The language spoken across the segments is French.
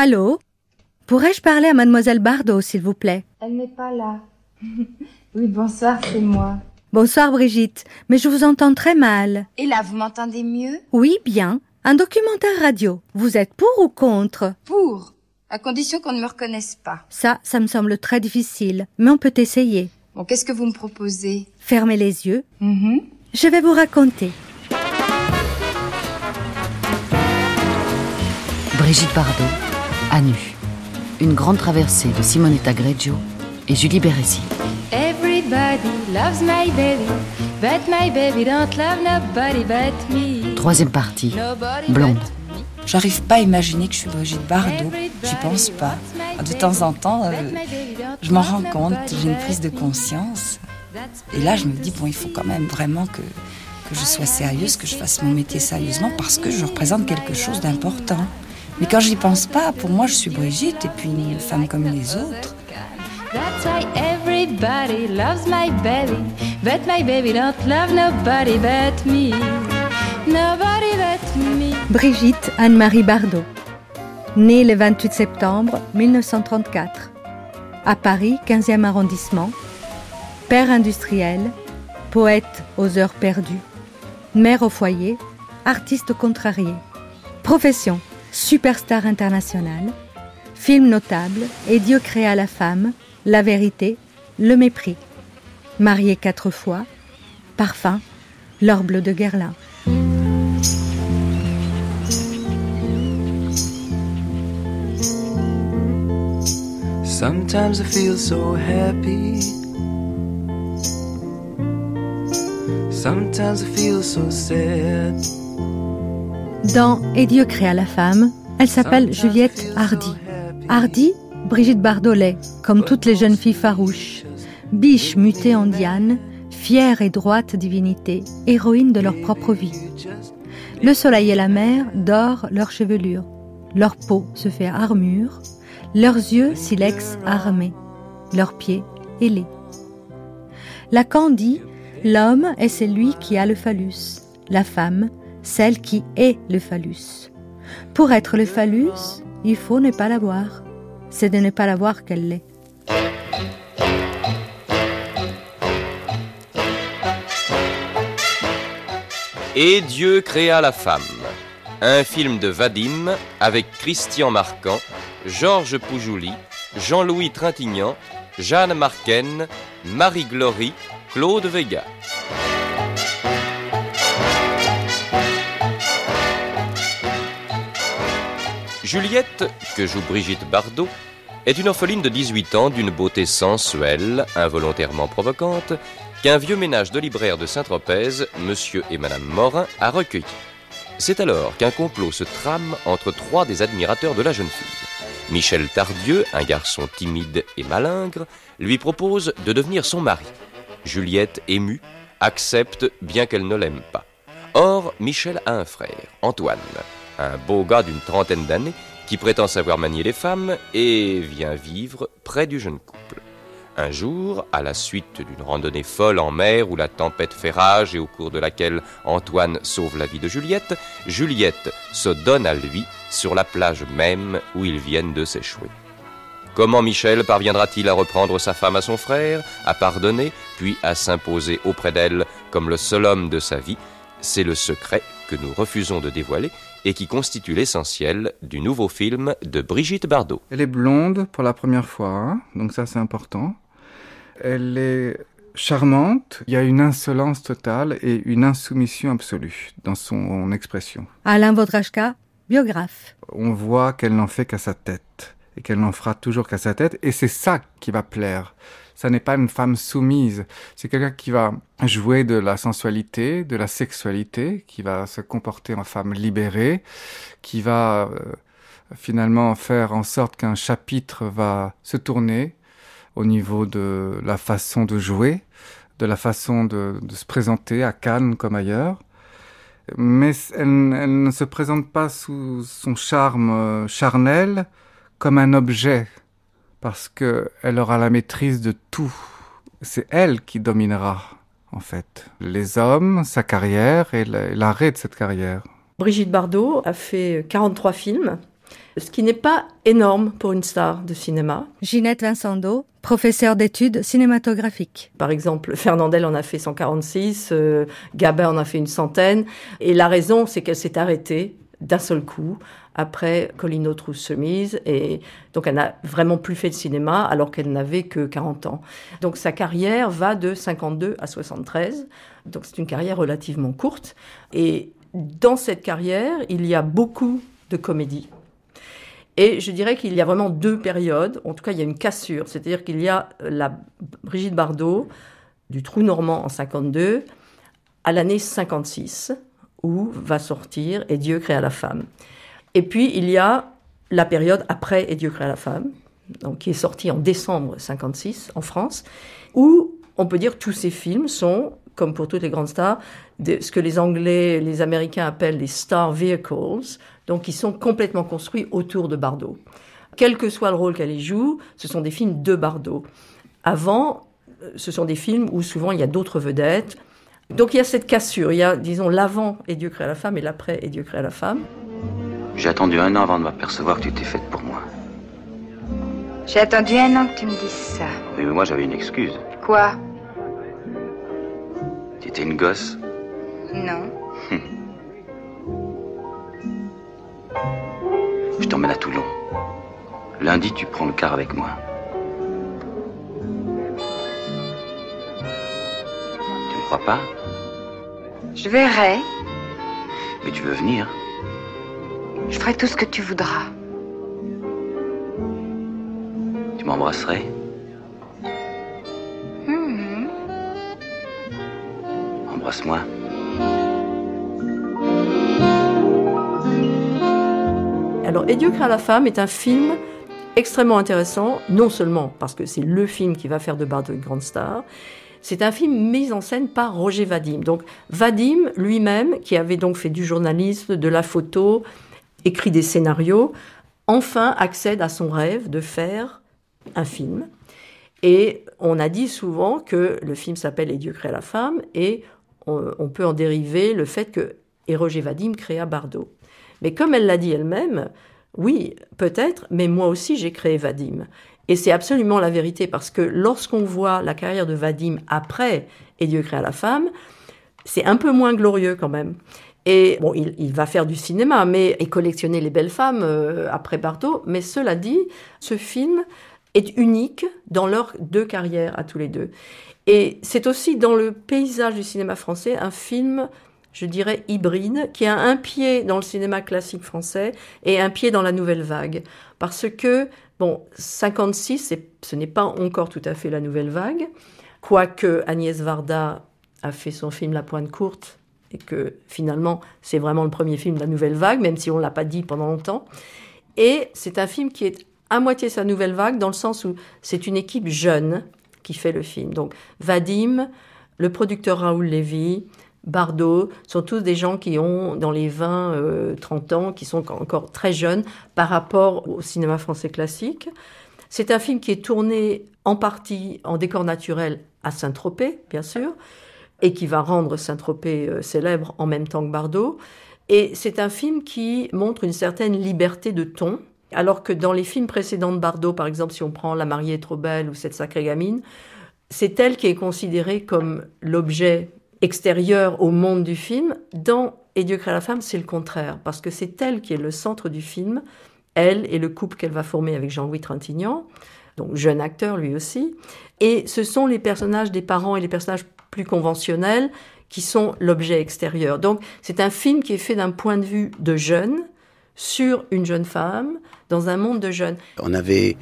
Allô? Pourrais-je parler à mademoiselle Bardot, s'il vous plaît? Elle n'est pas là. oui, bonsoir, c'est moi. Bonsoir Brigitte, mais je vous entends très mal. Et là, vous m'entendez mieux? Oui, bien. Un documentaire radio. Vous êtes pour ou contre? Pour, à condition qu'on ne me reconnaisse pas. Ça, ça me semble très difficile, mais on peut essayer. Bon, qu'est-ce que vous me proposez? Fermez les yeux. Mhm. Je vais vous raconter. Brigitte Bardot, à nu. Une grande traversée de Simonetta Greggio et Julie Bérécy. Everybody loves my baby, but my baby don't love nobody but me. Troisième partie, Nobody blonde. J'arrive pas à imaginer que je suis Brigitte Bardot. J'y pense pas. De temps en temps, euh, je m'en rends compte, j'ai une prise de conscience. Et là, je me dis, bon, il faut quand même vraiment que, que je sois sérieuse, que je fasse mon métier sérieusement, parce que je représente quelque chose d'important. Mais quand j'y pense pas, pour moi, je suis Brigitte, et puis une femme comme les autres. That's why everybody loves my baby, but my baby don't love nobody but me. Nobody but me. Brigitte Anne-Marie Bardot. Née le 28 septembre 1934. À Paris, 15e arrondissement. Père industriel, poète aux heures perdues. Mère au foyer, artiste contrarié. Profession, superstar internationale. Film notable, Et Dieu créa la femme, La vérité, Le mépris. Mariée quatre fois. Parfum, L'or bleu de Guerlain. Sometimes feel so happy. Sometimes feel so sad. Dans Et Dieu créa la femme, elle s'appelle Juliette Hardy. Hardy, Brigitte Bardollet, comme toutes les jeunes filles farouches. Biche mutée en Diane, fière et droite divinité, héroïne de leur propre vie. Le soleil et la mer dorent leur chevelure. Leur peau se fait armure, leurs yeux silex armés, leurs pieds ailés. Lacan dit L'homme est celui qui a le phallus, la femme, celle qui est le phallus. Pour être le phallus, il faut ne pas l'avoir. C'est de ne pas l'avoir qu'elle l'est. Et Dieu créa la femme. Un film de Vadim avec Christian Marquand, Georges Poujouli, Jean-Louis Trintignant, Jeanne Marquen, Marie Glory, Claude Vega. Juliette, que joue Brigitte Bardot, est une orpheline de 18 ans d'une beauté sensuelle, involontairement provocante, qu'un vieux ménage de libraire de Saint-Tropez, monsieur et madame Morin, a recueilli. C'est alors qu'un complot se trame entre trois des admirateurs de la jeune fille. Michel Tardieu, un garçon timide et malingre, lui propose de devenir son mari. Juliette, émue, accepte bien qu'elle ne l'aime pas. Or, Michel a un frère, Antoine, un beau gars d'une trentaine d'années qui prétend savoir manier les femmes et vient vivre près du jeune couple. Un jour, à la suite d'une randonnée folle en mer où la tempête fait rage et au cours de laquelle Antoine sauve la vie de Juliette, Juliette se donne à lui sur la plage même où ils viennent de s'échouer. Comment Michel parviendra-t-il à reprendre sa femme à son frère, à pardonner, puis à s'imposer auprès d'elle comme le seul homme de sa vie? C'est le secret que nous refusons de dévoiler et qui constitue l'essentiel du nouveau film de Brigitte Bardot. Elle est blonde pour la première fois, hein, donc ça c'est important. Elle est charmante, il y a une insolence totale et une insoumission absolue dans son expression. Alain Vodrachka, biographe. On voit qu'elle n'en fait qu'à sa tête et qu'elle n'en fera toujours qu'à sa tête et c'est ça qui va plaire. Ça n'est pas une femme soumise, c'est quelqu'un qui va jouer de la sensualité, de la sexualité, qui va se comporter en femme libérée, qui va euh, finalement faire en sorte qu'un chapitre va se tourner au niveau de la façon de jouer, de la façon de, se présenter à Cannes comme ailleurs. Mais elle, elle, ne se présente pas sous son charme euh, charnel comme un objet, parce qu'elle aura la maîtrise de tout. C'est elle qui dominera, en fait, les hommes, sa carrière et l'arrêt de cette carrière. Brigitte Bardot a fait 43 films. ce qui n'est pas énorme pour une star de cinéma. Ginette Vincendo, professeure d'études cinématographiques. Par exemple, Fernandel en a fait 146, euh, Gabin en a fait une centaine, et la raison, c'est qu'elle s'est arrêtée d'un seul coup après Colino Trousse Chemise et donc elle n'a vraiment plus fait de cinéma alors qu'elle n'avait que 40 ans. Donc sa carrière va de 52 à 73. Donc c'est une carrière relativement courte et dans cette carrière, il y a beaucoup de comédies. Et je dirais qu'il y a vraiment deux périodes, en tout cas il y a une cassure, c'est-à-dire qu'il y a la Brigitte Bardot du Trou Normand en 52 à l'année 56 où va sortir Et Dieu créa la femme. Et puis il y a la période après Et Dieu créa la femme, donc qui est sortie en décembre 56 en France, où on peut dire tous ces films sont, comme pour toutes les grandes stars, ce que les Anglais, les Américains appellent les star vehicles, donc qui sont complètement construits autour de Bardot. Quel que soit le rôle qu'elle y joue, ce sont des films de Bardot. Avant, ce sont des films où souvent il y a d'autres vedettes. Donc il y a cette cassure, il y a, disons, l'avant et Dieu crée la femme et l'après et Dieu crée la femme. J'ai attendu un an avant de m'apercevoir que tu étais faite pour moi. J'ai attendu un an que tu me dises ça. Oui, mais moi j'avais une excuse. Quoi? Tu étais une gosse? Non. Je t'emmène à Toulon. Lundi, tu prends le car avec moi. Tu me crois pas? Je verrai. Mais tu veux venir Je ferai tout ce que tu voudras. Tu m'embrasserais? Mhm. Embrasse-moi. Alors, Et Dieu créa la femme est un film extrêmement intéressant, non seulement parce que c'est le film qui va faire de Bardot une grande star, c'est un film mis en scène par Roger Vadim. Donc Vadim lui-même, qui avait donc fait du journalisme, de la photo, écrit des scénarios, enfin accède à son rêve de faire un film. Et on a dit souvent que le film s'appelle Et Dieu créa la femme, et on, peut en dériver le fait que Roger Vadim créa Bardot. Mais comme elle l'a dit elle-même, oui, peut-être, mais moi aussi j'ai créé Vadim. Et c'est absolument la vérité parce que lorsqu'on voit la carrière de Vadim après Et Dieu créa la femme, c'est un peu moins glorieux quand même. Et il va faire du cinéma, mais et collectionner les belles femmes euh, après Bardot. Mais cela dit, ce film est unique dans leurs deux carrières à tous les deux. Et c'est aussi dans le paysage du cinéma français un film je dirais, hybride, qui a un pied dans le cinéma classique français et un pied dans la nouvelle vague. Parce que, bon, 56, ce n'est pas encore tout à fait la nouvelle vague, quoique Agnès Varda a fait son film La Pointe Courte, et que finalement, c'est vraiment le premier film de la nouvelle vague, même si on ne l'a pas dit pendant longtemps. Et c'est un film qui est à moitié sa nouvelle vague, dans le sens où c'est une équipe jeune qui fait le film. Donc, Vadim, le producteur Raoul Lévy, Bardot, sont tous des gens qui ont dans les 20, euh, 30 ans, qui sont encore très jeunes par rapport au cinéma français classique. C'est un film qui est tourné en partie en décor naturel à Saint-Tropez, bien sûr, et qui va rendre Saint-Tropez euh, célèbre en même temps que Bardot. Et c'est un film qui montre une certaine liberté de ton, alors que dans les films précédents de Bardot, par exemple, si on prend La mariée est trop belle ou Cette sacrée gamine, c'est elle qui est considérée comme l'objet extérieur au monde du film. Dans Et Dieu crée la femme, c'est le contraire, parce que c'est elle qui est le centre du film, elle et le couple qu'elle va former avec Jean-Louis Trintignant, donc jeune acteur lui aussi. Et ce sont les personnages des parents et les personnages plus conventionnels qui sont l'objet extérieur. Donc c'est un film qui est fait d'un point de vue de jeune, sur une jeune femme, dans un monde de jeunes. On avait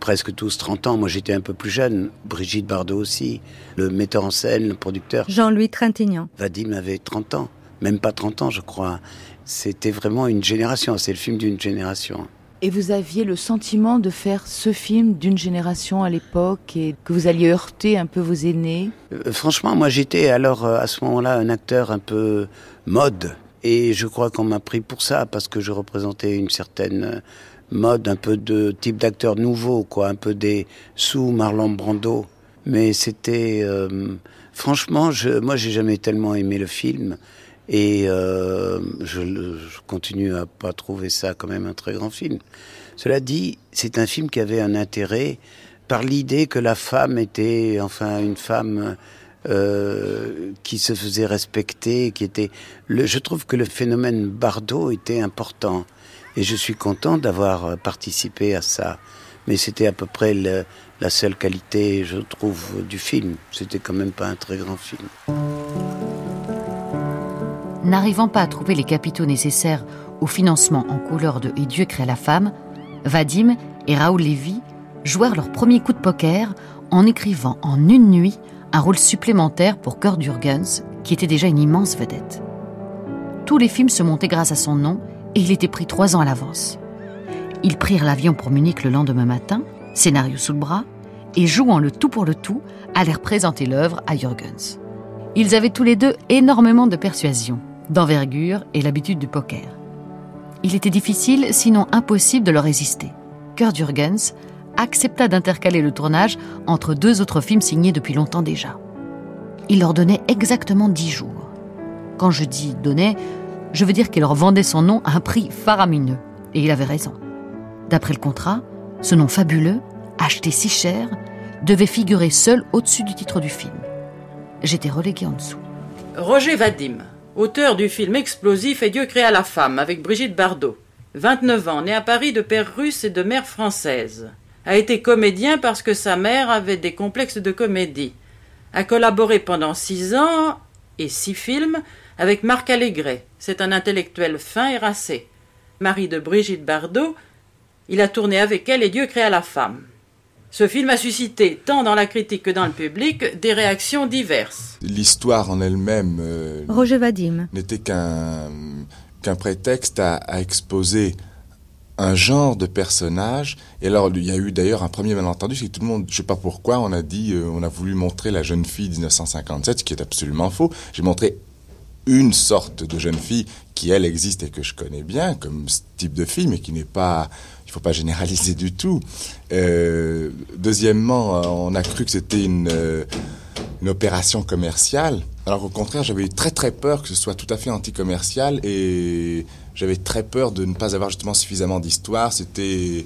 presque tous 30 ans. Moi, j'étais un peu plus jeune. Brigitte Bardot aussi. Le metteur en scène, le producteur. Jean-Louis Trintignant. Vadim avait 30 ans. Même pas 30 ans, je crois. C'était vraiment une génération. C'est le film d'une génération. Et vous aviez le sentiment de faire ce film d'une génération à l'époque et que vous alliez heurter un peu vos aînés? Euh, franchement, moi, j'étais alors euh, à ce moment-là un acteur un peu mode. Et je crois qu'on m'a pris pour ça parce que je représentais une certaine euh, mode, un peu de type d'acteur nouveau, quoi, un peu des sous Marlon Brando. Mais c'était, franchement, moi, j'ai jamais tellement aimé le film. Et euh, je, je, continue à pas trouver ça quand même un très grand film. Cela dit, c'est un film qui avait un intérêt par l'idée que la femme était, enfin, une femme euh, qui se faisait respecter, qui était. Le, je trouve que le phénomène Bardot était important, et je suis content d'avoir participé à ça. Mais c'était à peu près le, la seule qualité, je trouve, du film. C'était quand même pas un très grand film. N'arrivant pas à trouver les capitaux nécessaires au financement en couleur de Et Dieu crée la femme, Vadim et Raoul Lévy jouèrent leur premier coup de poker en écrivant en une nuit un rôle supplémentaire pour Kurt Jürgens, qui était déjà une immense vedette. Tous les films se montaient grâce à son nom et il était pris trois ans à l'avance. Ils prirent l'avion pour Munich le lendemain matin, scénario sous le bras, et jouant le tout pour le tout, allèrent présenter l'œuvre à Jürgens. Ils avaient tous les deux énormément de persuasion, d'envergure et l'habitude du poker. Il était difficile, sinon impossible, de leur résister. Kurt Jürgens accepta d'intercaler le tournage entre deux autres films signés depuis longtemps déjà. Il leur donnait exactement dix jours. Quand je dis donnait, je veux dire qu'il leur vendait son nom à un prix faramineux. Et il avait raison. D'après le contrat, ce nom fabuleux, acheté si cher, devait figurer seul au-dessus du titre du film. J'étais relégué en dessous. Roger Vadim, auteur du film explosif Et Dieu créa la femme avec Brigitte Bardot. 29 ans, né à Paris de père russe et de mère française. A été comédien parce que sa mère avait des complexes de comédie. A collaboré pendant six ans et six films avec Marc Allégret. C'est un intellectuel fin et racé. Mari de Brigitte Bardot, il a tourné avec elle Et Dieu créa la femme. Ce film a suscité, tant dans la critique que dans le public, des réactions diverses. L'histoire en elle-même euh, Roger Vadim n'était qu'un qu'un prétexte à, à, exposer un genre de personnage. Et alors, il y a eu d'ailleurs un premier malentendu, c'est que tout le monde, je sais pas pourquoi, on a dit, euh, on a voulu montrer la jeune fille 1957, ce qui est absolument faux. J'ai montré une sorte de jeune fille qui, elle, existe et que je connais bien, comme ce type de fille, mais qui n'est pas il faut pas généraliser du tout. Euh, deuxièmement, on a cru que c'était une, euh, une opération commerciale, alors qu'au contraire, j'avais eu très très peur que ce soit tout à fait anti-commercial et j'avais très peur de ne pas avoir justement suffisamment d'histoire. C'était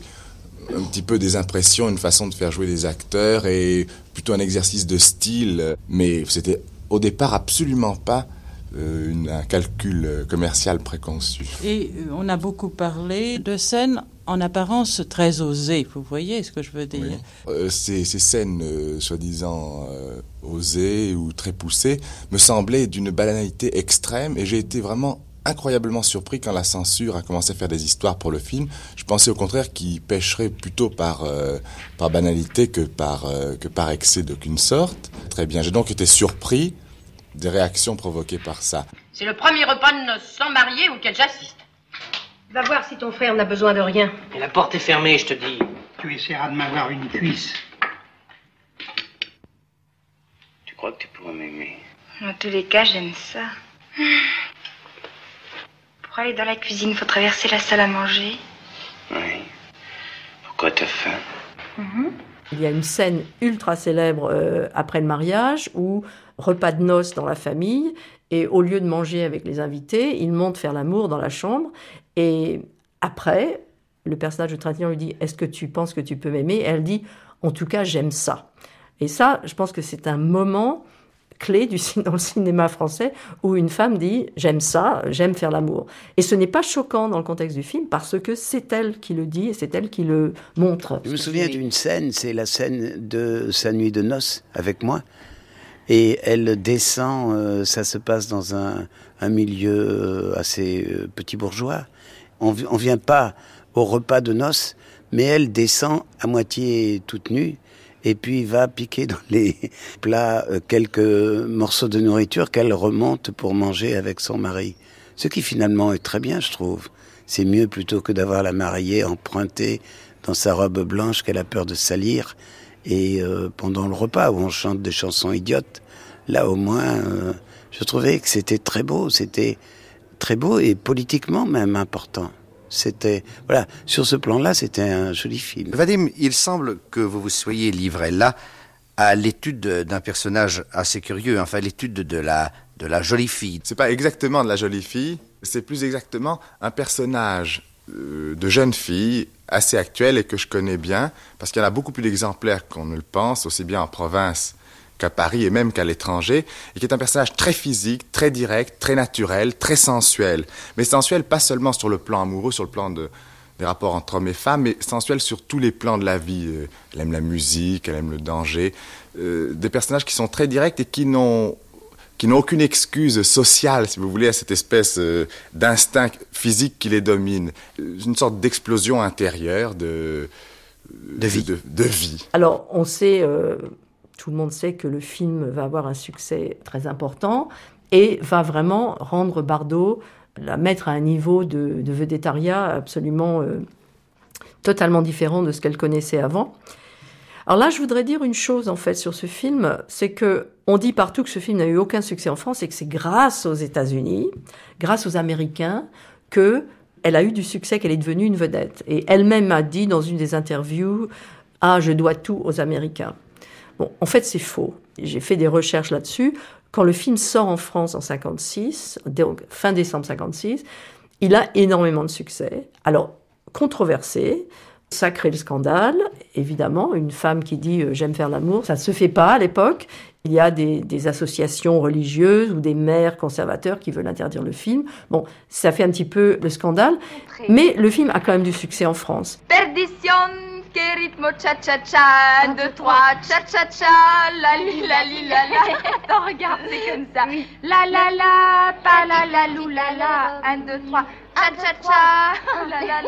un petit peu des impressions, une façon de faire jouer des acteurs et plutôt un exercice de style, mais c'était au départ absolument pas euh, un calcul commercial préconçu. Et euh, on a beaucoup parlé de scènes en apparence très osées, vous voyez ce que je veux dire? Oui. euh, ces, ces, scènes euh, soi-disant euh, osées ou très poussées me semblaient d'une banalité extrême et j'ai été vraiment incroyablement surpris quand la censure a commencé à faire des histoires pour le film. Je pensais au contraire qu'il pêcherait plutôt par, euh, par banalité que par, que par excès d'aucune sorte. Très bien, j'ai donc été surpris des réactions provoquées par ça. C'est le premier repas de noces sans marié auquel j'assiste. Va voir si ton frère n'a besoin de rien. Et la porte est fermée, je te dis. Tu essaieras de m'avoir une cuisse. Tu crois que tu pourras m'aimer? Dans tous les cas, j'aime ça. Pour aller dans la cuisine, il faut traverser la salle à manger. Oui. Pourquoi t'as faim? Mm -hmm. Il y a une scène ultra célèbre euh, après le mariage où repas de noces dans la famille et au lieu de manger avec les invités, ils montent faire l'amour dans la chambre et après, le personnage de Trintignant lui dit Est-ce que tu penses que tu peux m'aimer? Et elle dit En tout cas, j'aime ça. Et ça, je pense que c'est un moment clé du, dans le cinéma français où une femme dit J'aime ça, j'aime faire l'amour. Et ce n'est pas choquant dans le contexte du film parce que c'est elle qui le dit et c'est elle qui le montre. Je me souviens d'une scène, c'est la scène de sa nuit de noces avec moi. Et elle descend, euh, ça se passe dans un, un milieu assez euh, petit bourgeois. On ne vient pas au repas de noces, mais elle descend à moitié toute nue et puis va piquer dans les plats euh, quelques morceaux de nourriture qu'elle remonte pour manger avec son mari. Ce qui finalement est très bien, je trouve. C'est mieux plutôt que d'avoir la mariée empruntée dans sa robe blanche qu'elle a peur de salir et euh, pendant le repas où on chante des chansons idiotes, là au moins, euh, je trouvais que c'était très beau, c'était très beau et politiquement même important. C'était voilà, sur ce plan-là, c'était un joli film. Vadim, il semble que vous vous soyez livré là à l'étude d'un personnage assez curieux, enfin l'étude de la de la jolie fille. C'est pas exactement de la jolie fille, c'est plus exactement un personnage euh, de jeune fille assez actuel et que je connais bien, parce qu'il y en a beaucoup plus d'exemplaires qu'on ne le pense, aussi bien en province qu'à Paris et même qu'à l'étranger, et qui est un personnage très physique, très direct, très naturel, très sensuel. Mais sensuel pas seulement sur le plan amoureux, sur le plan de, des rapports entre hommes et femmes, mais sensuel sur tous les plans de la vie. Euh, elle aime la musique, elle aime le danger. Euh, des personnages qui sont très directs et qui n'ont qui n'ont aucune excuse sociale, si vous voulez, à cette espèce euh, d'instinct physique qui les domine. Une sorte d'explosion intérieure de, de vie. De, vie. Alors, on sait, tout le monde sait que le film va avoir un succès très important et va vraiment rendre Bardot, la mettre à un niveau de, de vedettariat absolument totalement différent de ce qu'elle connaissait avant. Alors là, je voudrais dire une chose en fait sur ce film, c'est que on dit partout que ce film n'a eu aucun succès en France et que c'est grâce aux États-Unis, grâce aux Américains, que elle a eu du succès, qu'elle est devenue une vedette. Et elle-même a dit dans une des interviews, ah, je dois tout aux Américains. Bon, en fait, c'est faux. J'ai fait des recherches là-dessus. Quand le film sort en France en 56, donc fin décembre 56, il a énormément de succès. Alors, controversé, ça crée le scandale, évidemment. Une femme qui dit euh, j'aime faire l'amour, ça ne se fait pas à l'époque. Il y a des, associations religieuses ou des maires conservateurs qui veulent interdire le film. Bon, ça fait un petit peu le scandale. Mais le film a quand même du succès en France. Perdition, que ritmo cha cha cha, un, deux, trois, cha cha cha, la li la li la la. regarde, c'est comme ça. La la la, pa la la lou la la, un, deux, trois.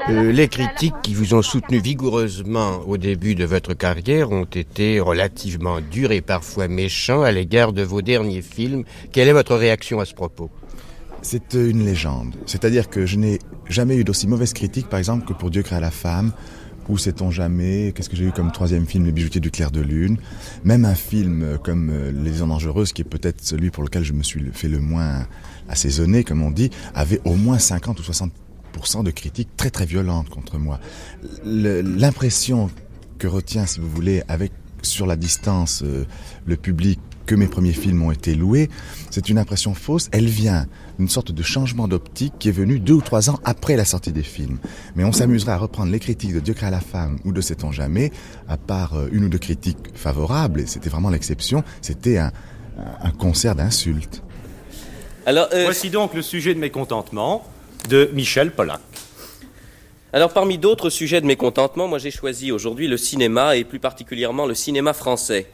Euh, les critiques qui vous ont soutenu vigoureusement au début de votre carrière ont été relativement durs et parfois méchants à l'égard de vos derniers films. Quelle est votre réaction à ce propos? C'est une légende. C'est-à-dire que je n'ai jamais eu d'aussi mauvaise critique, par exemple, que pour Dieu créa la femme, où sait-on jamais? Qu'est-ce que j'ai eu comme troisième film, Les bijoutiers du clair de lune? Même un film comme euh, Les en dangereuses, qui est peut-être celui pour lequel je me suis fait le moins assaisonné, comme on dit, avait au moins 50 ou 60 de critiques très très violentes contre moi. L'impression que retient, si vous voulez, avec sur la distance euh, le public que mes premiers films ont été loués, c'est une impression fausse. Elle vient d'une sorte de changement d'optique qui est venu deux ou trois ans après la sortie des films. Mais on s'amuserait à reprendre les critiques de Dieu crée la femme ou de Sait-on jamais, à part euh, une ou deux critiques favorables, et c'était vraiment l'exception, c'était un, un concert d'insultes. Alors, euh, Voici donc le sujet de mécontentement de Michel Pollack. Alors parmi d'autres sujets de mécontentement, moi j'ai choisi aujourd'hui le cinéma et plus particulièrement le cinéma français.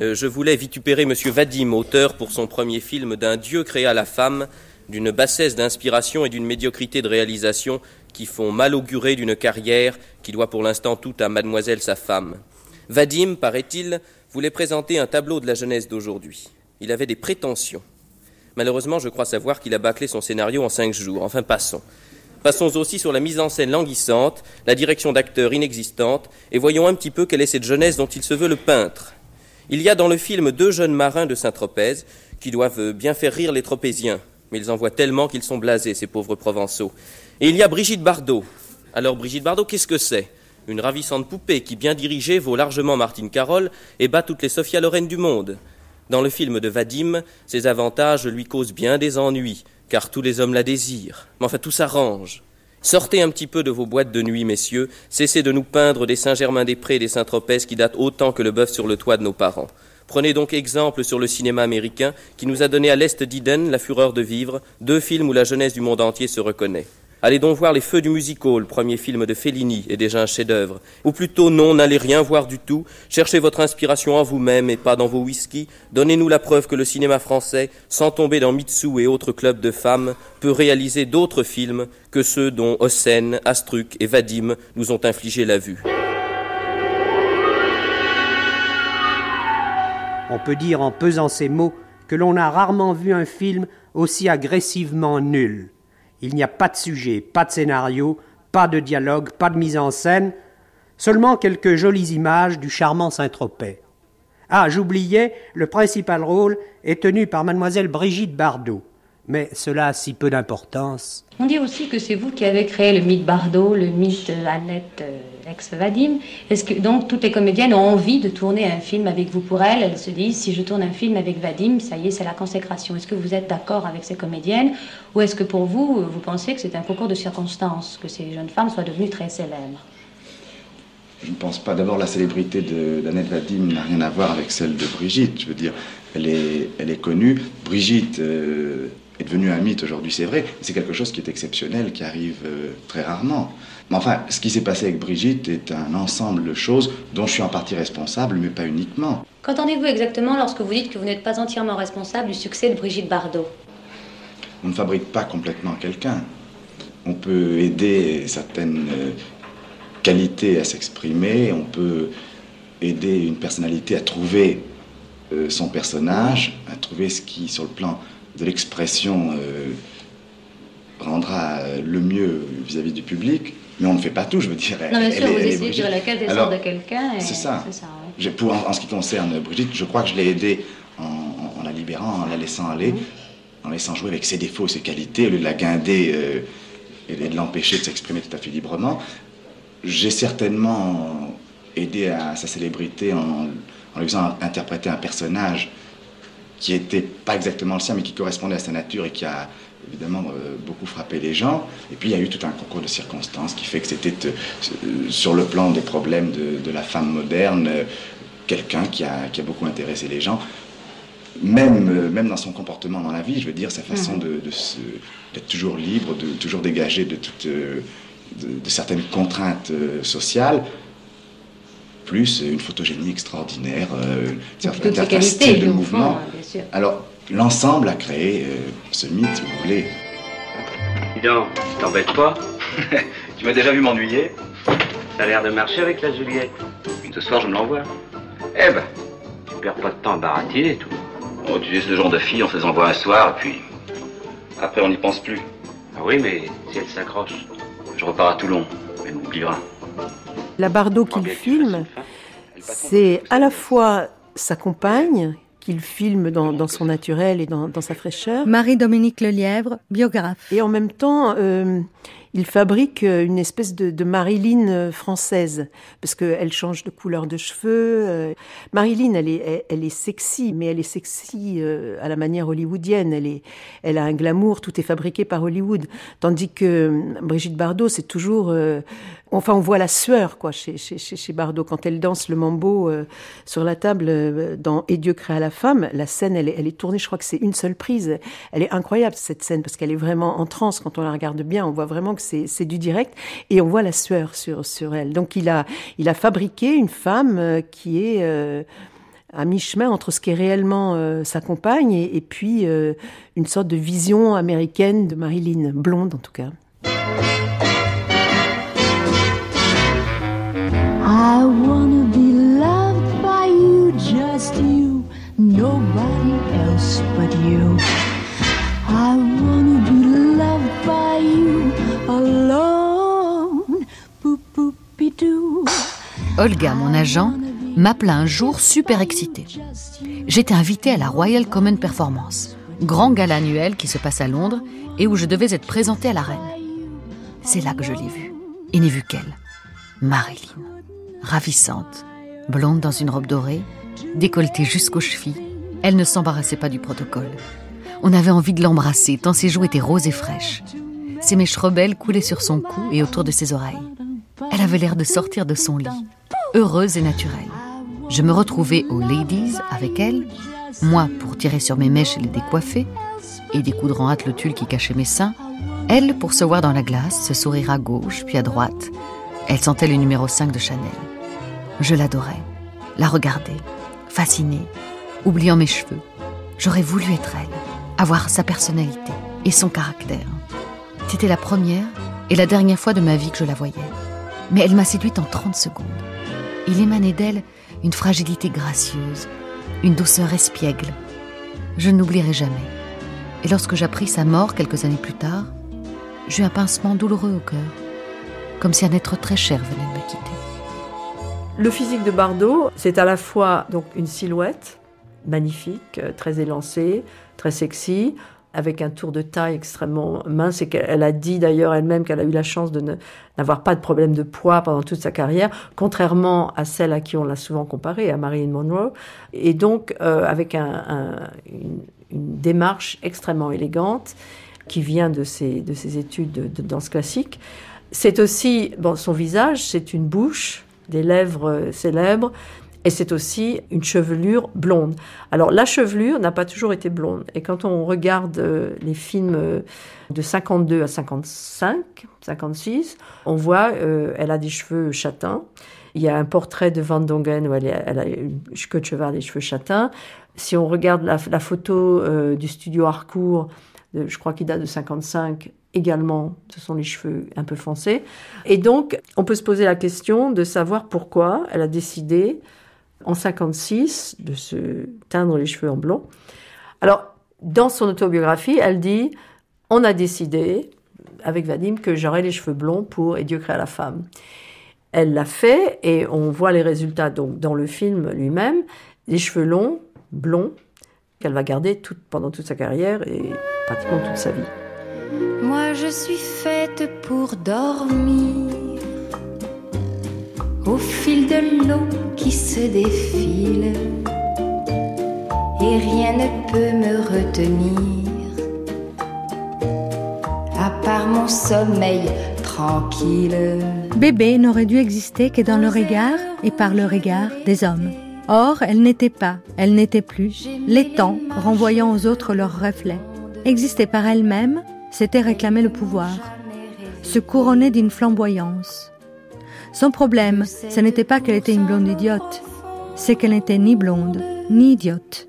Euh, je voulais vitupérer M. Vadim, auteur pour son premier film d'un Dieu créa la femme, d'une bassesse d'inspiration et d'une médiocrité de réalisation qui font mal augurer d'une carrière qui doit pour l'instant tout à mademoiselle sa femme. Vadim, paraît-il, voulait présenter un tableau de la jeunesse d'aujourd'hui. Il avait des prétentions. Malheureusement, je crois savoir qu'il a bâclé son scénario en cinq jours. Enfin, passons. Passons aussi sur la mise en scène languissante, la direction d'acteurs inexistante, et voyons un petit peu quelle est cette jeunesse dont il se veut le peintre. Il y a dans le film deux jeunes marins de Saint-Tropez qui doivent bien faire rire les Tropéziens, mais ils en voient tellement qu'ils sont blasés, ces pauvres Provençaux. Et il y a Brigitte Bardot. Alors Brigitte Bardot, qu'est-ce que c'est? Une ravissante poupée qui, bien dirigée, vaut largement Martine Carole et bat toutes les Sophia Loren du monde. Dans le film de Vadim, ses avantages lui causent bien des ennuis, car tous les hommes la désirent. Mais enfin, tout s'arrange. Sortez un petit peu de vos boîtes de nuit, messieurs, cessez de nous peindre des Saint-Germain-des-Prés et des Saint-Tropez qui datent autant que le bœuf sur le toit de nos parents. Prenez donc exemple sur le cinéma américain qui nous a donné à l'est d'Iden La fureur de vivre, deux films où la jeunesse du monde entier se reconnaît. Allez donc voir Les Feux du Musical, premier film de Fellini, est déjà un chef-d'œuvre. Ou plutôt, non, n'allez rien voir du tout. Cherchez votre inspiration en vous-même et pas dans vos whisky. Donnez-nous la preuve que le cinéma français, sans tomber dans Mitsu et autres clubs de femmes, peut réaliser d'autres films que ceux dont Hossen, Astruc et Vadim nous ont infligé la vue. On peut dire en pesant ces mots que l'on a rarement vu un film aussi agressivement nul. Il n'y a pas de sujet, pas de scénario, pas de dialogue, pas de mise en scène, seulement quelques jolies images du charmant Saint-Tropez. Ah, j'oubliais, le principal rôle est tenu par mademoiselle Brigitte Bardot. Mais cela a si peu d'importance. On dit aussi que c'est vous qui avez créé le mythe Bardot, le mythe Annette euh, ex-Vadim. Est-ce que donc toutes les comédiennes ont envie de tourner un film avec vous pour elles? Elles se disent si je tourne un film avec Vadim, ça y est, c'est la consécration. Est-ce que vous êtes d'accord avec ces comédiennes? Ou est-ce que pour vous, vous pensez que c'est un concours de circonstances que ces jeunes femmes soient devenues très célèbres? Je ne pense pas. D'abord, la célébrité d'Annette Vadim n'a rien à voir avec celle de Brigitte. Je veux dire, elle est, elle est connue. Brigitte euh, est devenue un mythe aujourd'hui, c'est vrai. C'est quelque chose qui est exceptionnel, qui arrive euh, très rarement. Mais enfin, ce qui s'est passé avec Brigitte est un ensemble de choses dont je suis en partie responsable, mais pas uniquement. Qu'entendez-vous exactement lorsque vous dites que vous n'êtes pas entièrement responsable du succès de Brigitte Bardot? On ne fabrique pas complètement quelqu'un. On peut aider certaines euh, qualités à s'exprimer, on peut aider une personnalité à trouver euh, son personnage, à trouver ce qui, sur le plan de l'expression, euh, rendra le mieux vis-à-vis du public. Mais on ne fait pas tout, je veux dire. Non, bien sûr, vous essayez de tirer la quintessence de quelqu'un. C'est ça. pour, en, ce qui concerne Brigitte, je crois que je l'ai aidée en, la libérant, en la laissant aller, mhm. en laissant jouer avec ses défauts, ses qualités, au lieu de la guinder euh, et de l'empêcher de s'exprimer tout à fait librement. J'ai certainement aidé à sa célébrité en, en lui faisant interpréter un personnage qui n'était pas exactement le sien, mais qui correspondait à sa nature et qui a évidemment euh, beaucoup frappé les gens. Et puis il y a eu tout un concours de circonstances qui fait que c'était euh, sur le plan des problèmes de, la femme moderne, euh, quelqu'un qui a, qui a, beaucoup intéressé les gens. Même, même dans son comportement dans la vie, je veux dire, sa façon de, d'être toujours libre, de toujours dégager de, toutes, de certaines contraintes sociales, plus une photogénie extraordinaire, euh, style de mouvement. Alors, l'ensemble a créé euh, ce mythe, si vous voulez. Dis donc, t'embêtes pas Tu m'as déjà vu m'ennuyer Ça a l'air de marcher avec la Juliette. Ce soir, je me l'envoie. Eh ben, tu perds pas de temps à baratiner tout. Oh, tu es ce genre de fille, on se les envoie un soir, puis après, on n'y pense plus. Ah oui, mais si elle s'accroche. Je repars à Toulon, elle m'oubliera. La Bardot qu'il filme, c'est à la fois sa compagne, qu'il filme dans, son naturel et dans, sa fraîcheur. Marie-Dominique Lelièvre, biographe. Et en même temps, euh, il fabrique euh, une espèce de, Marilyn euh, française, parce qu'elle change de couleur de cheveux. Marilyn, elle est, elle, est sexy, mais elle est sexy à la manière hollywoodienne. Elle, est, elle a un glamour, tout est fabriqué par Hollywood. Tandis que Brigitte Bardot, c'est toujours Enfin, on voit la sueur, quoi, chez, chez, chez Bardot. Quand elle danse le mambo euh, sur la table euh, dans Et Dieu créa la femme, la scène, elle est, tournée, je crois que c'est une seule prise. Elle est incroyable, cette scène, parce qu'elle est vraiment en transe. Quand on la regarde bien, on voit vraiment que c'est du direct. Et on voit la sueur sur, elle. Donc, il a, fabriqué une femme euh, qui est à mi-chemin entre ce qui est réellement sa compagne et puis une sorte de vision américaine de Marilyn, blonde en tout cas. I wanna be loved by you, just you, nobody else but you. I wanna be loved by you alone. Olga, mon agent, m'appela un jour super excitée. J'étais invitée à la Royal Common Performance, grand gala annuel qui se passe à Londres et où je devais être présentée à la reine. C'est là que je l'ai vue, et n'ai vu qu'elle, Marilyn ravissante, blonde dans une robe dorée, décolletée jusqu'aux chevilles. Elle ne s'embarrassait pas du protocole. On avait envie de l'embrasser tant ses joues étaient roses et fraîches. Ses mèches rebelles coulaient sur son cou et autour de ses oreilles. Elle avait l'air de sortir de son lit, heureuse et naturelle. Je me retrouvais aux ladies avec elle, moi pour tirer sur mes mèches et les décoiffer, et découdre en hâte le tulle qui cachait mes seins, elle pour se voir dans la glace, se sourire à gauche puis à droite. Elle sentait le numéro 5 de Chanel. Je l'adorais, la regardais, fascinée, oubliant mes cheveux. J'aurais voulu être elle, avoir sa personnalité et son caractère. C'était la première et la dernière fois de ma vie que je la voyais. Mais elle m'a séduite en 30 secondes. Il émanait d'elle une fragilité gracieuse, une douceur espiègle. Je ne l'oublierai jamais. Et lorsque j'appris sa mort quelques années plus tard, j'eus un pincement douloureux au cœur, comme si un être très cher venait de me quitter. Le physique de Bardot, c'est à la fois donc une silhouette magnifique, euh, très élancée, très sexy, avec un tour de taille extrêmement mince et qu'elle a dit d'ailleurs elle-même qu'elle a eu la chance de n'avoir pas de problème de poids pendant toute sa carrière, contrairement à celle à qui on l'a souvent comparée, à Marilyn Monroe, et donc euh, avec un, une, une, démarche extrêmement élégante qui vient de ses, de ses études de, de danse classique. C'est aussi bon, son visage, c'est une bouche, des lèvres célèbres, et c'est aussi une chevelure blonde. Alors la chevelure n'a pas toujours été blonde. Et quand on regarde euh, les films euh, de 52 à 55, 56, on voit euh, elle a des cheveux châtains. Il y a un portrait de Van Dongen où elle, a une queue de cheval, des cheveux châtains. Si on regarde la, la photo euh, du studio Harcourt, je crois qu'il date de 55, également, ce sont les cheveux un peu foncés. Et donc, on peut se poser la question de savoir pourquoi elle a décidé en 56 de se teindre les cheveux en blond. Alors, dans son autobiographie, elle dit On a décidé, avec Vadim, que j'aurais les cheveux blonds pour Et Dieu créa la femme. Elle l'a fait et on voit les résultats donc dans le film lui-même, les cheveux longs, blonds, qu'elle va garder pendant toute sa carrière et pratiquement toute sa vie. Moi je suis faite pour dormir au fil de l'eau qui se défile et rien ne peut me retenir à part mon sommeil tranquille. Bébé n'aurait dû exister que dans le regard et par le regard des hommes. Or, elle n'était pas, elle n'était plus, les temps renvoyant aux autres leurs reflets. Exister par elle-même, c'était réclamer le pouvoir, se couronner d'une flamboyance. Son problème, ce n'était pas qu'elle était une blonde idiote, c'est qu'elle n'était ni blonde, ni idiote.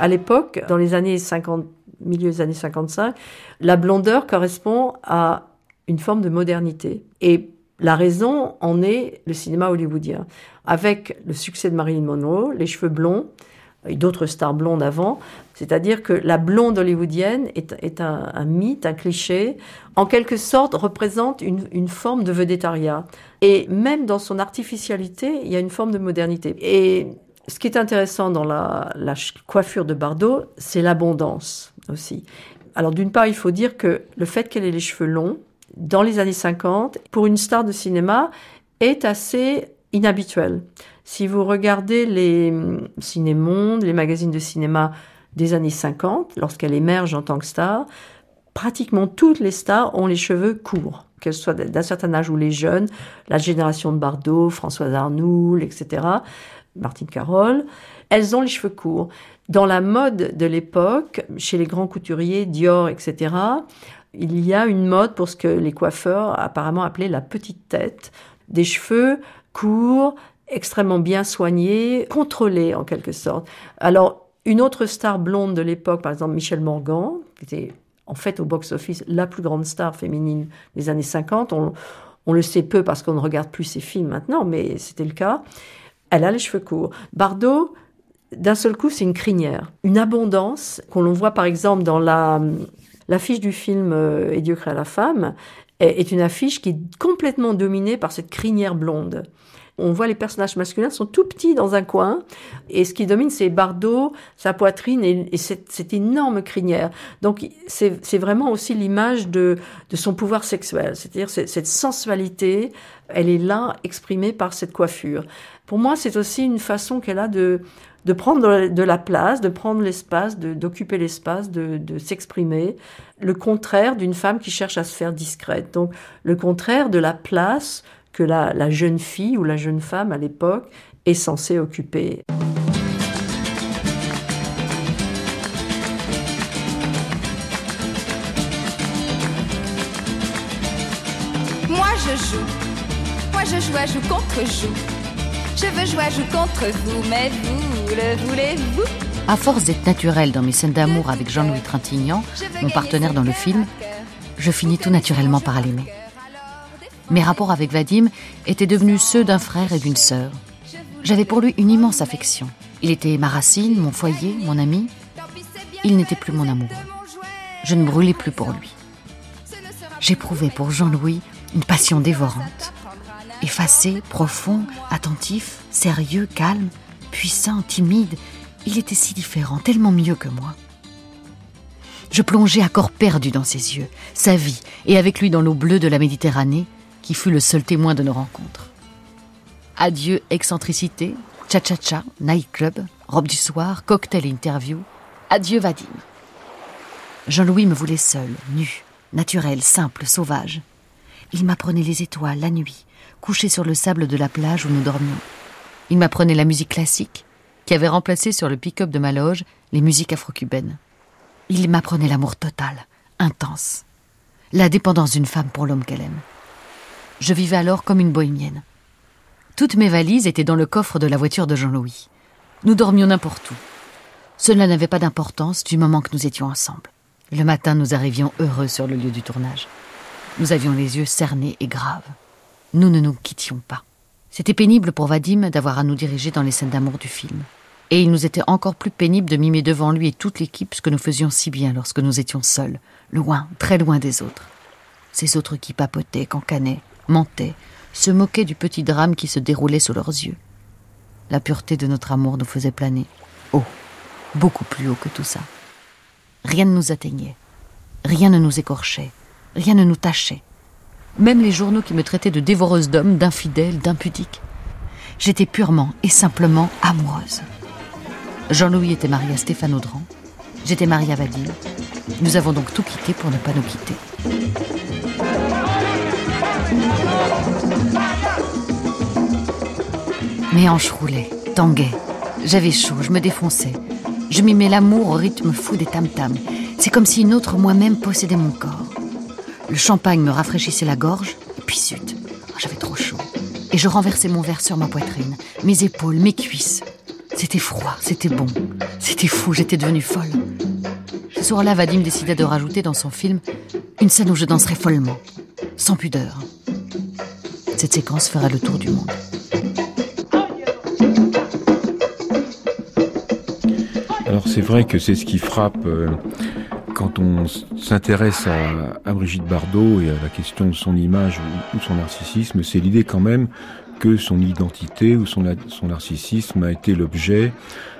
À l'époque, dans les années 50, milieu des années 55, la blondeur correspond à une forme de modernité. Et la raison en est le cinéma hollywoodien. Avec le succès de Marilyn Monroe, les cheveux blonds, et d'autres stars blondes avant, c'est-à-dire que la blonde hollywoodienne est, un, mythe, un cliché, en quelque sorte représente une, forme de vedettariat. Et même dans son artificialité, il y a une forme de modernité. Et ce qui est intéressant dans la, la coiffure de Bardot, c'est l'abondance aussi. Alors d'une part, il faut dire que le fait qu'elle ait les cheveux longs, dans les années 50, pour une star de cinéma, est assez inhabituel. Si vous regardez les cinémondes, les magazines de cinéma des années 50, lorsqu'elle émerge en tant que star, pratiquement toutes les stars ont les cheveux courts, qu'elles soient d'un certain âge ou les jeunes, la génération de Bardot, Françoise Arnoul, etc., Martine Carole, elles ont les cheveux courts. Dans la mode de l'époque, chez les grands couturiers, Dior, etc., il y a une mode pour ce que les coiffeurs apparemment appelaient la petite tête, des cheveux courts, extrêmement bien soignés, contrôlés en quelque sorte. Alors, une autre star blonde de l'époque, par exemple Michelle Morgan, qui était en fait au box-office la plus grande star féminine des années 50, on, le sait peu parce qu'on ne regarde plus ses films maintenant, mais c'était le cas. Elle a les cheveux courts. Bardot, d'un seul coup, c'est une crinière, une abondance qu'on voit par exemple dans la l'affiche du film euh, Et Dieu la femme est une affiche qui est complètement dominée par cette crinière blonde. On voit les personnages masculins sont tout petits dans un coin, et ce qui domine, c'est Bardot, sa poitrine et, et cette, énorme crinière. Donc c'est vraiment aussi l'image de, son pouvoir sexuel, c'est-à-dire cette sensualité, elle est là exprimée par cette coiffure. Pour moi, c'est aussi une façon qu'elle a de, prendre de la place, de prendre l'espace, d'occuper l'espace, de s'exprimer. Le contraire d'une femme qui cherche à se faire discrète. Donc le contraire de la place que la, la jeune fille ou la jeune femme à l'époque est censée occuper. Moi je joue, moi je joue à joue contre joue. Je veux jouer à joue contre vous, mais vous le voulez-vous? À force d'être naturelle dans mes scènes d'amour avec Jean-Louis Trintignant, mon partenaire dans le film, je finis tout naturellement par l'aimer. Mes rapports avec Vadim étaient devenus ceux d'un frère et d'une sœur. J'avais pour lui une immense affection. Il était ma racine, mon foyer, mon ami. Il n'était plus mon amour. Je ne brûlais plus pour lui. J'éprouvais pour Jean-Louis une passion dévorante. Effacé, profond, attentif, sérieux, calme, puissant, timide, il était si différent, tellement mieux que moi. Je plongeais à corps perdu dans ses yeux, sa vie, et avec lui dans l'eau bleue de la Méditerranée, qui fut le seul témoin de nos rencontres. Adieu excentricité, cha-cha-cha, nightclub, robe du soir, cocktail interview. Adieu Vadim. Jean-Louis me voulait seul, nu, naturel, simple, sauvage. Il m'apprenait les étoiles la nuit, couché sur le sable de la plage où nous dormions. Il m'apprenait la musique classique, qui avait remplacé sur le pick-up de ma loge les musiques afro-cubaines. Il m'apprenait l'amour total, intense, la dépendance d'une femme pour l'homme qu'elle aime. Je vivais alors comme une bohémienne. Toutes mes valises étaient dans le coffre de la voiture de Jean-Louis. Nous dormions n'importe où. Cela n'avait pas d'importance du moment que nous étions ensemble. Le matin, nous arrivions heureux sur le lieu du tournage. Nous avions les yeux cernés et graves. Nous ne nous quittions pas. C'était pénible pour Vadim d'avoir à nous diriger dans les scènes d'amour du film. Et il nous était encore plus pénible de mimer devant lui et toute l'équipe ce que nous faisions si bien lorsque nous étions seuls, loin, très loin des autres. Ces autres qui papotaient, cancanaient, mentaient, se moquaient du petit drame qui se déroulait sous leurs yeux. La pureté de notre amour nous faisait planer, haut, beaucoup plus haut que tout ça. Rien ne nous atteignait, rien ne nous écorchait, rien ne nous tachait. Même les journaux qui me traitaient de dévoreuse d'hommes, d'infidèle, d'impudique. J'étais purement et simplement amoureuse. Jean-Louis était marié à Stéphane Audran. J'étais mariée à Vadim. Nous avons donc tout quitté pour ne pas nous quitter. Mes hanches roulaient, tanguaient. J'avais chaud, je me défonçais. Je mimais l'amour au rythme fou des tam-tams. C'est comme si une autre moi-même possédait mon corps. Le champagne me rafraîchissait la gorge, et puis zut, oh, j'avais trop chaud. Et je renversais mon verre sur ma poitrine, mes épaules, mes cuisses. C'était froid, c'était bon, c'était fou, j'étais devenue folle. Ce soir-là, Vadim décida de rajouter dans son film une scène où je danserais follement, sans pudeur. Cette séquence fera le tour du monde. Alors c'est vrai que c'est ce qui frappe euh, quand on s'intéresse à, Brigitte Bardot et à la question de son image ou, son narcissisme, c'est l'idée quand même que son identité ou son, son narcissisme a été l'objet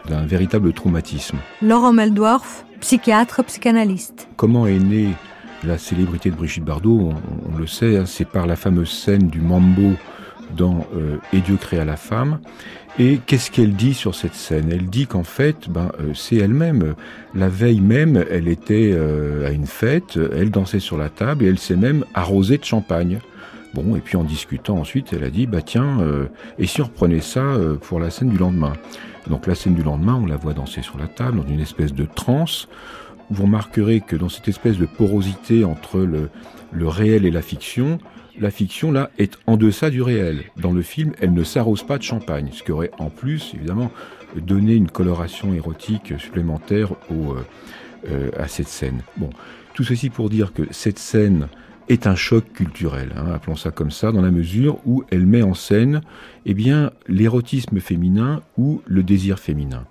d'un véritable traumatisme. Laurent Meldorf, psychiatre, psychanalyste. Comment est née la célébrité de Brigitte Bardot? On, le sait, hein, c'est par la fameuse scène du mambo dans euh, Et Dieu créa la femme. Et qu'est-ce qu'elle dit sur cette scène? Elle dit qu'en fait, ben, euh, c'est elle-même. La veille même, elle était euh, à une fête, elle dansait sur la table et elle s'est même arrosée de champagne. Bon, et puis en discutant ensuite, elle a dit, bah tiens, et si on reprenait ça pour la scène du lendemain? Donc la scène du lendemain, on la voit danser sur la table, dans une espèce de transe. Vous remarquerez que dans cette espèce de porosité entre le réel et la fiction, la fiction, là, est en deçà du réel. Dans le film, elle ne s'arrose pas de champagne, ce qui aurait en plus, évidemment, donné une coloration érotique supplémentaire au, euh, euh, à cette scène. Bon, tout ceci pour dire que cette scène est un choc culturel, hein, appelons ça comme ça, dans la mesure où elle met en scène eh bien, l'érotisme féminin ou le désir féminin.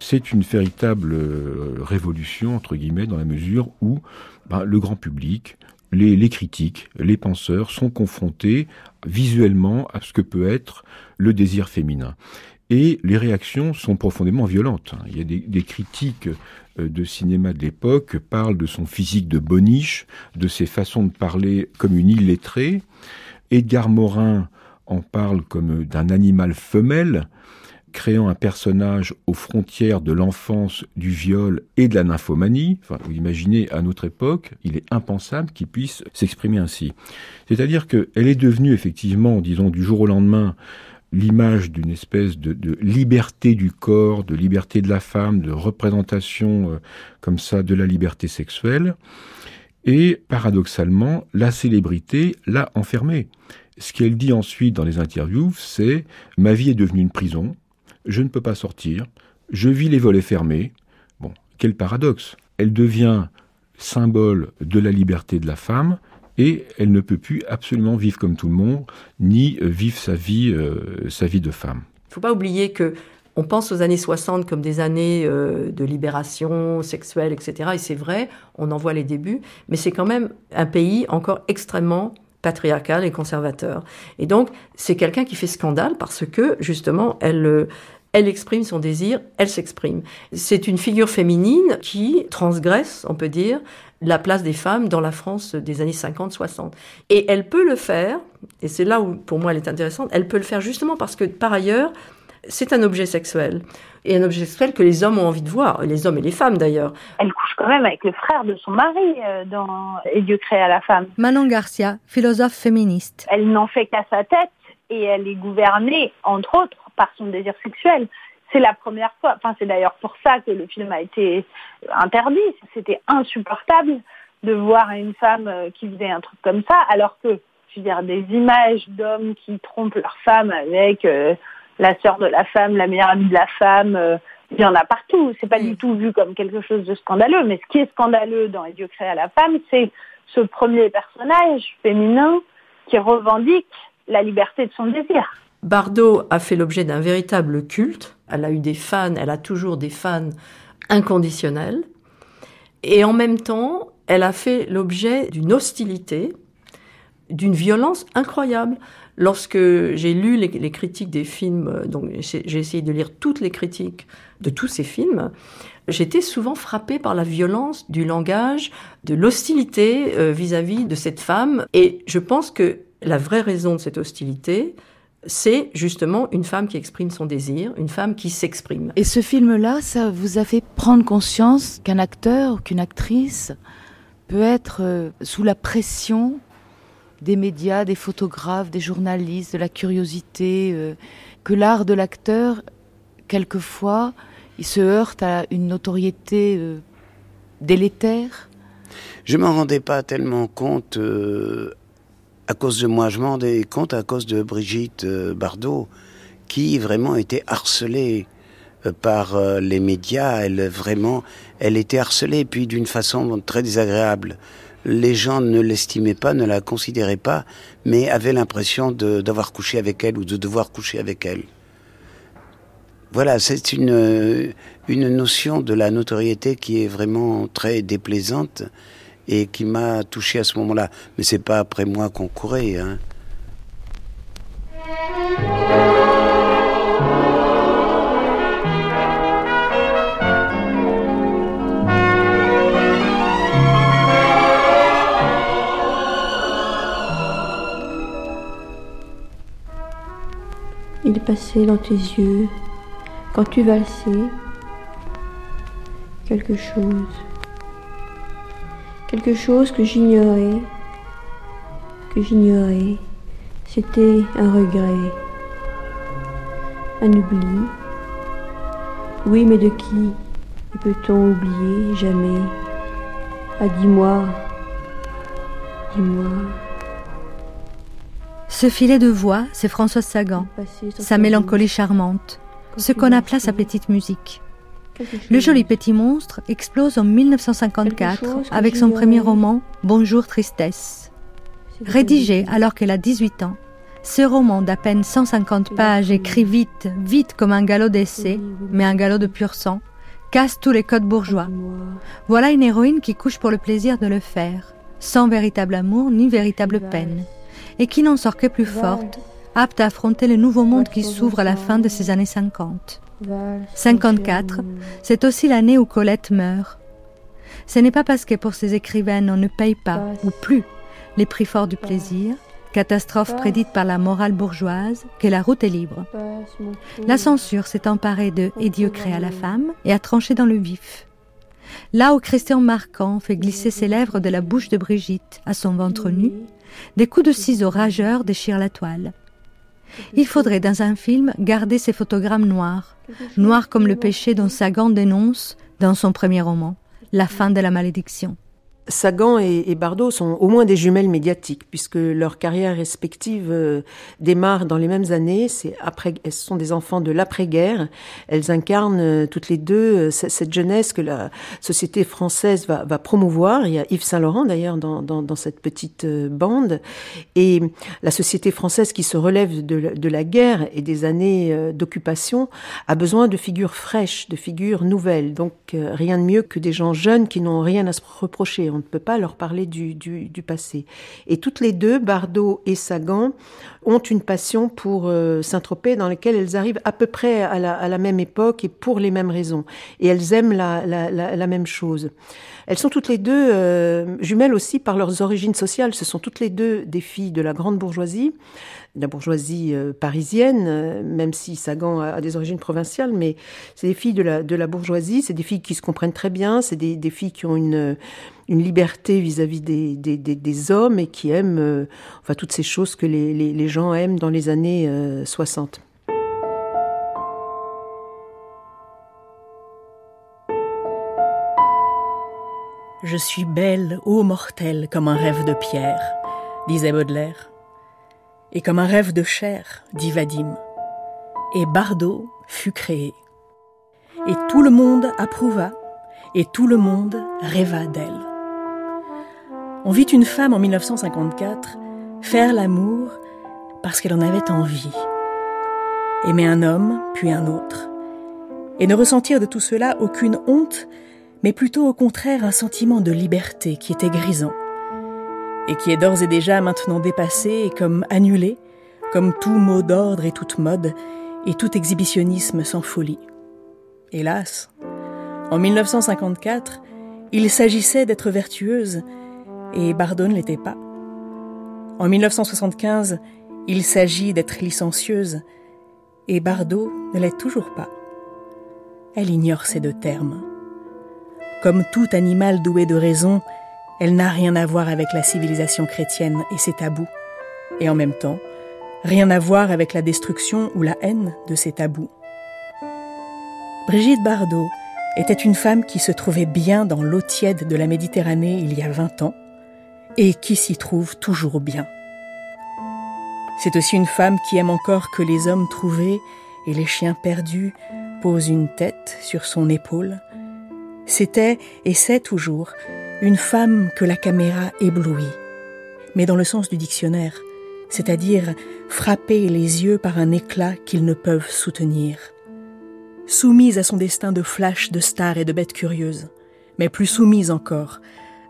C'est une véritable euh, révolution, entre guillemets, dans la mesure où ben, le grand public, les, critiques, les penseurs sont confrontés visuellement à ce que peut être le désir féminin. Et les réactions sont profondément violentes. Il y a des, critiques euh, de cinéma de l'époque parlent de son physique de boniche, de ses façons de parler comme une illettrée. Edgar Morin en parle comme d'un animal femelle créant un personnage aux frontières de l'enfance, du viol et de la nymphomanie. Enfin, vous imaginez, à notre époque, il est impensable qu'il puisse s'exprimer ainsi. C'est-à-dire qu'elle est devenue effectivement, disons, du jour au lendemain, l'image d'une espèce de, liberté du corps, de liberté de la femme, de représentation euh, comme ça de la liberté sexuelle. Et paradoxalement, la célébrité l'a enfermée. Ce qu'elle dit ensuite dans les interviews, c'est ma vie est devenue une prison, je ne peux pas sortir, je vis les volets fermés. Bon, quel paradoxe. Elle devient symbole de la liberté de la femme et elle ne peut plus absolument vivre comme tout le monde, ni euh, vivre sa vie, euh, sa vie de femme. Il ne faut pas oublier que on pense aux années 60 comme des années euh, de libération sexuelle, etc. Et c'est vrai, on en voit les débuts, mais c'est quand même un pays encore extrêmement patriarcal et conservateur. Et donc, c'est quelqu'un qui fait scandale parce que, justement, elle, elle exprime son désir, elle s'exprime. C'est une figure féminine qui transgresse, on peut dire, la place des femmes dans la France des années 50-60. Et elle peut le faire, et c'est là où pour moi elle est intéressante, elle peut le faire justement parce que par ailleurs, c'est un objet sexuel. Et un objet sexuel que les hommes ont envie de voir, les hommes et les femmes d'ailleurs. Elle couche quand même avec le frère de son mari euh, dans Et Dieu créa la femme. Manon Garcia, philosophe féministe. Elle n'en fait qu'à sa tête et elle est gouvernée, entre autres, par son désir sexuel. C'est la première fois, enfin c'est d'ailleurs pour ça que le film a été interdit. C'était insupportable de voir une femme euh, qui faisait un truc comme ça, alors que, je veux dire, des images d'hommes qui trompent leur femme avec euh, la sœur de la femme, la meilleure amie de la femme, euh, il y en a partout. C'est pas du tout vu comme quelque chose de scandaleux, mais ce qui est scandaleux dans Les Dieux créés à la femme, c'est ce premier personnage féminin qui revendique la liberté de son désir. Bardot a fait l'objet d'un véritable culte. Elle a eu des fans, elle a toujours des fans inconditionnels. Et en même temps, elle a fait l'objet d'une hostilité, d'une violence incroyable. Lorsque j'ai lu les, critiques des films, donc j'ai essayé de lire toutes les critiques de tous ces films, j'étais souvent frappée par la violence du langage, de l'hostilité euh, vis-à-vis de cette femme. Et je pense que la vraie raison de cette hostilité, c'est justement une femme qui exprime son désir, une femme qui s'exprime. Et ce film-là, ça vous a fait prendre conscience qu'un acteur ou qu'une actrice peut être euh, sous la pression des médias, des photographes, des journalistes, de la curiosité, euh, que l'art de l'acteur, quelquefois, il se heurte à une notoriété euh, délétère? Je m'en rendais pas tellement compte à cause de moi, je m'en rendais compte à cause de Brigitte euh, Bardot, qui vraiment était harcelée euh, par euh, les médias. Elle vraiment, elle était harcelée, puis d'une façon très désagréable. Les gens ne l'estimaient pas, ne la considéraient pas, mais avaient l'impression d'avoir couché avec elle ou de devoir coucher avec elle. Voilà, c'est une, une notion de la notoriété qui est vraiment très déplaisante et qui m'a touché à ce moment-là. Mais c'est pas après moi qu'on courait. Hein. Il passait dans tes yeux, quand tu valsais, quelque chose quelque chose que j'ignorais, que j'ignorais. C'était un regret, un oubli. Oui, mais de qui peut-on oublier jamais? Ah, dis-moi, dis-moi. Ce filet de voix, c'est Françoise Sagan, sa mélancolie charmante, ce qu'on appela sa petite musique. Le joli petit monstre explose en 1954 avec son premier roman Bonjour Tristesse. Rédigé alors qu'elle a 18 ans, ce roman d'à peine 150 pages, écrit vite, vite comme un galop d'essai, mais un galop de pur sang, casse tous les codes bourgeois. Voilà une héroïne qui couche pour le plaisir de le faire, sans véritable amour ni véritable peine, et qui n'en sort que plus forte, apte à affronter le nouveau monde qui s'ouvre à la fin de ces années 50. 54, c'est aussi l'année où Colette meurt. Ce n'est pas parce que pour ces écrivaines on ne paye pas, ou plus, les prix forts du plaisir, catastrophe prédite par la morale bourgeoise, que la route est libre. La censure s'est emparée de Et Dieu créa la femme et a tranché dans le vif. Là où Christian Marquand fait glisser ses lèvres de la bouche de Brigitte à son ventre nu, des coups de ciseaux rageurs déchirent la toile. Il faudrait dans un film garder ces photogrammes noirs, noirs comme le péché dont Sagan dénonce dans son premier roman, La fin de la malédiction. Sagan et, Bardot sont au moins des jumelles médiatiques, puisque leurs carrières respectives euh, démarrent dans les mêmes années. C'est après, elles sont des enfants de l'après-guerre. Elles incarnent euh, toutes les deux euh, cette jeunesse que la société française va, promouvoir. Il y a Yves Saint Laurent d'ailleurs dans, dans, dans, cette petite bande, et la société française qui se relève de la guerre et des années d'occupation a besoin de figures fraîches, de figures nouvelles. Donc rien de mieux que des gens jeunes qui n'ont rien à se reprocher on ne peut pas leur parler du, passé. Et toutes les deux, Bardot et Sagan, ont une passion pour euh, Saint-Tropez dans laquelle elles arrivent à peu près à la, même époque et pour les mêmes raisons. Et elles aiment la, même chose. Elles sont toutes les deux euh, jumelles aussi par leurs origines sociales. Ce sont toutes les deux des filles de la grande bourgeoisie la bourgeoisie euh, parisienne, même si Sagan a, des origines provinciales, mais c'est des filles de la, de la bourgeoisie, c'est des filles qui se comprennent très bien, c'est des, filles qui ont une, une liberté vis-à-vis des, hommes et qui aiment euh, toutes ces choses que les, gens aiment dans les années 60. Je suis belle, ô mortelle, comme un rêve de pierre, disait Baudelaire et comme un rêve de chair, dit Vadim. Et Bardot fut créé. Et tout le monde approuva, et tout le monde rêva d'elle. On vit une femme en 1954 faire l'amour parce qu'elle en avait envie. Aimer un homme, puis un autre. Et ne ressentir de tout cela aucune honte, mais plutôt au contraire un sentiment de liberté qui était grisant et qui est d'ores et déjà maintenant dépassé et comme annulé, comme tout mot d'ordre et toute mode, et tout exhibitionnisme sans folie. Hélas, en 1954, il s'agissait d'être vertueuse, et Bardot ne l'était pas. En 1975, il s'agit d'être licencieuse, et Bardot ne l'est toujours pas. Elle ignore ces deux termes. Comme tout animal doué de raison, elle n'a rien à voir avec la civilisation chrétienne et ses tabous, et en même temps, rien à voir avec la destruction ou la haine de ces tabous. Brigitte Bardot était une femme qui se trouvait bien dans l'eau tiède de la Méditerranée il y a 20 ans, et qui s'y trouve toujours bien. C'est aussi une femme qui aime encore que les hommes trouvés et les chiens perdus posent une tête sur son épaule. C'était, et c'est toujours, une femme que la caméra éblouit, mais dans le sens du dictionnaire, c'est-à-dire frapper les yeux par un éclat qu'ils ne peuvent soutenir. Soumise à son destin de flash, de star et de bête curieuse, mais plus soumise encore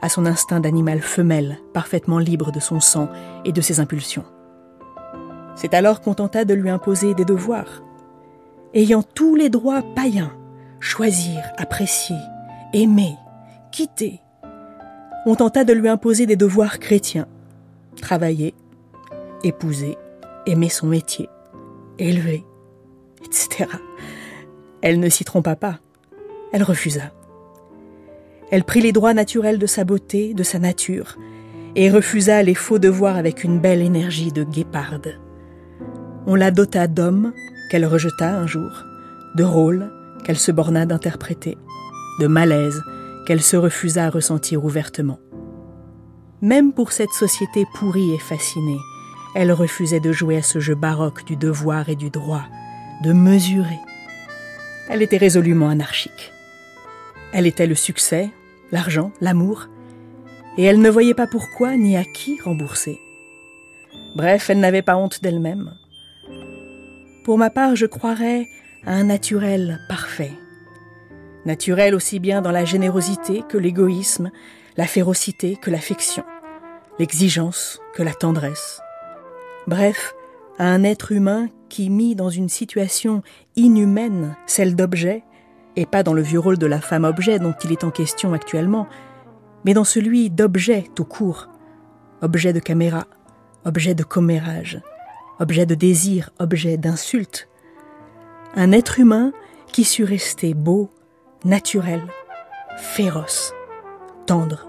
à son instinct d'animal femelle, parfaitement libre de son sang et de ses impulsions. C'est alors qu'on tenta de lui imposer des devoirs. Ayant tous les droits païens, choisir, apprécier, aimer, quitter, on tenta de lui imposer des devoirs chrétiens. Travailler, épouser, aimer son métier, élever, etc. Elle ne s'y trompa pas. Elle refusa. Elle prit les droits naturels de sa beauté, de sa nature, et refusa les faux devoirs avec une belle énergie de guéparde. On la dota d'hommes qu'elle rejeta un jour, de rôles qu'elle se borna d'interpréter, de malaises qu'elle se refusa à ressentir ouvertement. Même pour cette société pourrie et fascinée, elle refusait de jouer à ce jeu baroque du devoir et du droit, de mesurer. Elle était résolument anarchique. Elle était le succès, l'argent, l'amour, et elle ne voyait pas pourquoi ni à qui rembourser. Bref, elle n'avait pas honte d'elle-même. Pour ma part, je croirais à un naturel parfait, naturel aussi bien dans la générosité que l'égoïsme, la férocité que l'affection, l'exigence que la tendresse. Bref, à un être humain qui, mis dans une situation inhumaine, celle d'objet, et pas dans le vieux rôle de la femme-objet dont il est en question actuellement, mais dans celui d'objet tout court, objet de caméra, objet de commérage, objet de désir, objet d'insulte. Un être humain qui sut rester beau, naturel, féroce, tendre,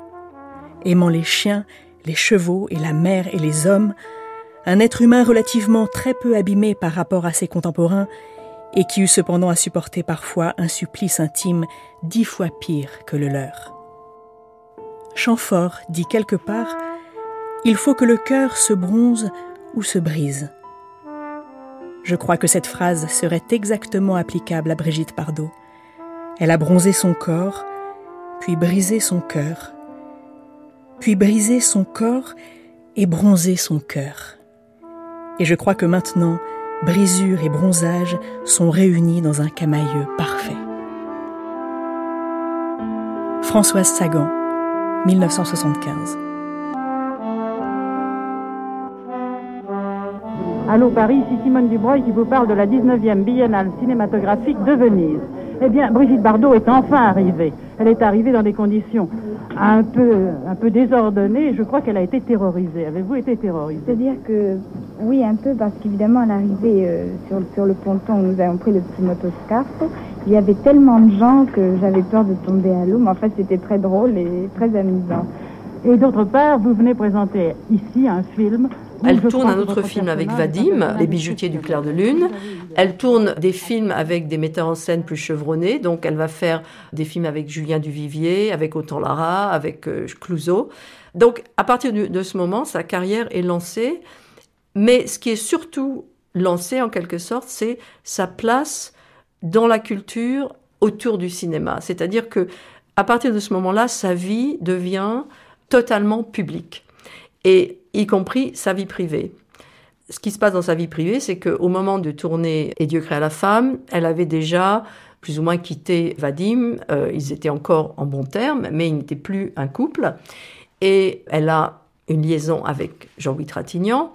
aimant les chiens, les chevaux et la mer et les hommes, un être humain relativement très peu abîmé par rapport à ses contemporains et qui eut cependant à supporter parfois un supplice intime dix fois pire que le leur. Chamfort dit quelque part Il faut que le cœur se bronze ou se brise. Je crois que cette phrase serait exactement applicable à Brigitte Bardot. Elle a bronzé son corps, puis brisé son cœur, puis brisé son corps et bronzé son cœur. Et je crois que maintenant, brisure et bronzage sont réunis dans un camailleux parfait. Françoise Sagan, 1975. Allô Paris, ici Simone Dubreuil qui vous parle de la 19e biennale cinématographique de Venise. Eh bien, Brigitte Bardot est enfin arrivée. Elle est arrivée dans des conditions un peu, un peu désordonnées. Je crois qu'elle a été terrorisée. Avez-vous été terrorisée? C'est-à-dire que, oui, un peu, parce qu'évidemment, à l'arrivée euh, sur, sur le ponton où nous avons pris le petit motoscarpe, il y avait tellement de gens que j'avais peur de tomber à l'eau. Mais en fait, c'était très drôle et très amusant. Et d'autre part, vous venez présenter ici un film. Elle tourne un autre film avec Vadim, Les bijoutiers du clair de lune. Elle tourne des films avec des metteurs en scène plus chevronnés. Donc, elle va faire des films avec Julien Duvivier, avec Autant Lara, avec euh, Clouseau. Donc, à partir de ce moment, sa carrière est lancée. Mais ce qui est surtout lancé, en quelque sorte, c'est sa place dans la culture autour du cinéma. C'est-à-dire que, à partir de ce moment-là, sa vie devient totalement public, et y compris sa vie privée. Ce qui se passe dans sa vie privée, c'est qu'au moment de tourner Et Dieu créa la femme, elle avait déjà plus ou moins quitté Vadim. Euh, ils étaient encore en bons termes, mais ils n'étaient plus un couple. Et elle a une liaison avec Jean-Louis Trintignant,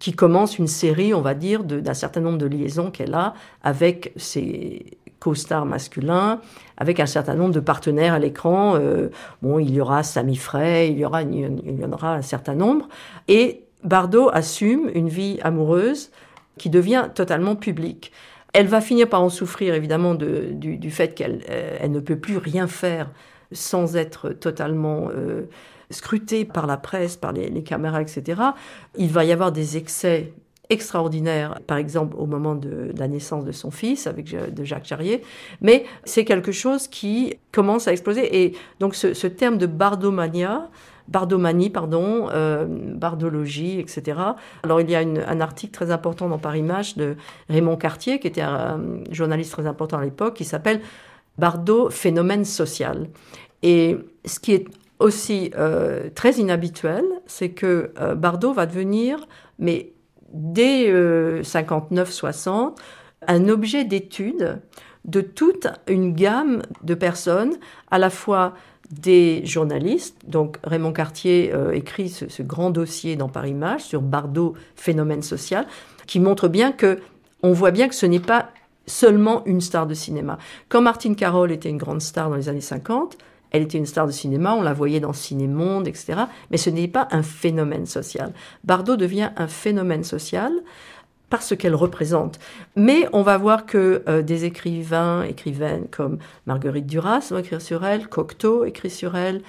qui commence une série, on va dire, d'un certain nombre de liaisons qu'elle a avec ses co-stars masculins, avec un certain nombre de partenaires à l'écran. Euh, bon, il y aura Sami Frey, il y aura, il y en aura un certain nombre. Et Bardot assume une vie amoureuse qui devient totalement publique. Elle va finir par en souffrir évidemment du, fait qu'elle euh, elle ne peut plus rien faire sans être totalement euh, scrutée par la presse, par les, caméras, etc. Il va y avoir des excès extraordinaire, par exemple au moment de, la naissance de son fils avec de Jacques Charrier, mais c'est quelque chose qui commence à exploser. Et donc ce, terme de bardomania, bardomanie, pardon, euh, bardologie, etc. Alors il y a un article très important dans Paris Match de Raymond Cartier, qui était un journaliste très important à l'époque, qui s'appelle Bardot, phénomène social. Et ce qui est aussi euh, très inhabituel, c'est que euh, Bardot va devenir, mais dès 59-60 euh, un objet d'étude de toute une gamme de personnes, à la fois des journalistes. Donc Raymond Cartier écrit ce, grand dossier dans Paris Match sur Bardot, phénomène social, qui montre bien que on voit bien que ce n'est pas seulement une star de cinéma. Quand Martine Carole était une grande star dans les années 50, elle était une star de cinéma, on la voyait dans Ciné-Monde, etc. Mais ce n'est pas un phénomène social. Bardot devient un phénomène social parce qu'elle représente. Mais on va voir que euh, des écrivains, écrivaines comme Marguerite Duras vont écrire sur elle, Cocteau écrit sur elle,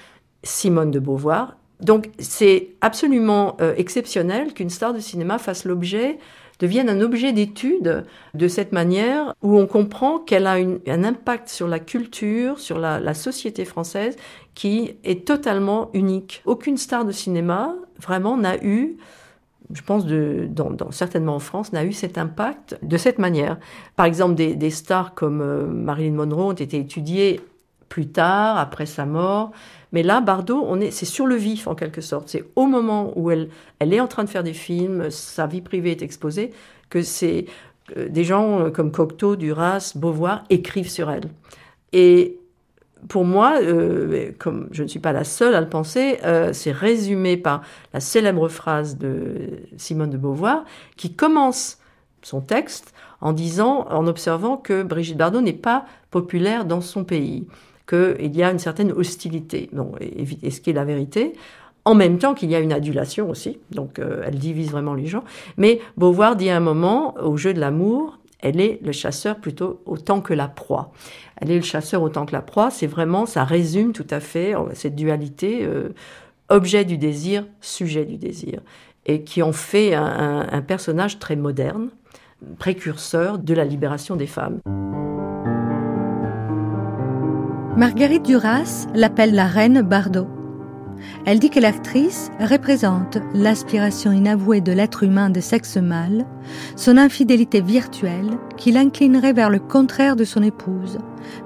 Simone de Beauvoir. Donc c'est absolument euh, exceptionnel qu'une star de cinéma fasse l'objet devienne un objet d'étude de cette manière où on comprend qu'elle a un impact sur la culture, sur la, société française qui est totalement unique. Aucune star de cinéma vraiment n'a eu je pense, dans, certainement en France, n'a eu cet impact de cette manière. Par exemple, des, stars comme euh, Marilyn Monroe ont été étudiées plus tard, après sa mort. Mais là, Bardot, on est, c'est sur le vif en quelque sorte. C'est au moment où elle, elle est en train de faire des films, sa vie privée est exposée, que c'est euh, des gens euh, comme Cocteau, Duras, Beauvoir écrivent sur elle. Et pour moi, euh, comme je ne suis pas la seule à le penser, c'est résumé par la célèbre phrase de Simone de Beauvoir, qui commence son texte en disant, en observant que Brigitte Bardot n'est pas populaire dans son pays qu'il y a une certaine hostilité, bon, et, ce qui est la vérité, en même temps qu'il y a une adulation aussi, donc euh, elle divise vraiment les gens. Mais Beauvoir dit à un moment, au jeu de l'amour, elle est le chasseur plutôt autant que la proie. Elle est le chasseur autant que la proie, c'est vraiment, ça résume tout à fait euh, cette dualité, euh, objet du désir, sujet du désir, et qui en fait un personnage très moderne, précurseur de la libération des femmes. Marguerite Duras l'appelle la reine Bardot. Elle dit que l'actrice représente l'aspiration inavouée de l'être humain de sexe mâle, son infidélité virtuelle qui l'inclinerait vers le contraire de son épouse,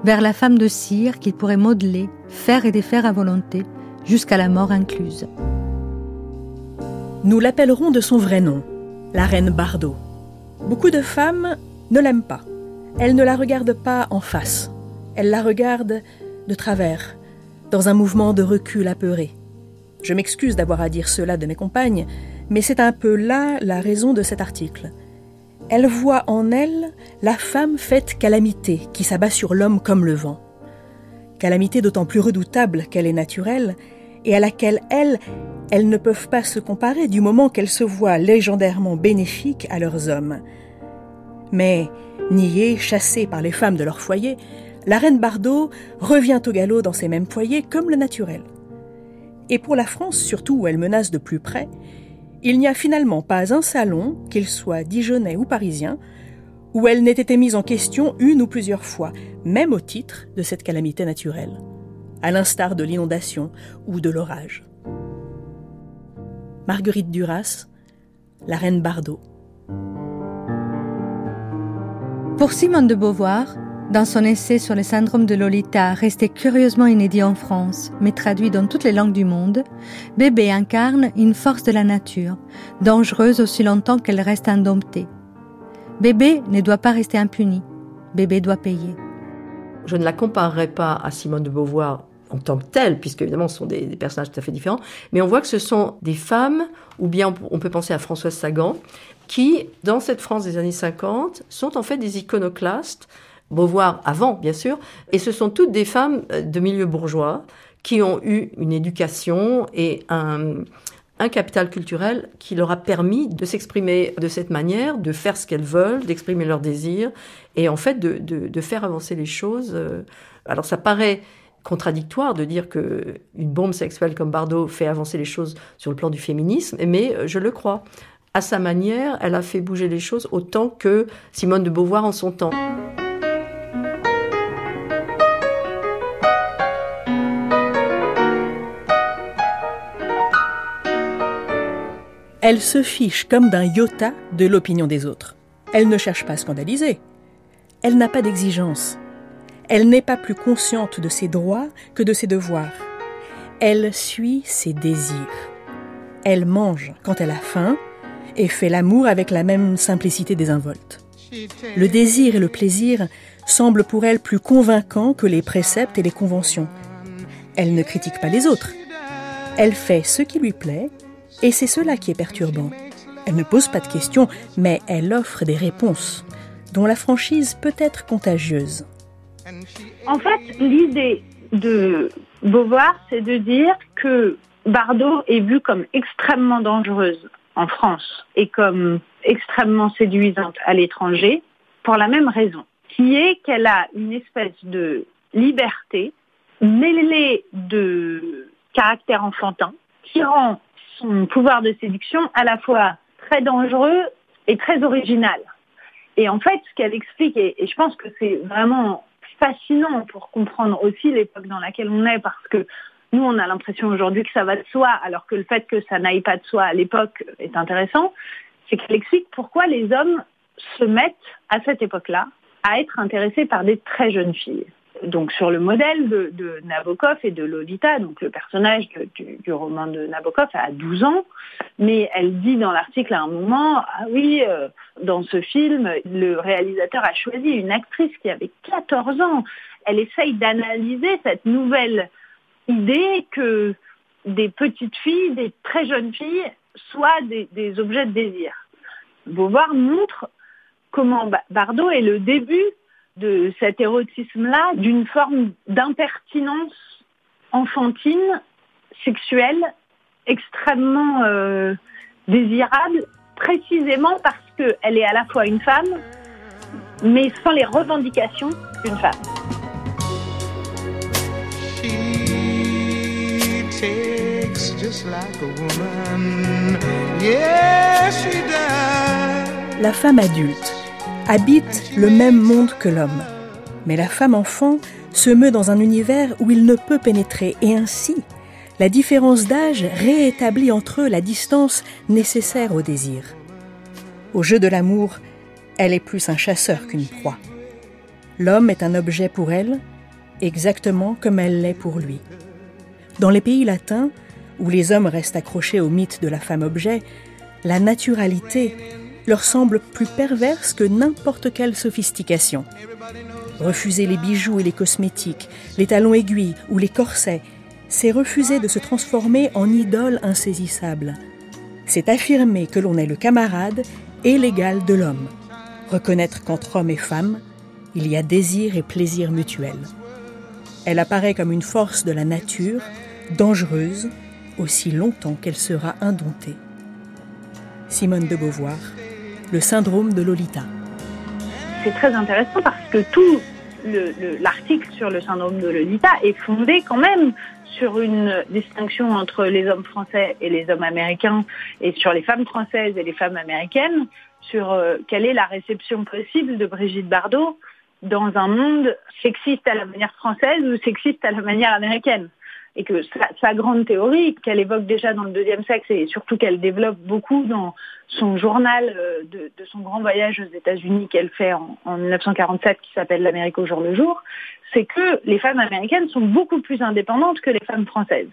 vers la femme de cire qu'il pourrait modeler, faire et défaire à volonté, jusqu'à la mort incluse. Nous l'appellerons de son vrai nom, la reine Bardot. Beaucoup de femmes ne l'aiment pas. Elles ne la regardent pas en face. Elles la regardent de travers, dans un mouvement de recul apeuré. Je m'excuse d'avoir à dire cela de mes compagnes, mais c'est un peu là la raison de cet article. Elle voit en elle la femme faite calamité qui s'abat sur l'homme comme le vent. Calamité d'autant plus redoutable qu'elle est naturelle et à laquelle elles, elles ne peuvent pas se comparer du moment qu'elles se voient légendairement bénéfiques à leurs hommes. Mais, niée, chassée par les femmes de leur foyer, la reine Bardot revient au galop dans ces mêmes foyers comme le naturel. Et pour la France, surtout où elle menace de plus près, il n'y a finalement pas un salon, qu'il soit dijonnais ou parisien, où elle n'ait été mise en question une ou plusieurs fois, même au titre de cette calamité naturelle, à l'instar de l'inondation ou de l'orage. Marguerite Duras, la reine Bardot. Pour Simone de Beauvoir, dans son essai sur le syndrome de Lolita, resté curieusement inédit en France, mais traduit dans toutes les langues du monde, Bébé incarne une force de la nature, dangereuse aussi longtemps qu'elle reste indomptée. Bébé ne doit pas rester impuni. Bébé doit payer. Je ne la comparerai pas à Simone de Beauvoir en tant que telle, puisque évidemment ce sont des, personnages tout à fait différents, mais on voit que ce sont des femmes, ou bien on peut penser à Françoise Sagan, qui, dans cette France des années 50, sont en fait des iconoclastes Beauvoir avant, bien sûr, et ce sont toutes des femmes euh, de milieu bourgeois qui ont eu une éducation et un, capital culturel qui leur a permis de s'exprimer de cette manière, de faire ce qu'elles veulent, d'exprimer leurs désirs, et en fait de, de, de, faire avancer les choses. Euh. Alors ça paraît contradictoire de dire que une bombe sexuelle comme Bardot fait avancer les choses sur le plan du féminisme, mais euh, je le crois. À sa manière, elle a fait bouger les choses autant que Simone de Beauvoir en son temps. Elle se fiche comme d'un iota de l'opinion des autres. Elle ne cherche pas à scandaliser. Elle n'a pas d'exigence. Elle n'est pas plus consciente de ses droits que de ses devoirs. Elle suit ses désirs. Elle mange quand elle a faim et fait l'amour avec la même simplicité désinvolte. Le désir et le plaisir semblent pour elle plus convaincants que les préceptes et les conventions. Elle ne critique pas les autres. Elle fait ce qui lui plaît et c'est cela qui est perturbant. Elle ne pose pas de questions, mais elle offre des réponses, dont la franchise peut être contagieuse. En fait, l'idée de Beauvoir, c'est de dire que Bardot est vue comme extrêmement dangereuse en France et comme extrêmement séduisante à l'étranger pour la même raison, qui est qu'elle a une espèce de liberté mêlée de caractère enfantin qui rend son pouvoir de séduction à la fois très dangereux et très original. Et en fait, ce qu'elle explique, et, et, je pense que c'est vraiment fascinant pour comprendre aussi l'époque dans laquelle on est, parce que nous, on a l'impression aujourd'hui que ça va de soi, alors que le fait que ça n'aille pas de soi à l'époque est intéressant, c'est qu'elle explique pourquoi les hommes se mettent à cette époque-là à être intéressés par des très jeunes filles donc sur le modèle de, de, Nabokov et de Lolita, donc le personnage du, du, roman de Nabokov a 12 ans, mais elle dit dans l'article à un moment, ah oui, euh, dans ce film, le réalisateur a choisi une actrice qui avait 14 ans. Elle essaye d'analyser cette nouvelle idée que des petites filles, des très jeunes filles, soient des, des objets de désir. Beauvoir montre comment Bardot est le début de cet érotisme-là, d'une forme d'impertinence enfantine, sexuelle, extrêmement euh, désirable, précisément parce qu'elle est à la fois une femme, mais sans les revendications d'une femme. La femme adulte habite le même monde que l'homme. Mais la femme enfant se meut dans un univers où il ne peut pénétrer et ainsi, la différence d'âge réétablit entre eux la distance nécessaire au désir. Au jeu de l'amour, elle est plus un chasseur qu'une proie. L'homme est un objet pour elle, exactement comme elle l'est pour lui. Dans les pays latins, où les hommes restent accrochés au mythe de la femme objet, la naturalité leur semble plus perverse que n'importe quelle sophistication. Refuser les bijoux et les cosmétiques, les talons aiguilles ou les corsets, c'est refuser de se transformer en idole insaisissable. C'est affirmer que l'on est le camarade et l'égal de l'homme. reconnaître qu'entre hommes et femmes, il y a désir et plaisir mutuel. Elle apparaît comme une force de la nature, dangereuse, aussi longtemps qu'elle sera indomptée. Simone de Beauvoir, le syndrome de Lolita. C'est très intéressant parce que tout l'article sur le syndrome de Lolita est fondé quand même sur une distinction entre les hommes français et les hommes américains et sur les femmes françaises et les femmes américaines, sur euh, quelle est la réception possible de Brigitte Bardot dans un monde sexiste à la manière française ou sexiste à la manière américaine et que sa, grande théorie qu'elle évoque déjà dans le deuxième sexe et surtout qu'elle développe beaucoup dans son journal euh, de, son grand voyage aux États-Unis qu'elle fait en, en 1947 qui s'appelle L'Amérique au jour le jour, c'est que les femmes américaines sont beaucoup plus indépendantes que les femmes françaises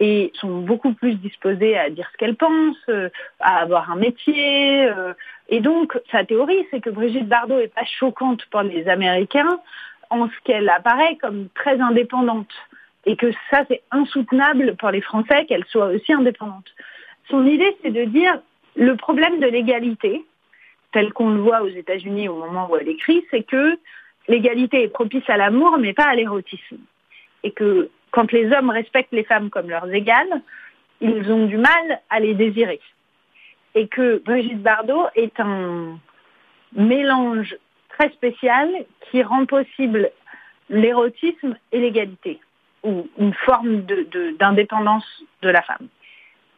et sont beaucoup plus disposées à dire ce qu'elles pensent, euh, à avoir un métier. Euh. Et donc, sa théorie, c'est que Brigitte Bardot n'est pas choquante pour les Américains en ce qu'elle apparaît comme très indépendante et que ça, c'est insoutenable pour les Français qu'elle soit aussi indépendante. Son idée, c'est de dire le problème de l'égalité, tel qu'on le voit aux États-Unis au moment où elle écrit, c'est que l'égalité est propice à l'amour, mais pas à l'érotisme. Et que quand les hommes respectent les femmes comme leurs égales, ils ont du mal à les désirer. Et que Brigitte Bardot est un mélange très spécial qui rend possible l'érotisme et l'égalité ou une forme d'indépendance de, la femme.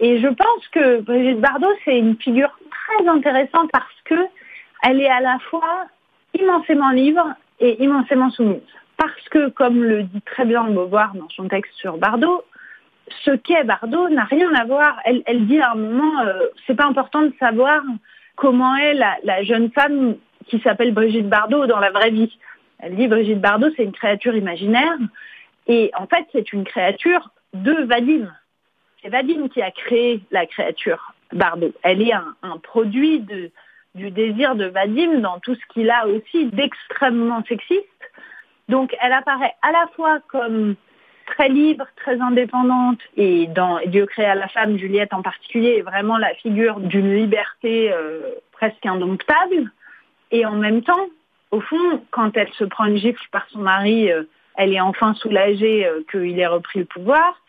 Et je pense que Brigitte Bardot, c'est une figure très intéressante parce que elle est à la fois immensément libre et immensément soumise. Parce que, comme le dit très bien Beauvoir dans son texte sur Bardot, ce qu'est Bardot n'a rien à voir. Elle, dit à un moment, euh, c'est pas important de savoir comment est la jeune femme qui s'appelle Brigitte Bardot dans la vraie vie. Elle dit Brigitte Bardot, c'est une créature imaginaire et en fait, c'est une créature de Vadim. C'est Vadim qui a créé la créature Bardot. Elle est un, produit du désir de Vadim dans tout ce qu'il a aussi d'extrêmement sexiste. Donc elle apparaît à la fois comme très libre, très indépendante, et dans Dieu créa la femme, Juliette en particulier, est vraiment la figure d'une liberté euh, presque indomptable. Et en même temps, au fond, quand elle se prend une gifle par son mari, euh, elle est enfin soulagée euh, qu'il ait repris le pouvoir.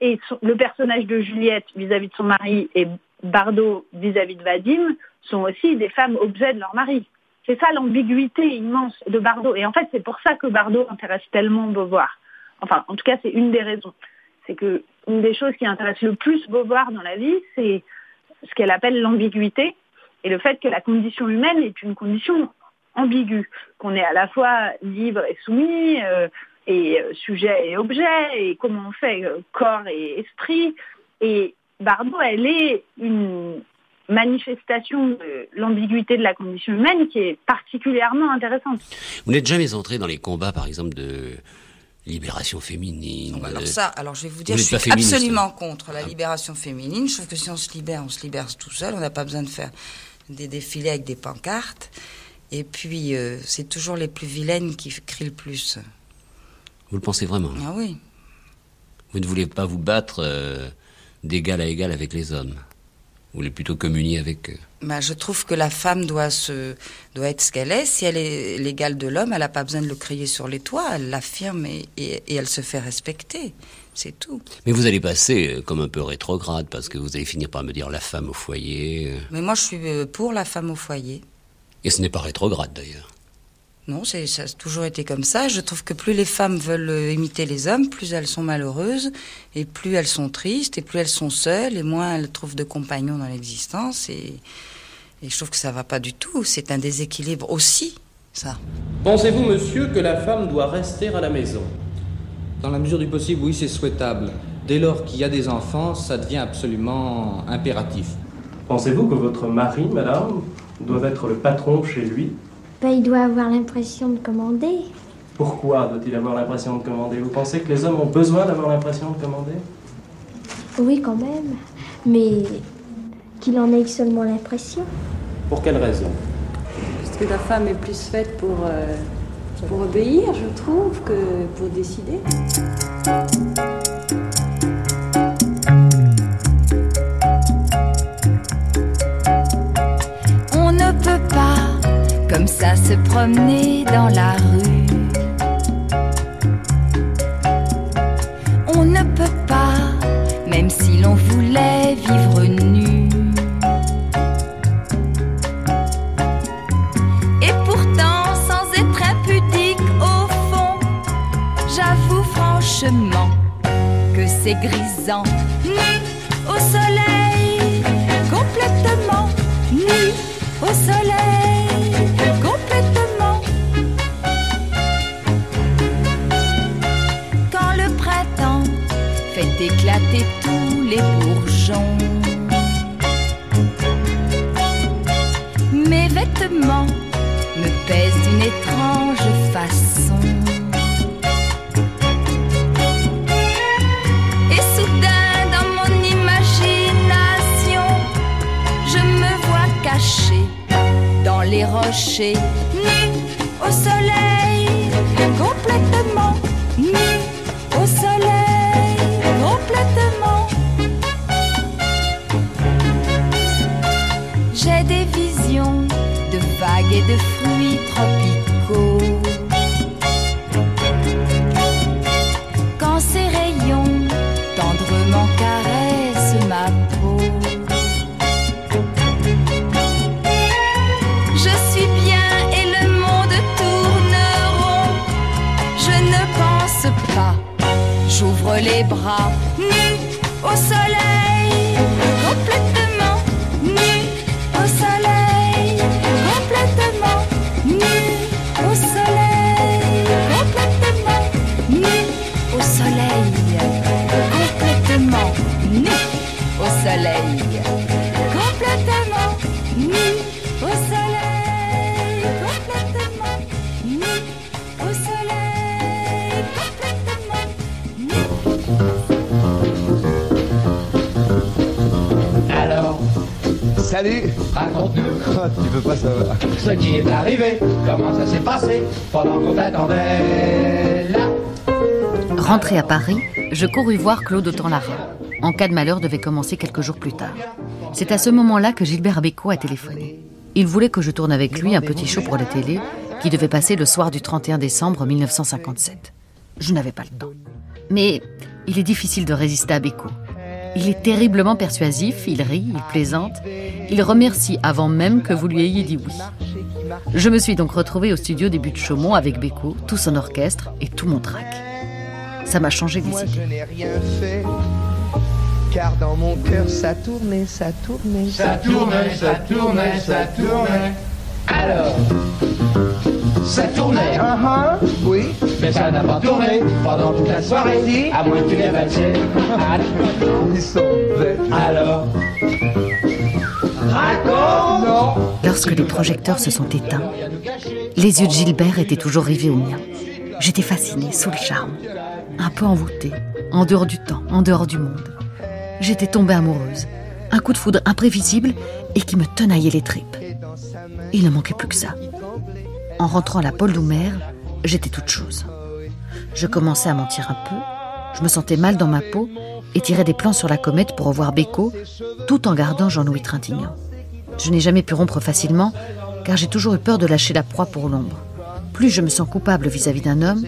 Et le personnage de Juliette vis-à-vis de son mari et Bardot vis-à-vis de Vadim sont aussi des femmes objets de leur mari. C'est ça l'ambiguïté immense de Bardot. Et en fait, c'est pour ça que Bardot intéresse tellement Beauvoir. Enfin, en tout cas, c'est une des raisons. C'est que une des choses qui intéresse le plus Beauvoir dans la vie, c'est ce qu'elle appelle l'ambiguïté et le fait que la condition humaine est une condition ambigu, qu'on est à la fois libre et soumis, euh, et euh, sujet et objet, et comment on fait euh, corps et esprit. Et Bardot, elle est une manifestation de l'ambiguïté de la condition humaine qui est particulièrement intéressante. Vous n'êtes jamais entré dans les combats, par exemple, de libération féminine. alors ça, alors je vais vous dire, je suis absolument contre la ah. libération féminine. Je trouve que si on se libère, on se libère tout seul. On n'a pas besoin de faire des défilés avec des pancartes. Et puis, euh, c'est toujours les plus vilaines qui crient le plus. Vous le pensez vraiment Ah oui. Vous ne voulez pas vous battre euh, d'égal à égal avec les hommes Vous voulez plutôt communier avec eux bah, Je trouve que la femme doit, se, doit être ce qu'elle est. Si elle est l'égale de l'homme, elle n'a pas besoin de le crier sur les toits. Elle l'affirme et, et, elle se fait respecter. C'est tout. Mais vous allez passer euh, comme un peu rétrograde parce que vous allez finir par me dire la femme au foyer. Mais moi, je suis pour la femme au foyer. Et ce n'est pas rétrograde d'ailleurs. Non, ça a toujours été comme ça. Je trouve que plus les femmes veulent euh, imiter les hommes, plus elles sont malheureuses, et plus elles sont tristes, et plus elles sont seules, et moins elles trouvent de compagnons dans l'existence. Et, je trouve que ça va pas du tout. C'est un déséquilibre aussi, ça. Pensez-vous, monsieur, que la femme doit rester à la maison? Dans la mesure du possible, oui, c'est souhaitable. Dès lors qu'il y a des enfants, ça devient absolument impératif. Pensez-vous que votre mari, madame, doit être le patron chez lui ben, Il doit avoir l'impression de commander. Pourquoi doit-il avoir l'impression de commander? Vous pensez que les hommes ont besoin d'avoir l'impression de commander? Oui, quand même. Mais qu'il en ait seulement l'impression. Pour quelle raison? Parce que la femme est plus faite pour, euh, pour obéir, je trouve, que pour décider. Ça se promener dans la rue. On ne peut pas, même si l'on voulait vivre nu. Et pourtant, sans être impudique au fond, j'avoue franchement que c'est grisant. Nu au soleil, complètement nu au soleil, éclater tous les bourgeons, mes vêtements me pèsent d'une étrange façon. Et soudain, dans mon imagination, je me vois caché dans les rochers, nu au soleil, et de fruits tropicaux. Quand ces rayons tendrement caressent ma peau. Je suis bien et le monde tourne rond. Je ne pense pas, j'ouvre les bras, Ce. Rentré à Paris, je courus voir Claude Autant-Lara. En cas de malheur devait commencer quelques jours plus tard. C'est à ce moment-là que Gilbert Bécaud a téléphoné. Il voulait que je tourne avec lui un petit show pour la télé qui devait passer le soir du 31 décembre 1957. Je n'avais pas le temps. Mais il est difficile de résister à Bécaud. Il est terriblement persuasif, il rit, il plaisante, il remercie avant même que vous lui ayez dit oui. Je me suis donc retrouvée au studio des Buttes Chaumont avec Bécaud, tout son orchestre et tout mon trac. Ça m'a changé Moi les je idées. n'ai rien fait, car dans mon cœur ça tournait, ça tournait. Ça tournait, ça tournait, ça tournait. Alors, ça tournait. Ah, oui. Mais ça n'a pas tourné pendant toute la soirée. Si. À moins que tu valsé. Ils sont bêtes. Alors, raconte. Non. Lorsque les projecteurs se sont éteints, les yeux de Gilbert étaient toujours rivés aux miens. J'étais fascinée, sous le charme, un peu envoûtée, en dehors du temps, en dehors du monde. J'étais tombée amoureuse, un coup de foudre imprévisible et qui me tenaillait les tripes. Il ne manquait plus que ça. En rentrant à la Paul Doumer, j'étais toute chose. Je commençais à mentir un peu, je me sentais mal dans ma peau et tirais des plans sur la comète pour revoir Béco, tout en gardant Jean-Louis Trintignant. Je n'ai jamais pu rompre facilement, car j'ai toujours eu peur de lâcher la proie pour l'ombre. Plus je me sens coupable vis-à-vis d'un homme,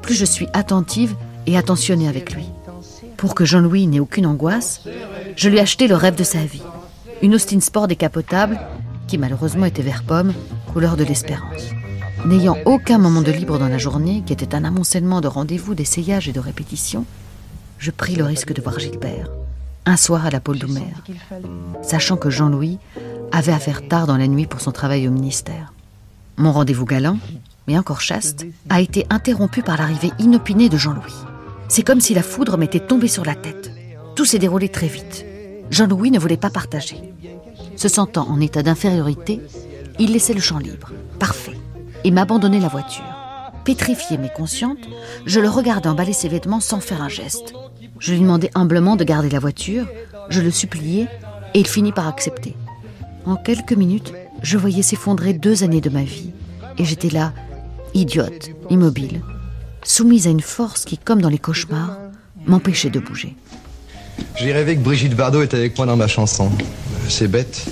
plus je suis attentive et attentionnée avec lui. Pour que Jean-Louis n'ait aucune angoisse, je lui ai acheté le rêve de sa vie. Une Austin Sport décapotable, qui malheureusement était vert pomme, couleur de l'espérance. N'ayant aucun moment de libre dans la journée, qui était un amoncellement de rendez-vous, d'essayages et de répétitions, je pris le risque de voir Gilbert, un soir à la Paul Doumer, sachant que Jean-Louis avait à faire tard dans la nuit pour son travail au ministère. Mon rendez-vous galant, mais encore chaste, a été interrompu par l'arrivée inopinée de Jean-Louis. C'est comme si la foudre m'était tombée sur la tête. Tout s'est déroulé très vite. Jean-Louis ne voulait pas partager. Se sentant en état d'infériorité, il laissait le champ libre, parfait, et m'abandonnait la voiture. Pétrifiée mais consciente, je le regardais emballer ses vêtements sans faire un geste. Je lui demandais humblement de garder la voiture, je le suppliais, et il finit par accepter. En quelques minutes, je voyais s'effondrer deux années de ma vie, et j'étais là, idiote, immobile, soumise à une force qui, comme dans les cauchemars, m'empêchait de bouger. J'ai rêvé que Brigitte Bardot était avec moi dans ma chanson. C'est bête.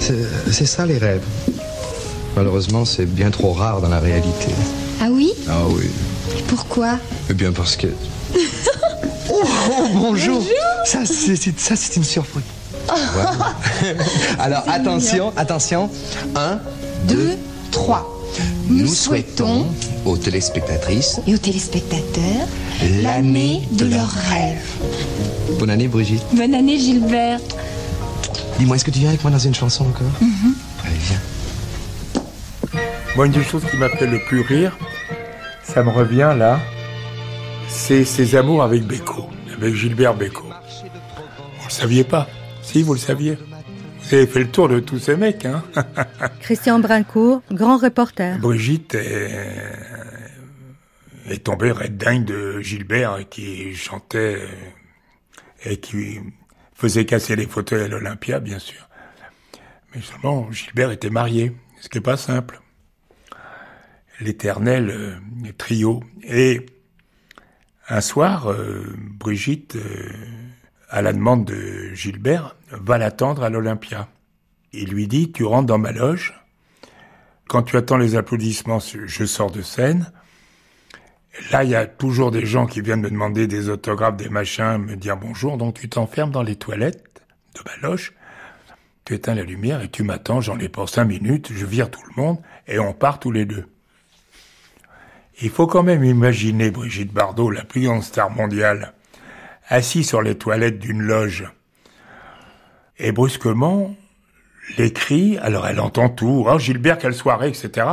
C'est ça les rêves. Malheureusement, c'est bien trop rare dans la réalité. Ah oui Ah oui. Pourquoi Eh bien parce que... oh, oh, bonjour. Ça, c'est ça, c'est une surprise. Voilà. Alors attention, mignon. attention. Un, deux, trois. Nous souhaitons aux téléspectatrices Et aux téléspectateurs l'année de leurs rêves. Bonne année, Brigitte. Bonne année Gilbert. Dis-moi, est-ce que tu viens avec moi dans une chanson encore? Allez, viens. Moi, une des choses qui m'a fait le plus rire, ça me revient là, c'est ses amours avec Beko, avec Gilbert Beko. Vous le saviez pas Si, vous le saviez. Vous avez fait le tour de tous ces mecs, hein Christian Brincourt, grand reporter. Brigitte est, est tombée red dingue de Gilbert qui chantait et qui faisait casser les fauteuils à l'Olympia, bien sûr. Mais seulement, Gilbert était marié, ce qui n'est pas simple. L'éternel euh, trio. Et un soir, euh, Brigitte, euh, à la demande de Gilbert, va l'attendre à l'Olympia. Il lui dit, tu rentres dans ma loge, quand tu attends les applaudissements, je sors de scène. Là, il y a toujours des gens qui viennent me demander des autographes, des machins, me dire bonjour. Donc tu t'enfermes dans les toilettes de ma loge, tu éteins la lumière et tu m'attends, j'en ai pour cinq minutes, je vire tout le monde et on part tous les deux. Il faut quand même imaginer Brigitte Bardot, la plus grande star mondiale, assise sur les toilettes d'une loge. Et brusquement, les cris, alors elle entend tout, oh Gilbert, quelle soirée, etc.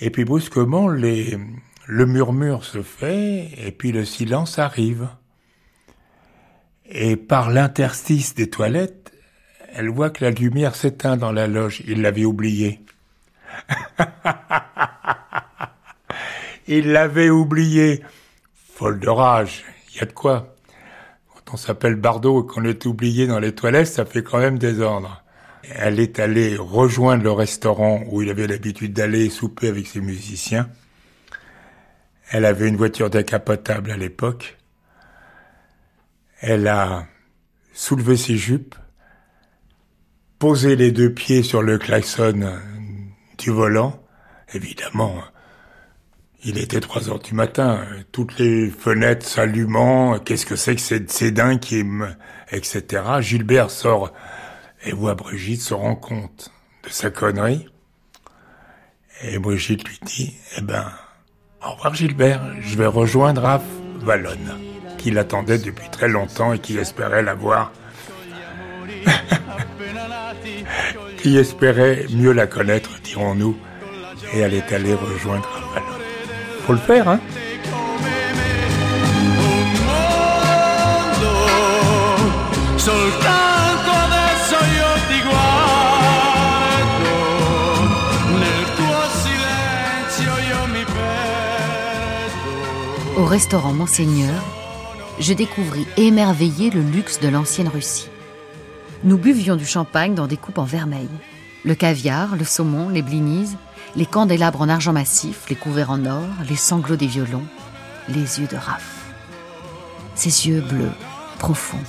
Et puis brusquement, les, le murmure se fait, et puis le silence arrive. Et par l'interstice des toilettes, elle voit que la lumière s'éteint dans la loge. Il l'avait oublié. Il l'avait oublié. Folle de rage. Il y a de quoi. Quand on s'appelle Bardot et qu'on est oublié dans les toilettes, ça fait quand même désordre. Elle est allée rejoindre le restaurant où il avait l'habitude d'aller souper avec ses musiciens. Elle avait une voiture décapotable à l'époque. Elle a soulevé ses jupes, posé les deux pieds sur le klaxon du volant. Évidemment, il était trois heures du matin, toutes les fenêtres s'allumant. Qu'est-ce que c'est que ces dingues qui me... etc. Gilbert sort et voit Brigitte se rend compte de sa connerie. Et Brigitte lui dit, eh ben, au revoir Gilbert, je vais rejoindre Raph Vallone, qui l'attendait depuis très longtemps et qui espérait la voir. qui espérait mieux la connaître, dirons-nous. Et elle est allée rejoindre Raph Vallone. Le faire, hein. Au restaurant Monseigneur, je découvris émerveillé le luxe de l'ancienne Russie. Nous buvions du champagne dans des coupes en vermeil. Le caviar, le saumon, les blinis, les candélabres en argent massif, les couverts en or, les sanglots des violons, les yeux de Raph. Ses yeux bleus, profonds,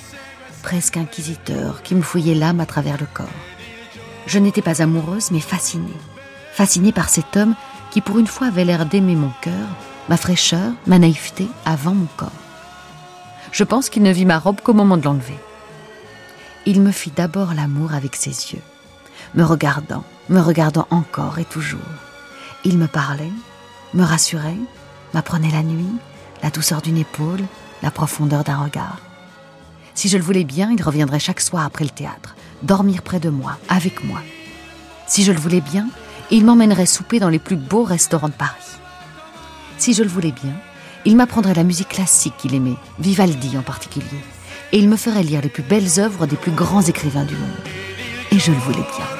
presque inquisiteurs, qui me fouillaient l'âme à travers le corps. Je n'étais pas amoureuse, mais fascinée. Fascinée par cet homme qui, pour une fois, avait l'air d'aimer mon cœur, ma fraîcheur, ma naïveté avant mon corps. Je pense qu'il ne vit ma robe qu'au moment de l'enlever. Il me fit d'abord l'amour avec ses yeux, me regardant, me regardant encore et toujours. Il me parlait, me rassurait, m'apprenait la nuit, la douceur d'une épaule, la profondeur d'un regard. Si je le voulais bien, il reviendrait chaque soir après le théâtre, dormir près de moi, avec moi. Si je le voulais bien, il m'emmènerait souper dans les plus beaux restaurants de Paris. Si je le voulais bien, il m'apprendrait la musique classique qu'il aimait, Vivaldi en particulier, et il me ferait lire les plus belles œuvres des plus grands écrivains du monde. Et je le voulais bien.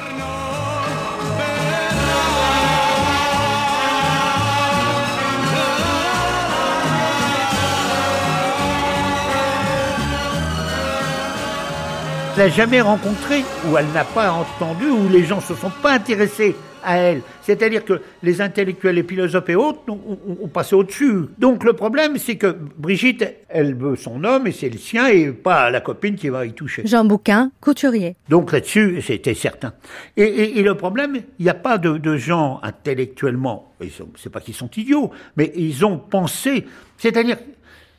L'a jamais rencontrée, ou elle n'a pas entendu, ou les gens se sont pas intéressés à elle. C'est-à-dire que les intellectuels, les philosophes et autres ont, passé au-dessus. Donc le problème, c'est que Brigitte, elle veut son homme et c'est le sien et pas la copine qui va y toucher. Jean Bouquin, couturier. Donc là-dessus, c'était certain. Et, le problème, il n'y a pas de, gens intellectuellement, c'est pas qu'ils sont idiots, mais ils ont pensé, c'est-à-dire,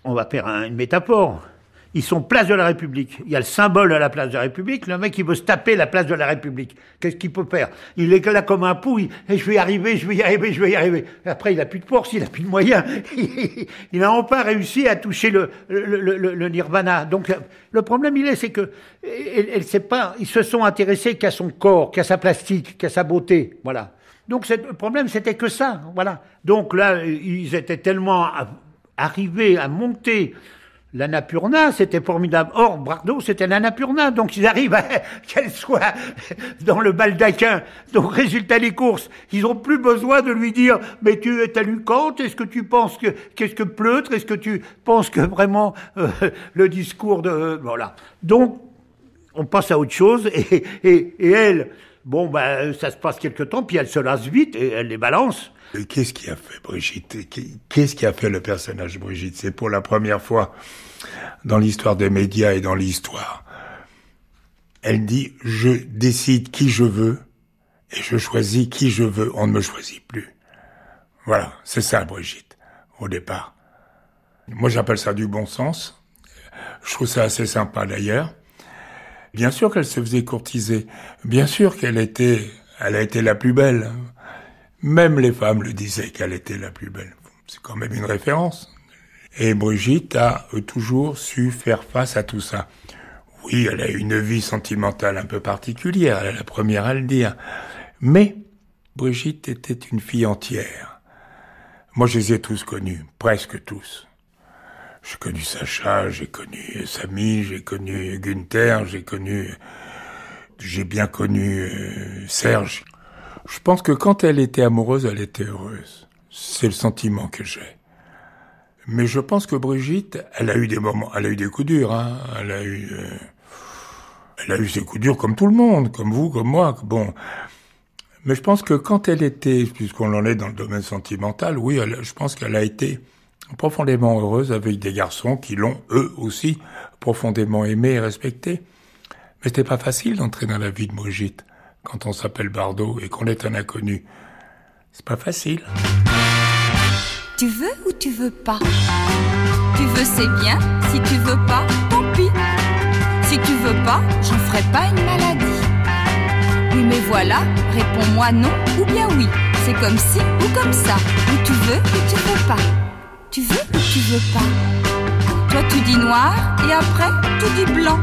on va faire une métaphore. Ils sont place de la République. Il y a le symbole à la place de la République. Le mec, il veut se taper la place de la République. Qu'est-ce qu'il peut faire? Il est là comme un pou. et je vais y arriver, je vais y arriver, je vais y arriver. après, il a plus de force, il a plus de moyens. il n'a enfin réussi à toucher le, nirvana. Donc, le problème, il est, c'est que elle, sait pas. Ils se sont intéressés qu'à son corps, qu'à sa plastique, qu'à sa beauté. Voilà. Donc, le problème, c'était que ça. Voilà. Donc là, ils étaient tellement arrivés à monter l'Annapurna, c'était formidable. Or, Bardot, c'était l'Annapurna. Donc, ils arrivent qu'elle soit dans le baldaquin. Donc, résultat des courses, ils ont plus besoin de lui dire, mais tu as lu Kant, est-ce que tu penses que, qu'est-ce que Pleutre, est-ce que tu penses que vraiment, euh, le discours de, voilà. Donc, on passe à autre chose et, et, et elle, bon, ben, ça se passe quelque temps, puis elle se lasse vite et elle les balance. Qu'est-ce qui a fait Brigitte? Qu'est-ce qui a fait le personnage Brigitte? C'est pour la première fois dans l'histoire des médias et dans l'histoire. Elle dit je décide qui je veux et je choisis qui je veux. On ne me choisit plus. Voilà, c'est ça Brigitte au départ. Moi j'appelle ça du bon sens. Je trouve ça assez sympa d'ailleurs. Bien sûr qu'elle se faisait courtiser. Bien sûr qu'elle était, elle a été la plus belle. Même les femmes le disaient qu'elle était la plus belle. C'est quand même une référence. Et Brigitte a toujours su faire face à tout ça. Oui, elle a une vie sentimentale un peu particulière, elle est la première à le dire. Mais Brigitte était une fille entière. Moi, je les ai tous connus, presque tous. J'ai connu Sacha, j'ai connu Samy, j'ai connu Gunther, j'ai connu, j'ai bien connu euh, Serge. Je pense que quand elle était amoureuse, elle était heureuse. C'est le sentiment que j'ai. Mais je pense que Brigitte, elle a eu des moments, elle a eu des coups durs, hein. Elle a eu, euh, elle a eu ses coups durs comme tout le monde, comme vous, comme moi. Bon. Mais je pense que quand elle était, puisqu'on en est dans le domaine sentimental, oui, je pense qu'elle a été profondément heureuse avec des garçons qui l'ont, eux aussi, profondément aimé et respecté. Mais c'était pas facile d'entrer dans la vie de Brigitte quand on s'appelle Bardot et qu'on est un inconnu. C'est pas facile. Tu veux ou tu veux pas? Tu veux, c'est bien. Si tu veux pas, tant pis. Si tu veux pas, j'en ferai pas une maladie. Oui, mais voilà, réponds-moi non ou bien oui. C'est comme si ou comme ça. Ou tu veux ou tu veux pas. Tu veux ou tu veux pas? Toi, tu dis noir et après, tu dis blanc.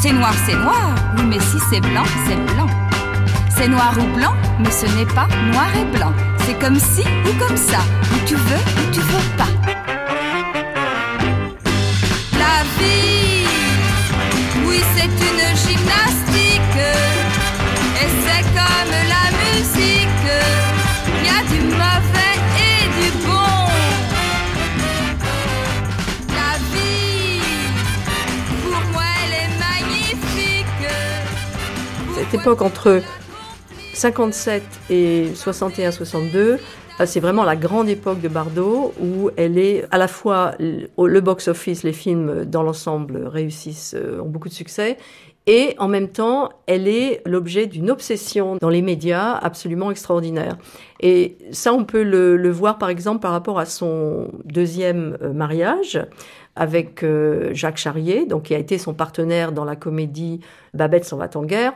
C'est noir, c'est noir. Oui, mais si c'est blanc, c'est blanc. C'est noir ou blanc, mais ce n'est pas noir et blanc. C'est comme si ou comme ça, où tu veux ou tu veux pas. La vie, oui, c'est une gymnastique. Et c'est comme la musique, il y a du mauvais et du bon. La vie, pour moi, elle est magnifique. Cette époque entre 57 et 61-62, euh, c'est vraiment la grande époque de Bardot où elle est à la fois le box-office, les films dans l'ensemble réussissent, euh, ont beaucoup de succès, et en même temps, elle est l'objet d'une obsession dans les médias absolument extraordinaire. Et ça, on peut le, voir par exemple par rapport à son deuxième euh, mariage avec Jacques Charrier, donc qui a été son partenaire dans la comédie Babette s'en va en guerre.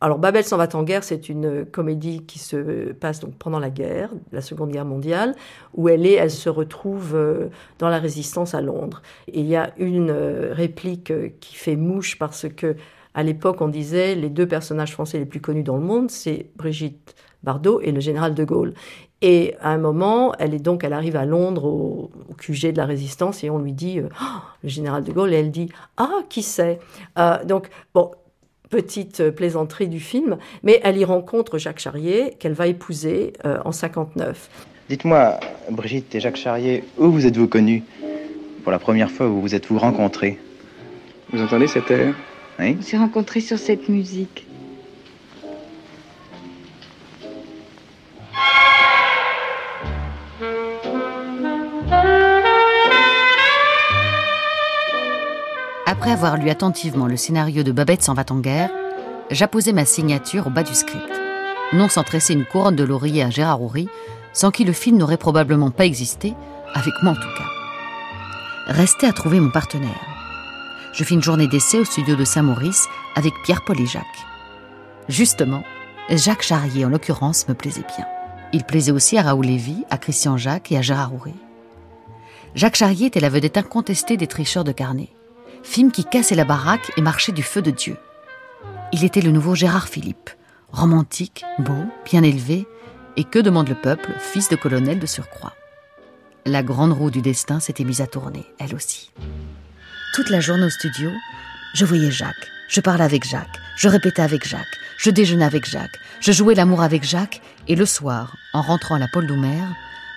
Alors Babel s'en va en guerre, c'est une comédie qui se passe donc pendant la guerre, la Seconde Guerre mondiale, où elle est, elle se retrouve euh, dans la résistance à Londres. Et il y a une euh, réplique euh, qui fait mouche parce que à l'époque on disait les deux personnages français les plus connus dans le monde, c'est Brigitte Bardot et le général de Gaulle. Et à un moment, elle est donc, elle arrive à Londres au, QG de la résistance et on lui dit oh, le général de Gaulle et elle dit ah qui c'est? Donc bon petite plaisanterie du film, mais elle y rencontre Jacques Charrier, qu'elle va épouser euh, en 59. Dites-moi, Brigitte et Jacques Charrier, où vous êtes-vous connus? Pour la première fois, où vous êtes-vous rencontrés? Vous entendez cet air? Oui. On s'est rencontrés sur cette musique. Après avoir lu attentivement le scénario de Babette s'en va en guerre, j'apposai ma signature au bas du script. Non sans tresser une couronne de laurier à Gérard Houry, sans qui le film n'aurait probablement pas existé, avec moi en tout cas. Restait à trouver mon partenaire. Je fis une journée d'essai au studio de Saint-Maurice avec Pierre-Paul et Jacques. Justement, Jacques Charrier, en l'occurrence, me plaisait bien. Il plaisait aussi à Raoul Lévy, à Christian Jacques et à Gérard Houry. Jacques Charrier était la vedette incontestée des tricheurs de carnet film qui cassait la baraque et marchait du feu de Dieu. Il était le nouveau Gérard Philippe, romantique, beau, bien élevé, et que demande le peuple, fils de colonel de surcroît. La grande roue du destin s'était mise à tourner, elle aussi. Toute la journée au studio, je voyais Jacques, je parlais avec Jacques, je répétais avec Jacques, je déjeunais avec Jacques, je jouais l'amour avec Jacques, et le soir, en rentrant à la Paul Doumer,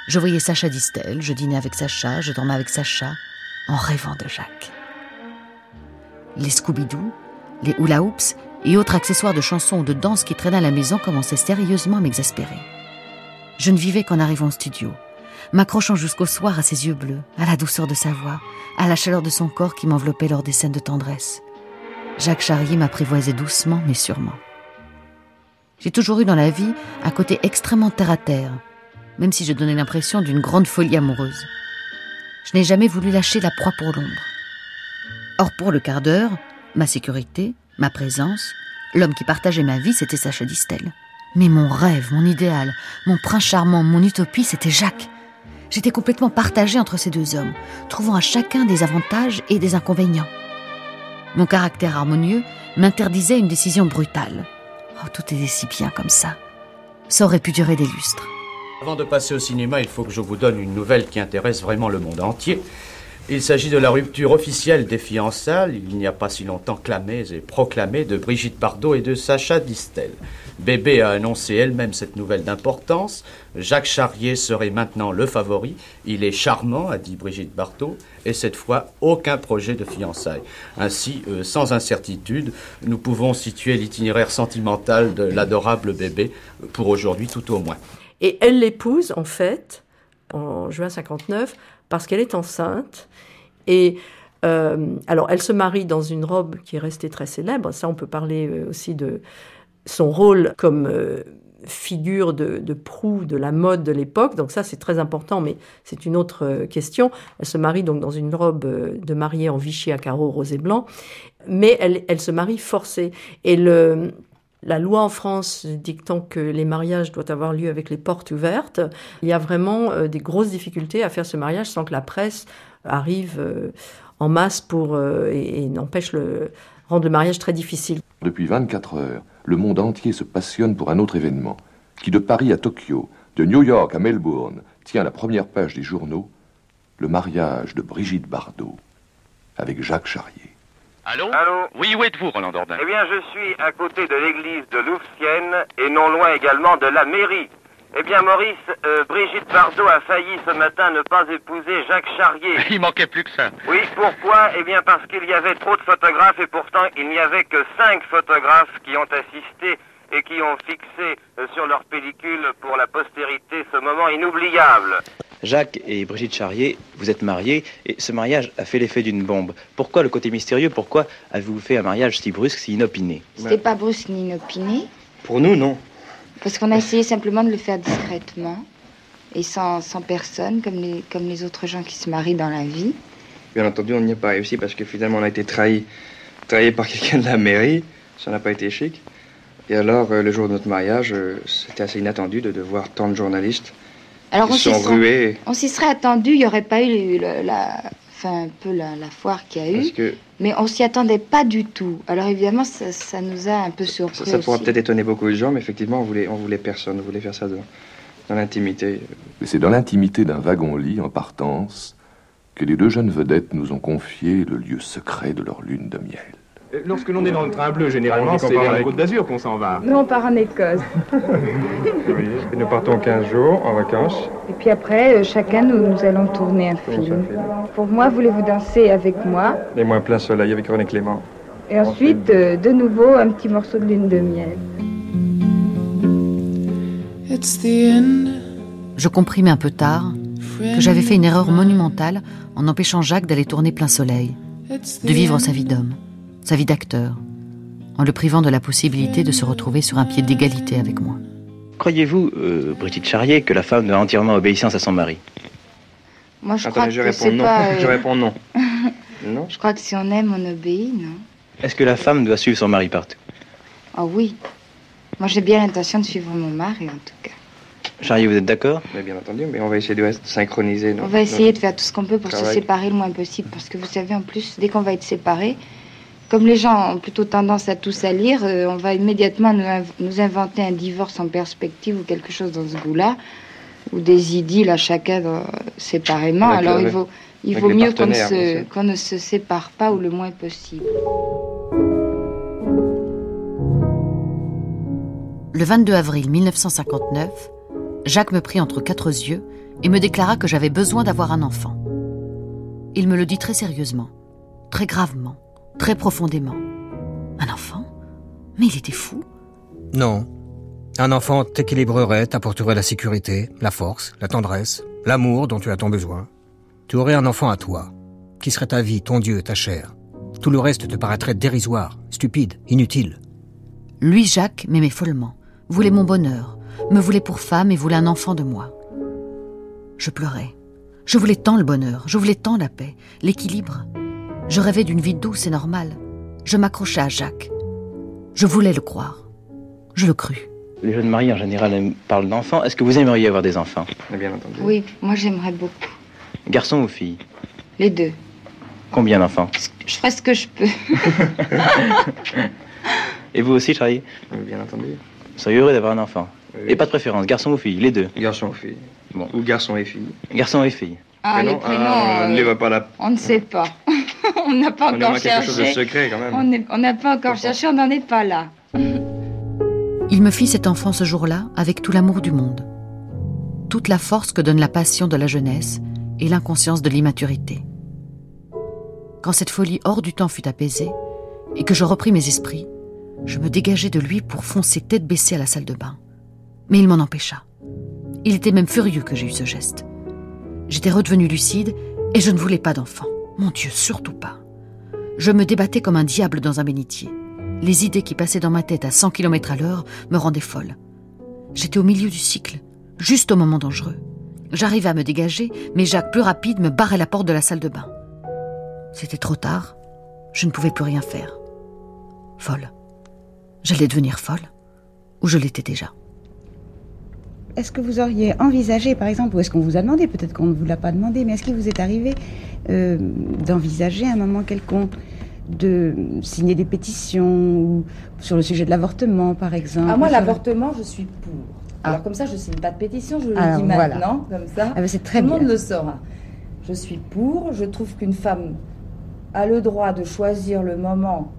je voyais Sacha Distel, je dînais avec Sacha, je dormais avec Sacha, en rêvant de Jacques les Scooby-Doo, les hula hoops et autres accessoires de chansons ou de danse qui traînaient à la maison commençaient sérieusement à m'exaspérer. Je ne vivais qu'en arrivant au studio, m'accrochant jusqu'au soir à ses yeux bleus, à la douceur de sa voix, à la chaleur de son corps qui m'enveloppait lors des scènes de tendresse. Jacques Charrier m'apprivoisait doucement mais sûrement. J'ai toujours eu dans la vie un côté extrêmement terre à terre, même si je donnais l'impression d'une grande folie amoureuse. Je n'ai jamais voulu lâcher la proie pour l'ombre. Or, pour le quart d'heure, ma sécurité, ma présence, l'homme qui partageait ma vie, c'était Sacha Distel. Mais mon rêve, mon idéal, mon prince charmant, mon utopie, c'était Jacques. J'étais complètement partagée entre ces deux hommes, trouvant à chacun des avantages et des inconvénients. Mon caractère harmonieux m'interdisait une décision brutale. Oh, tout était si bien comme ça. Ça aurait pu durer des lustres. Avant de passer au cinéma, il faut que je vous donne une nouvelle qui intéresse vraiment le monde entier. Il s'agit de la rupture officielle des fiançailles, il n'y a pas si longtemps clamées et proclamées, de Brigitte Bardot et de Sacha Distel. Bébé a annoncé elle-même cette nouvelle d'importance. Jacques Charrier serait maintenant le favori. Il est charmant, a dit Brigitte Bardot, et cette fois, aucun projet de fiançailles. Ainsi, euh, sans incertitude, nous pouvons situer l'itinéraire sentimental de l'adorable bébé, pour aujourd'hui tout au moins. Et elle l'épouse, en fait, en juin 59, parce qu'elle est enceinte. Et euh, alors, elle se marie dans une robe qui est restée très célèbre. Ça, on peut parler euh, aussi de son rôle comme euh, figure de, proue de la mode de l'époque. Donc ça, c'est très important, mais c'est une autre question. Elle se marie donc dans une robe de mariée en Vichy à carreaux rose et blanc, mais elle, elle se marie forcée. Et le, la loi en France dictant que les mariages doivent avoir lieu avec les portes ouvertes, il y a vraiment euh, des grosses difficultés à faire ce mariage sans que la presse arrive euh, en masse pour euh, et, n'empêche le rendre le mariage très difficile. Depuis 24 heures, le monde entier se passionne pour un autre événement qui de Paris à Tokyo, de New York à Melbourne, tient la première page des journaux, le mariage de Brigitte Bardot avec Jacques Charrier. Allô Allô Oui, où êtes-vous, Roland Dordain Eh bien, je suis à côté de l'église de Louvciennes et non loin également de la mairie. Eh bien, Maurice, euh, Brigitte Bardot a failli ce matin ne pas épouser Jacques Charrier. Il manquait plus que ça. Oui, pourquoi? Eh bien, parce qu'il y avait trop de photographes et pourtant il n'y avait que cinq photographes qui ont assisté et qui ont fixé euh, sur leur pellicule pour la postérité ce moment inoubliable. Jacques et Brigitte Charrier, vous êtes mariés et ce mariage a fait l'effet d'une bombe. Pourquoi le côté mystérieux? Pourquoi avez-vous fait un mariage si brusque, si inopiné? C'était pas brusque ni inopiné, Pour nous, non. parce qu'on a essayé simplement de le faire discrètement et sans, sans personne, comme les, comme les autres gens qui se marient dans la vie. Bien entendu, on n'y a pas réussi parce que finalement on a été trahi, trahi par quelqu'un de la mairie. Ça n'a pas été chic. Et alors, euh, le jour de notre mariage, euh, c'était assez inattendu de, de voir tant de journalistes Alors qui on sont serait- rués. On s'y serait attendu, il n'y aurait pas eu le- la, enfin, un peu la, la foire qu'il y a eu. Parce que Mais on s'y attendait pas du tout. Alors évidemment, ça, ça nous a un peu surpris. ça, ça pourra peut-être étonner beaucoup de gens, mais effectivement, on voulait, on voulait personne. On voulait faire ça dans, dans l'intimité. C'est dans l'intimité d'un wagon-lit en partance que les deux jeunes vedettes nous ont confié le lieu secret de leur lune de miel. Lorsque l'on est dans le train bleu, généralement, c'est vers la Côte d'Azur qu'on s'en va. Nous, on part en Écosse. Oui, et nous partons 15 jours en vacances. Et puis après, euh, chacun, nous, nous allons tourner un film. Pour moi, voulez-vous danser avec moi? Et moi, plein soleil avec René Clément. Et ensuite, euh, de nouveau, un petit morceau de lune de miel. Je compris, mais un peu tard, que j'avais fait une erreur monumentale en empêchant Jacques d'aller tourner plein soleil, de vivre sa vie d'homme, sa vie d'acteur, en le privant de la possibilité de se retrouver sur un pied d'égalité avec moi. Croyez-vous, euh, Brigitte Charrier, que la femme doit entièrement obéissance à son mari? Moi, je crois je que réponds non. pas. Je euh, réponds non. Non Je crois que si on aime, on obéit, non? Est-ce que la femme doit suivre son mari partout? Ah oui. Moi, j'ai bien l'intention de suivre mon mari, en tout cas. Charrier, vous êtes d'accord? Mais bien entendu, mais on va essayer de rester- synchroniser. On va essayer de faire tout ce qu'on peut pour se séparer le moins possible. Parce que vous savez, en plus, dès qu'on va être séparés, comme les gens ont plutôt tendance à tout salir, euh, on va immédiatement nous, inv- nous inventer un divorce en perspective ou quelque chose dans ce goût-là, ou des idylles à chacun dans- séparément. Avec Alors le- il vaut, il mieux ne, qu'on ne se sépare pas ou le moins possible. Le 22 avril 1959, Jacques me prit entre quatre yeux et me déclara que j'avais besoin d'avoir un enfant. Il me le dit très sérieusement, très gravement, très profondément. Un enfant? Mais il était fou. Non. Un enfant t'équilibrerait, t'apporterait la sécurité, la force, la tendresse, l'amour dont tu as tant besoin. Tu aurais un enfant à toi, qui serait ta vie, ton Dieu, ta chair. Tout le reste te paraîtrait dérisoire, stupide, inutile. Lui, Jacques, m'aimait follement, voulait mon bonheur, me voulait pour femme et voulait un enfant de moi. Je pleurais. Je voulais tant le bonheur, je voulais tant la paix, l'équilibre. Je rêvais d'une vie douce et normale. Je m'accrochais à Jacques. Je voulais le croire. Je le crus. Les jeunes mariés en général parlent d'enfants. Est-ce que vous aimeriez avoir des enfants? Mais bien entendu. Oui, moi j'aimerais beaucoup. Garçons ou filles Les deux. Combien d'enfants? Je ferai ce que je peux. Et vous aussi, Charrier Mais bien entendu. Vous seriez heureux d'avoir un enfant? Et pas de préférence, garçon ou fille, les deux? Garçon ou fille. Bon. Ou garçon et fille. Garçon et fille. Ah, les Prénom prénoms, Ah, on euh, ne les voit pas là. On ne sait pas. on n'a pas On encore aimerait quelque chose de cherché. secret, quand même. On n'a pas encore cherché, on n'en est pas là. Il me fit cet enfant ce jour-là avec tout l'amour du monde. Toute la force que donne la passion de la jeunesse et l'inconscience de l'immaturité. Quand cette folie hors du temps fut apaisée et que je repris mes esprits, je me dégageai de lui pour foncer tête baissée à la salle de bain. Mais il m'en empêcha. Il était même furieux que j'ai eu ce geste. J'étais redevenue lucide et je ne voulais pas d'enfant. Mon Dieu, surtout pas. Je me débattais comme un diable dans un bénitier. Les idées qui passaient dans ma tête à 100 km à l'heure me rendaient folle. J'étais au milieu du cycle, juste au moment dangereux. J'arrivais à me dégager, mais Jacques, plus rapide, me barrait la porte de la salle de bain. C'était trop tard. Je ne pouvais plus rien faire. Folle. J'allais devenir folle. Ou je l'étais déjà. Est-ce que vous auriez envisagé, par exemple, ou est-ce qu'on vous a demandé, peut-être qu'on ne vous l'a pas demandé, mais est-ce qu'il vous est arrivé euh, d'envisager à un moment quelconque de signer des pétitions ou sur le sujet de l'avortement, par exemple? Ah, moi, l'avortement, je suis pour. Alors, comme ça, je signe pas de pétition, je le Alors, dis voilà. maintenant, comme ça. Ah, ben, c'est très Tout le monde le saura. Je suis pour. Je trouve qu'une femme a le droit de choisir le moment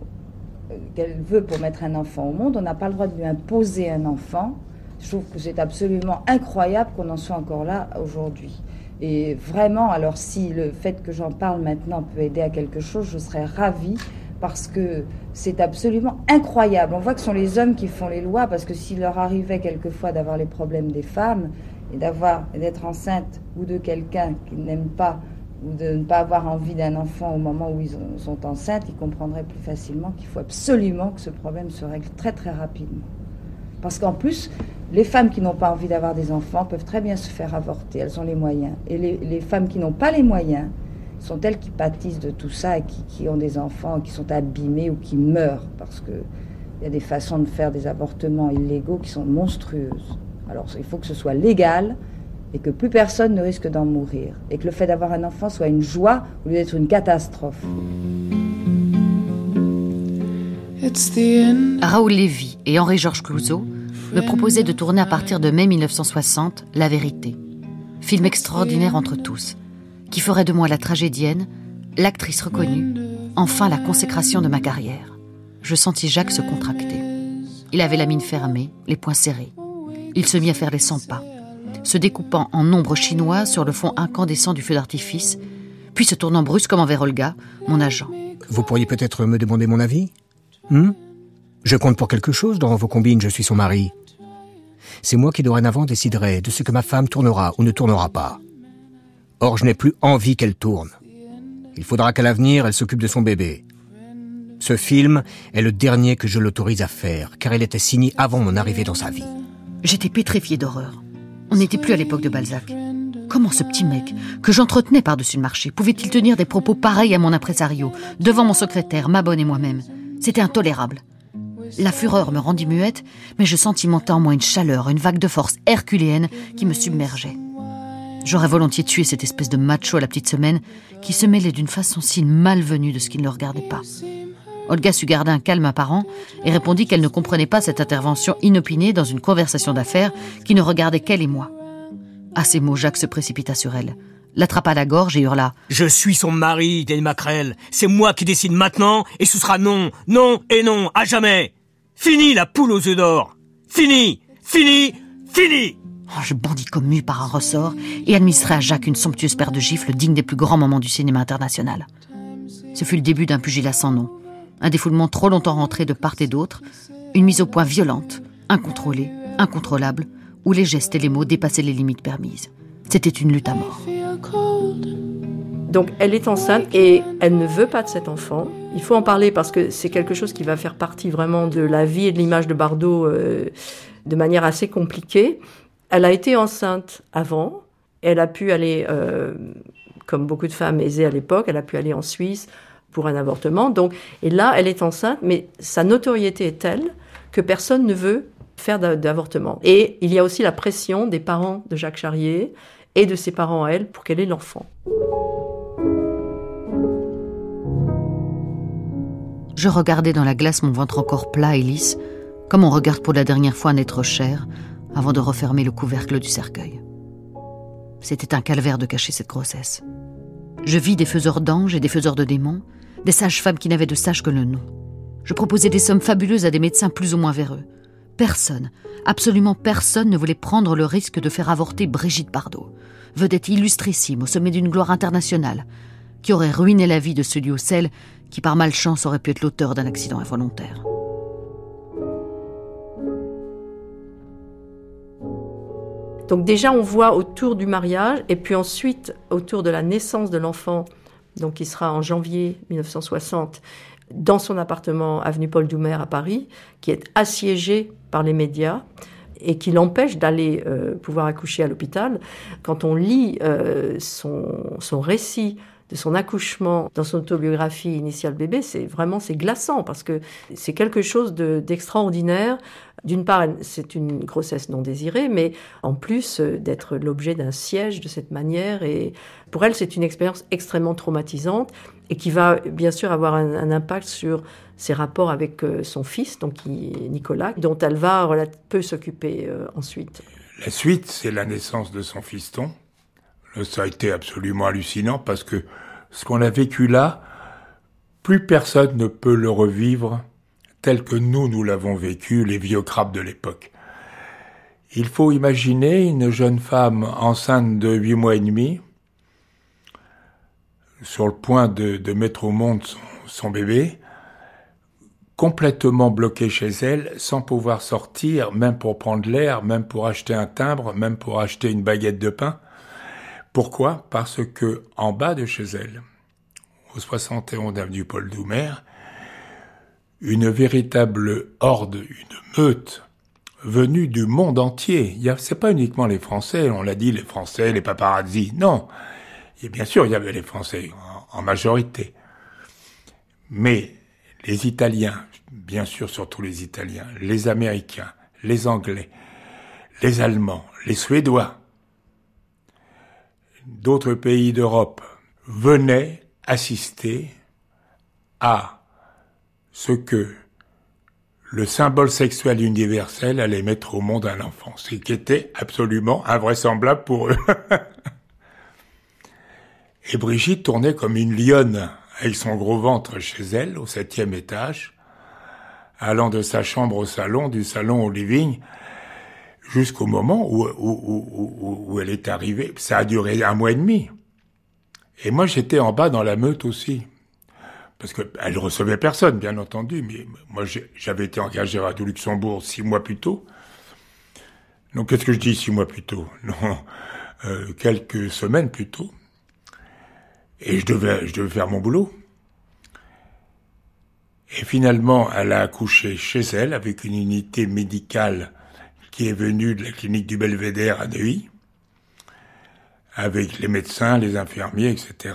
euh, qu'elle veut pour mettre un enfant au monde. On n'a pas le droit de lui imposer un enfant. Je trouve que c'est absolument incroyable qu'on en soit encore là aujourd'hui. Et vraiment, alors si le fait que j'en parle maintenant peut aider à quelque chose, je serais ravie parce que c'est absolument incroyable. On voit que ce sont les hommes qui font les lois parce que s'il leur arrivait quelquefois d'avoir les problèmes des femmes et d'avoir d'être enceinte ou de quelqu'un qu'ils n'aiment pas ou de ne pas avoir envie d'un enfant au moment où ils ont- sont enceintes, ils comprendraient plus facilement qu'il faut absolument que ce problème se règle très très rapidement. Parce qu'en plus, les femmes qui n'ont pas envie d'avoir des enfants peuvent très bien se faire avorter, elles ont les moyens. Et les, les femmes qui n'ont pas les moyens sont elles qui pâtissent de tout ça et qui, qui ont des enfants qui sont abîmés ou qui meurent parce que il y a des façons de faire des avortements illégaux qui sont monstrueuses. Alors il faut que ce soit légal et que plus personne ne risque d'en mourir et que le fait d'avoir un enfant soit une joie au lieu d'être une catastrophe. Raoul Lévy et Henri-Georges Clouzot me proposaient de tourner à partir de mai 1960 La Vérité, film extraordinaire entre tous, qui ferait de moi la tragédienne, l'actrice reconnue, enfin la consécration de ma carrière. Je sentis Jacques se contracter. Il avait la mine fermée, les poings serrés. Il se mit à faire les 100 pas, se découpant en ombres chinoises sur le fond incandescent du feu d'artifice, puis se tournant brusquement vers Olga, mon agent. Vous pourriez peut-être me demander mon avis? Hum Je compte pour quelque chose dans vos combines, je suis son mari. C'est moi qui dorénavant déciderai de ce que ma femme tournera ou ne tournera pas. Or, je n'ai plus envie qu'elle tourne. Il faudra qu'à l'avenir, elle s'occupe de son bébé. Ce film est le dernier que je l'autorise à faire, car il était signé avant mon arrivée dans sa vie. J'étais pétrifiée d'horreur. On n'était plus à l'époque de Balzac. Comment ce petit mec, que j'entretenais par-dessus le marché, pouvait-il tenir des propos pareils à mon impresario, devant mon secrétaire, ma bonne et moi-même? C'était intolérable. La fureur me rendit muette, mais je sentis monter en moi une chaleur, une vague de force herculéenne qui me submergeait. J'aurais volontiers tué cette espèce de macho à la petite semaine qui se mêlait d'une façon si malvenue de ce qui ne le regardait pas. Olga sut garder un calme apparent et répondit qu'elle ne comprenait pas cette intervention inopinée dans une conversation d'affaires qui ne regardait qu'elle et moi. À ces mots, Jacques se précipita sur elle, l'attrapa à la gorge et hurla Je suis son mari, Dale Macrel. C'est moi qui décide maintenant et ce sera non, non et non, à jamais. Fini la poule aux œufs d'or. Fini, fini, fini. Oh, je bondis comme mu par un ressort et administrai à Jacques une somptueuse paire de gifles digne des plus grands moments du cinéma international. Ce fut le début d'un pugilat sans nom, un défoulement trop longtemps rentré de part et d'autre, une mise au point violente, incontrôlée, incontrôlable, où les gestes et les mots dépassaient les limites permises. C'était une lutte à mort. Donc elle est enceinte et elle ne veut pas de cet enfant. Il faut en parler parce que c'est quelque chose qui va faire partie vraiment de la vie et de l'image de Bardot euh, de manière assez compliquée. Elle a été enceinte avant. Elle a pu aller, euh, comme beaucoup de femmes aisées à l'époque, elle a pu aller en Suisse pour un avortement. Donc, et là, elle est enceinte, mais sa notoriété est telle que personne ne veut faire d'avortement. Et il y a aussi la pression des parents de Jacques Charrier et de ses parents à elle pour qu'elle ait l'enfant. Je regardais dans la glace mon ventre encore plat et lisse, comme on regarde pour la dernière fois un être cher, avant de refermer le couvercle du cercueil. C'était un calvaire de cacher cette grossesse. Je vis des faiseurs d'anges et des faiseurs de démons, des sages-femmes qui n'avaient de sages que le nom. Je proposais des sommes fabuleuses à des médecins plus ou moins véreux. Personne, absolument personne ne voulait prendre le risque de faire avorter Brigitte Bardot, vedette illustrissime au sommet d'une gloire internationale, qui aurait ruiné la vie de celui au sel qui par malchance aurait pu être l'auteur d'un accident involontaire. Donc déjà, on voit autour du mariage, et puis ensuite autour de la naissance de l'enfant, donc qui sera en janvier 1960, dans son appartement avenue Paul Doumer à Paris, qui est assiégé par les médias et qui l'empêche d'aller euh, pouvoir accoucher à l'hôpital. Quand on lit euh, son, son récit de son accouchement dans son autobiographie initiale bébé, c'est vraiment c'est glaçant parce que c'est quelque chose d'extraordinaire. D'une part, c'est une grossesse non désirée, mais en plus euh, d'être l'objet d'un siège de cette manière. Et pour elle, c'est une expérience extrêmement traumatisante et qui va bien sûr avoir un, impact sur ses rapports avec euh, son fils, donc Nicolas, dont elle va peu s'occuper euh, ensuite. La suite, c'est la naissance de son fiston. Ça a été absolument hallucinant parce que ce qu'on a vécu là, plus personne ne peut le revivre tel que nous, nous l'avons vécu, les vieux crabes de l'époque. Il faut imaginer une jeune femme enceinte de huit mois et demi, sur le point de, mettre au monde son, bébé, complètement bloquée chez elle, sans pouvoir sortir, même pour prendre l'air, même pour acheter un timbre, même pour acheter une baguette de pain. Pourquoi? Parce que en bas de chez elle, au 71 avenue Paul Doumer, une véritable horde, une meute venue du monde entier. C'est pas uniquement les Français, on l'a dit, les Français, les paparazzi. Non. Et bien sûr, il y avait les Français en majorité. Mais les Italiens, bien sûr surtout les Italiens, les Américains, les Anglais, les Allemands, les Suédois, d'autres pays d'Europe venaient assister à ce que le symbole sexuel universel allait mettre au monde un enfant, ce qui était absolument invraisemblable pour eux. Et Brigitte tournait comme une lionne avec son gros ventre chez elle, au septième étage, allant de sa chambre au salon, du salon au living, jusqu'au moment où, où, où, elle est arrivée. Ça a duré un mois et demi. Et moi, j'étais en bas dans la meute aussi. parce qu'elle recevait personne, bien entendu, mais moi j'avais été engagé à Radio Luxembourg six mois plus tôt. Donc qu'est-ce que je dis six mois plus tôt? Non, euh, quelques semaines plus tôt. Et je devais, je devais faire mon boulot. Et finalement, elle a accouché chez elle avec une unité médicale qui est venue de la clinique du Belvédère à Neuilly, avec les médecins, les infirmiers, etc.,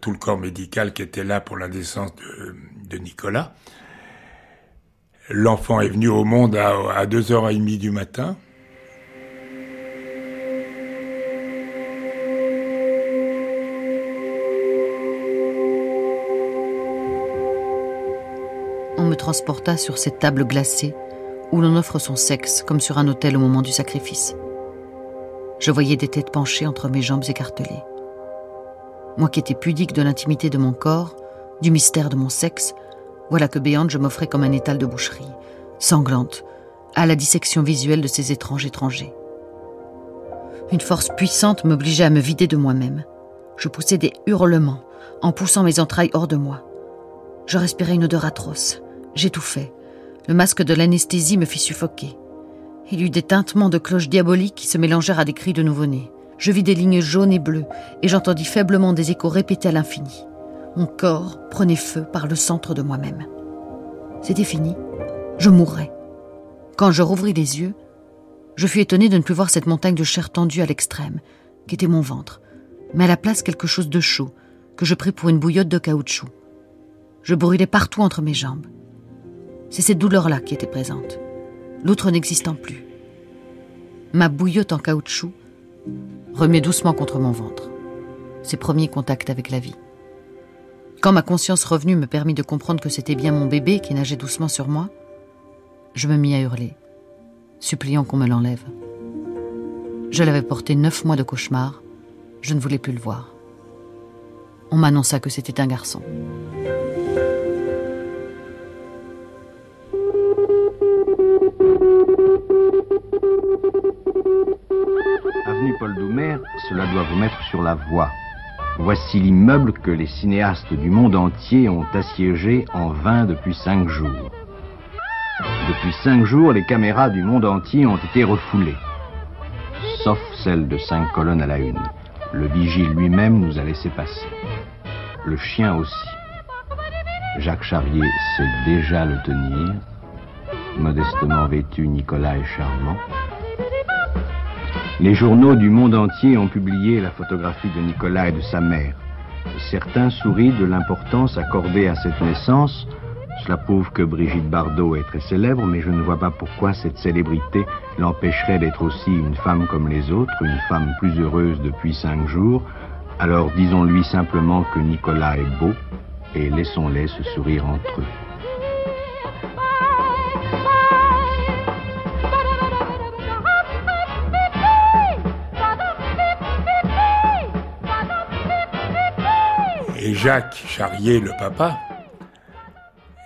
tout le corps médical qui était là pour la naissance de, de Nicolas. L'enfant est venu au monde à, à 2h30 du matin. on me transporta sur cette table glacée où l'on offre son sexe comme sur un autel au moment du sacrifice. Je voyais des têtes penchées entre mes jambes écartelées. Moi qui étais pudique de l'intimité de mon corps, du mystère de mon sexe, voilà que béante je m'offrais comme un étal de boucherie, sanglante, à la dissection visuelle de ces étranges étrangers. Une force puissante m'obligeait à me vider de moi-même. Je poussais des hurlements en poussant mes entrailles hors de moi. Je respirais une odeur atroce. J'étouffais. Le masque de l'anesthésie me fit suffoquer. Il y eut des tintements de cloches diaboliques qui se mélangèrent à des cris de nouveau-né. Je vis des lignes jaunes et bleues, et j'entendis faiblement des échos répétés à l'infini. Mon corps prenait feu par le centre de moi-même. C'était fini. Je mourrais. Quand je rouvris les yeux, je fus étonné de ne plus voir cette montagne de chair tendue à l'extrême, qui était mon ventre, mais à la place quelque chose de chaud, que je pris pour une bouillotte de caoutchouc. Je brûlais partout entre mes jambes. C'est cette douleur-là qui était présente, l'autre n'existant plus. Ma bouillotte en caoutchouc remuait doucement contre mon ventre. Ses premiers contacts avec la vie. Quand ma conscience revenue me permit de comprendre que c'était bien mon bébé qui nageait doucement sur moi, je me mis à hurler, suppliant qu'on me l'enlève. Je l'avais porté neuf mois de cauchemar, je ne voulais plus le voir. On m'annonça que c'était un garçon. Avenue Paul Doumer, cela doit vous mettre sur la voie. Voici l'immeuble que les cinéastes du monde entier ont assiégé en vain depuis cinq jours. Depuis cinq jours, les caméras du monde entier ont été refoulées. Sauf celle de cinq colonnes à la une. Le vigile lui-même nous a laissé passer. Le chien aussi. Jacques Charrier sait déjà le tenir. Modestement vêtu, Nicolas est charmant. Les journaux du monde entier ont publié la photographie de Nicolas et de sa mère. Certains sourient de l'importance accordée à cette naissance. Cela prouve que Brigitte Bardot est très célèbre, mais je ne vois pas pourquoi cette célébrité l'empêcherait d'être aussi une femme comme les autres, une femme plus heureuse depuis cinq jours. Alors disons-lui simplement que Nicolas est beau et laissons-les se sourire entre eux. Et Jacques Charrier, le papa,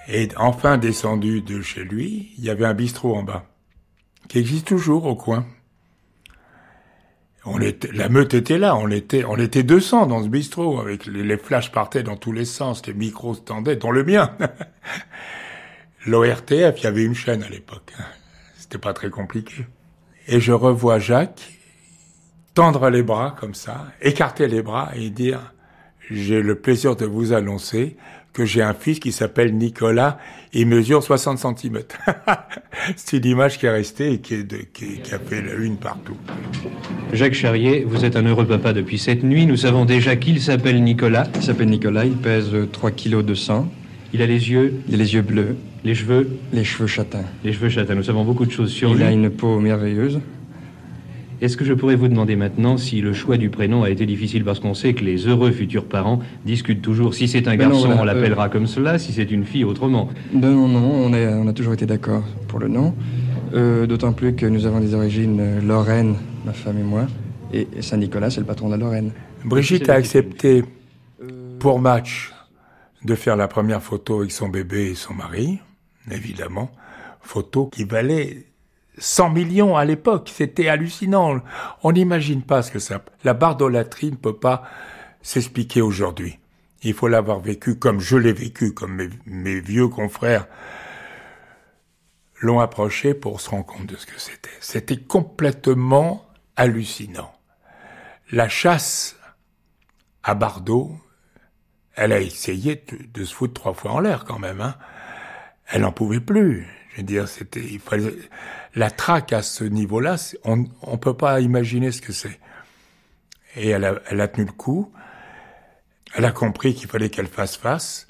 est enfin descendu de chez lui. Il y avait un bistrot en bas, qui existe toujours au coin. On était, la meute était là, on était, on était 200 dans ce bistrot, avec les, les flashs partaient dans tous les sens, les micros se tendaient, dont le mien. L'ORTF, il y avait une chaîne à l'époque. C'était pas très compliqué. Et je revois Jacques tendre les bras comme ça, écarter les bras et dire j'ai le plaisir de vous annoncer que j'ai un fils qui s'appelle Nicolas, il mesure 60 cm. C'est une image qui est restée et qui, est de, qui, qui, a fait la une partout. Jacques Charrier, vous êtes un heureux papa depuis cette nuit. Nous savons déjà qu'il s'appelle Nicolas. Il s'appelle Nicolas, il pèse 3 kilos de sang. Il a les yeux Il a les yeux bleus. Les cheveux Les cheveux châtains. Les cheveux châtains, nous savons beaucoup de choses sur il lui. Il a une peau merveilleuse. Est-ce que je pourrais vous demander maintenant si le choix du prénom a été difficile parce qu'on sait que les heureux futurs parents discutent toujours si c'est un Ben non, garçon, voilà, on l'appellera euh, comme cela, si c'est une fille, autrement. Non, non, non, on a, on a toujours été d'accord pour le nom. Euh, D'autant plus que nous avons des origines euh, lorraines, ma femme et moi. Et Saint-Nicolas, c'est le patron de la Lorraine. Brigitte a accepté pour match de faire la première photo avec son bébé et son mari, évidemment. Photo qui valait 100 millions à l'époque, c'était hallucinant. On n'imagine pas ce que ça... La bardolatrie ne peut pas s'expliquer aujourd'hui. Il faut l'avoir vécu comme je l'ai vécu, comme mes, vieux confrères l'ont approché pour se rendre compte de ce que c'était. C'était complètement hallucinant. La chasse à Bardot, elle a essayé de, de se foutre trois fois en l'air quand même. Hein. Elle n'en pouvait plus. Je veux dire, c'était, il fallait, la traque à ce niveau-là, on ne peut pas imaginer ce que c'est. Et elle a, elle a tenu le coup. Elle a compris qu'il fallait qu'elle fasse face.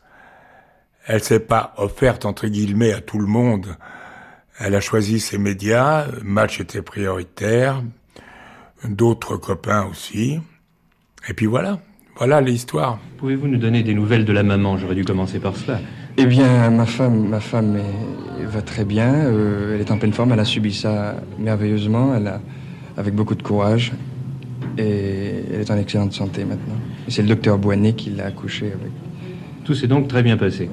Elle s'est pas offerte entre guillemets à tout le monde. Elle a choisi ses médias. Match était prioritaire. D'autres copains aussi. Et puis voilà. Voilà l'histoire. Pouvez-vous nous donner des nouvelles de la maman? J'aurais dû commencer par cela. Eh bien, ma femme, ma femme est- va très bien. euh, elle est en pleine forme. Elle a subi ça merveilleusement. Elle a, avec beaucoup de courage. Et elle est en excellente santé maintenant. C'est le docteur Boinet qui l'a accouchée avec. Tout s'est donc très bien passé.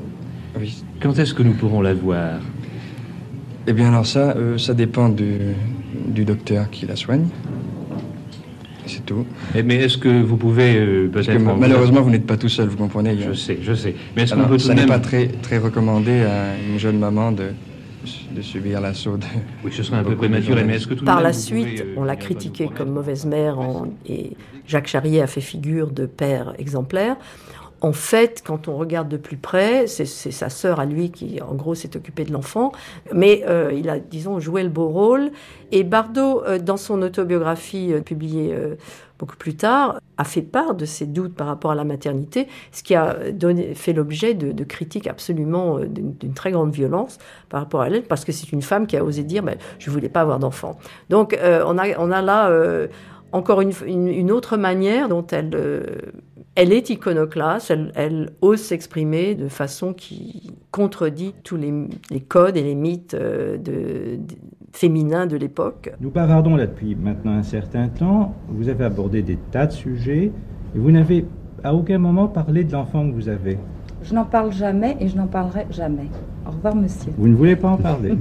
Oui. Quand est-ce que nous pourrons la voir? Eh bien, alors ça, euh, ça dépend du, du docteur qui la soigne. C'est tout. Mais est-ce que vous pouvez euh, peut-être... ma- malheureusement, vous n'êtes pas tout seul, vous comprenez. Je sais, je sais. Mais est-ce qu'on peut tout ça de n'est pas très, très recommandé à une jeune maman de, de subir l'assaut de... Oui, ce serait un peu prématuré, mais est-ce que tout Par même la suite, pouvez, euh, on l'a critiqué comme mauvaise mère en- et Jacques Charrier a fait figure de père exemplaire. En fait, quand on regarde de plus près, c'est sa sœur à lui qui, en gros, s'est occupée de l'enfant. Mais euh, il a, disons, joué le beau rôle. Et Bardot, euh, dans son autobiographie euh, publiée euh, beaucoup plus tard, a fait part de ses doutes par rapport à la maternité, ce qui a donné, fait l'objet de, de critiques absolument euh, d'une très grande violence par rapport à elle, parce que c'est une femme qui a osé dire ben, Je ne voulais pas avoir d'enfant. Donc, euh, on, a, on a là encore une, une- une autre manière dont elle, elle est iconoclaste, elle, elle ose s'exprimer de façon qui contredit tous les, les codes et les mythes euh, de, de- féminins de l'époque. Nous bavardons là depuis maintenant un certain temps. Vous avez abordé des tas de sujets et vous n'avez à aucun moment parlé de l'enfant que vous avez. Je n'en parle jamais et je n'en parlerai jamais. Au revoir, monsieur. Vous ne voulez pas en parler.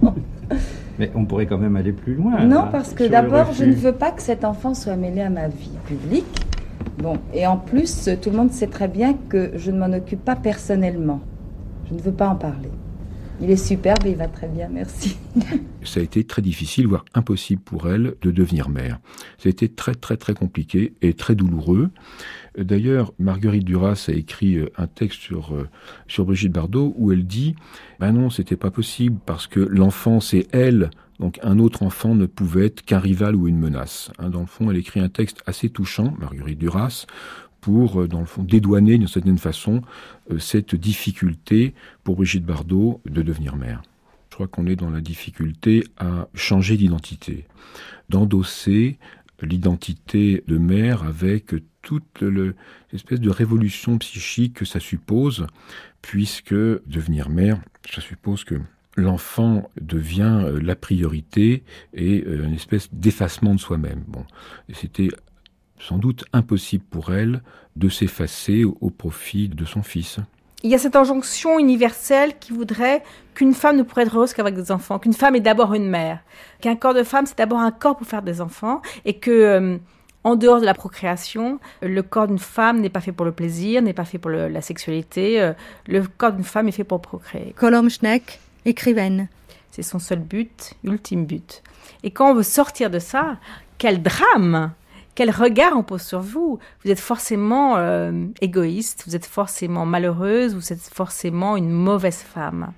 Mais on pourrait quand même aller plus loin. Non, là, parce que d'abord, je ne veux pas que cet enfant soit mêlé à ma vie publique. Bon, et en plus, tout le monde sait très bien que je ne m'en occupe pas personnellement. Je ne veux pas en parler. Il est superbe et il va très bien, merci. ça a été très difficile, voire impossible pour elle de devenir mère. Ça a été très très très compliqué et très douloureux. D'ailleurs, Marguerite Duras a écrit euh, un texte sur euh, sur Brigitte Bardot où elle dit "Ben non, c'était pas possible parce que l'enfant c'est elle." Donc un autre enfant ne pouvait être qu'un rival ou une menace. Hein, dans le fond, elle écrit un texte assez touchant, Marguerite Duras, pour, euh, dans le fond, dédouaner d'une certaine façon euh, cette difficulté pour Brigitte Bardot de devenir mère. Je crois qu'on est dans la difficulté à changer d'identité, d'endosser l'identité de mère avec toute le- l'espèce de révolution psychique que ça suppose, puisque devenir mère, ça suppose que l'enfant devient euh, la priorité et euh, une espèce d'effacement de soi-même. Bon, c'était sans doute impossible pour elle de s'effacer au- profit de son fils. Il y a cette injonction universelle qui voudrait qu'une femme ne pourrait être heureuse qu'avec des enfants, qu'une femme est d'abord une mère, qu'un corps de femme c'est d'abord un corps pour faire des enfants, et que euh, en dehors de la procréation, le corps d'une femme n'est pas fait pour le plaisir, n'est pas fait pour le- la sexualité. le corps d'une femme est fait pour procréer. Colombe Schneck, écrivaine. C'est son seul but, ultime but. Et quand on veut sortir de ça, quel drame quel regard on pose sur vous Vous êtes forcément euh, égoïste, vous êtes forcément malheureuse, vous êtes forcément une mauvaise femme.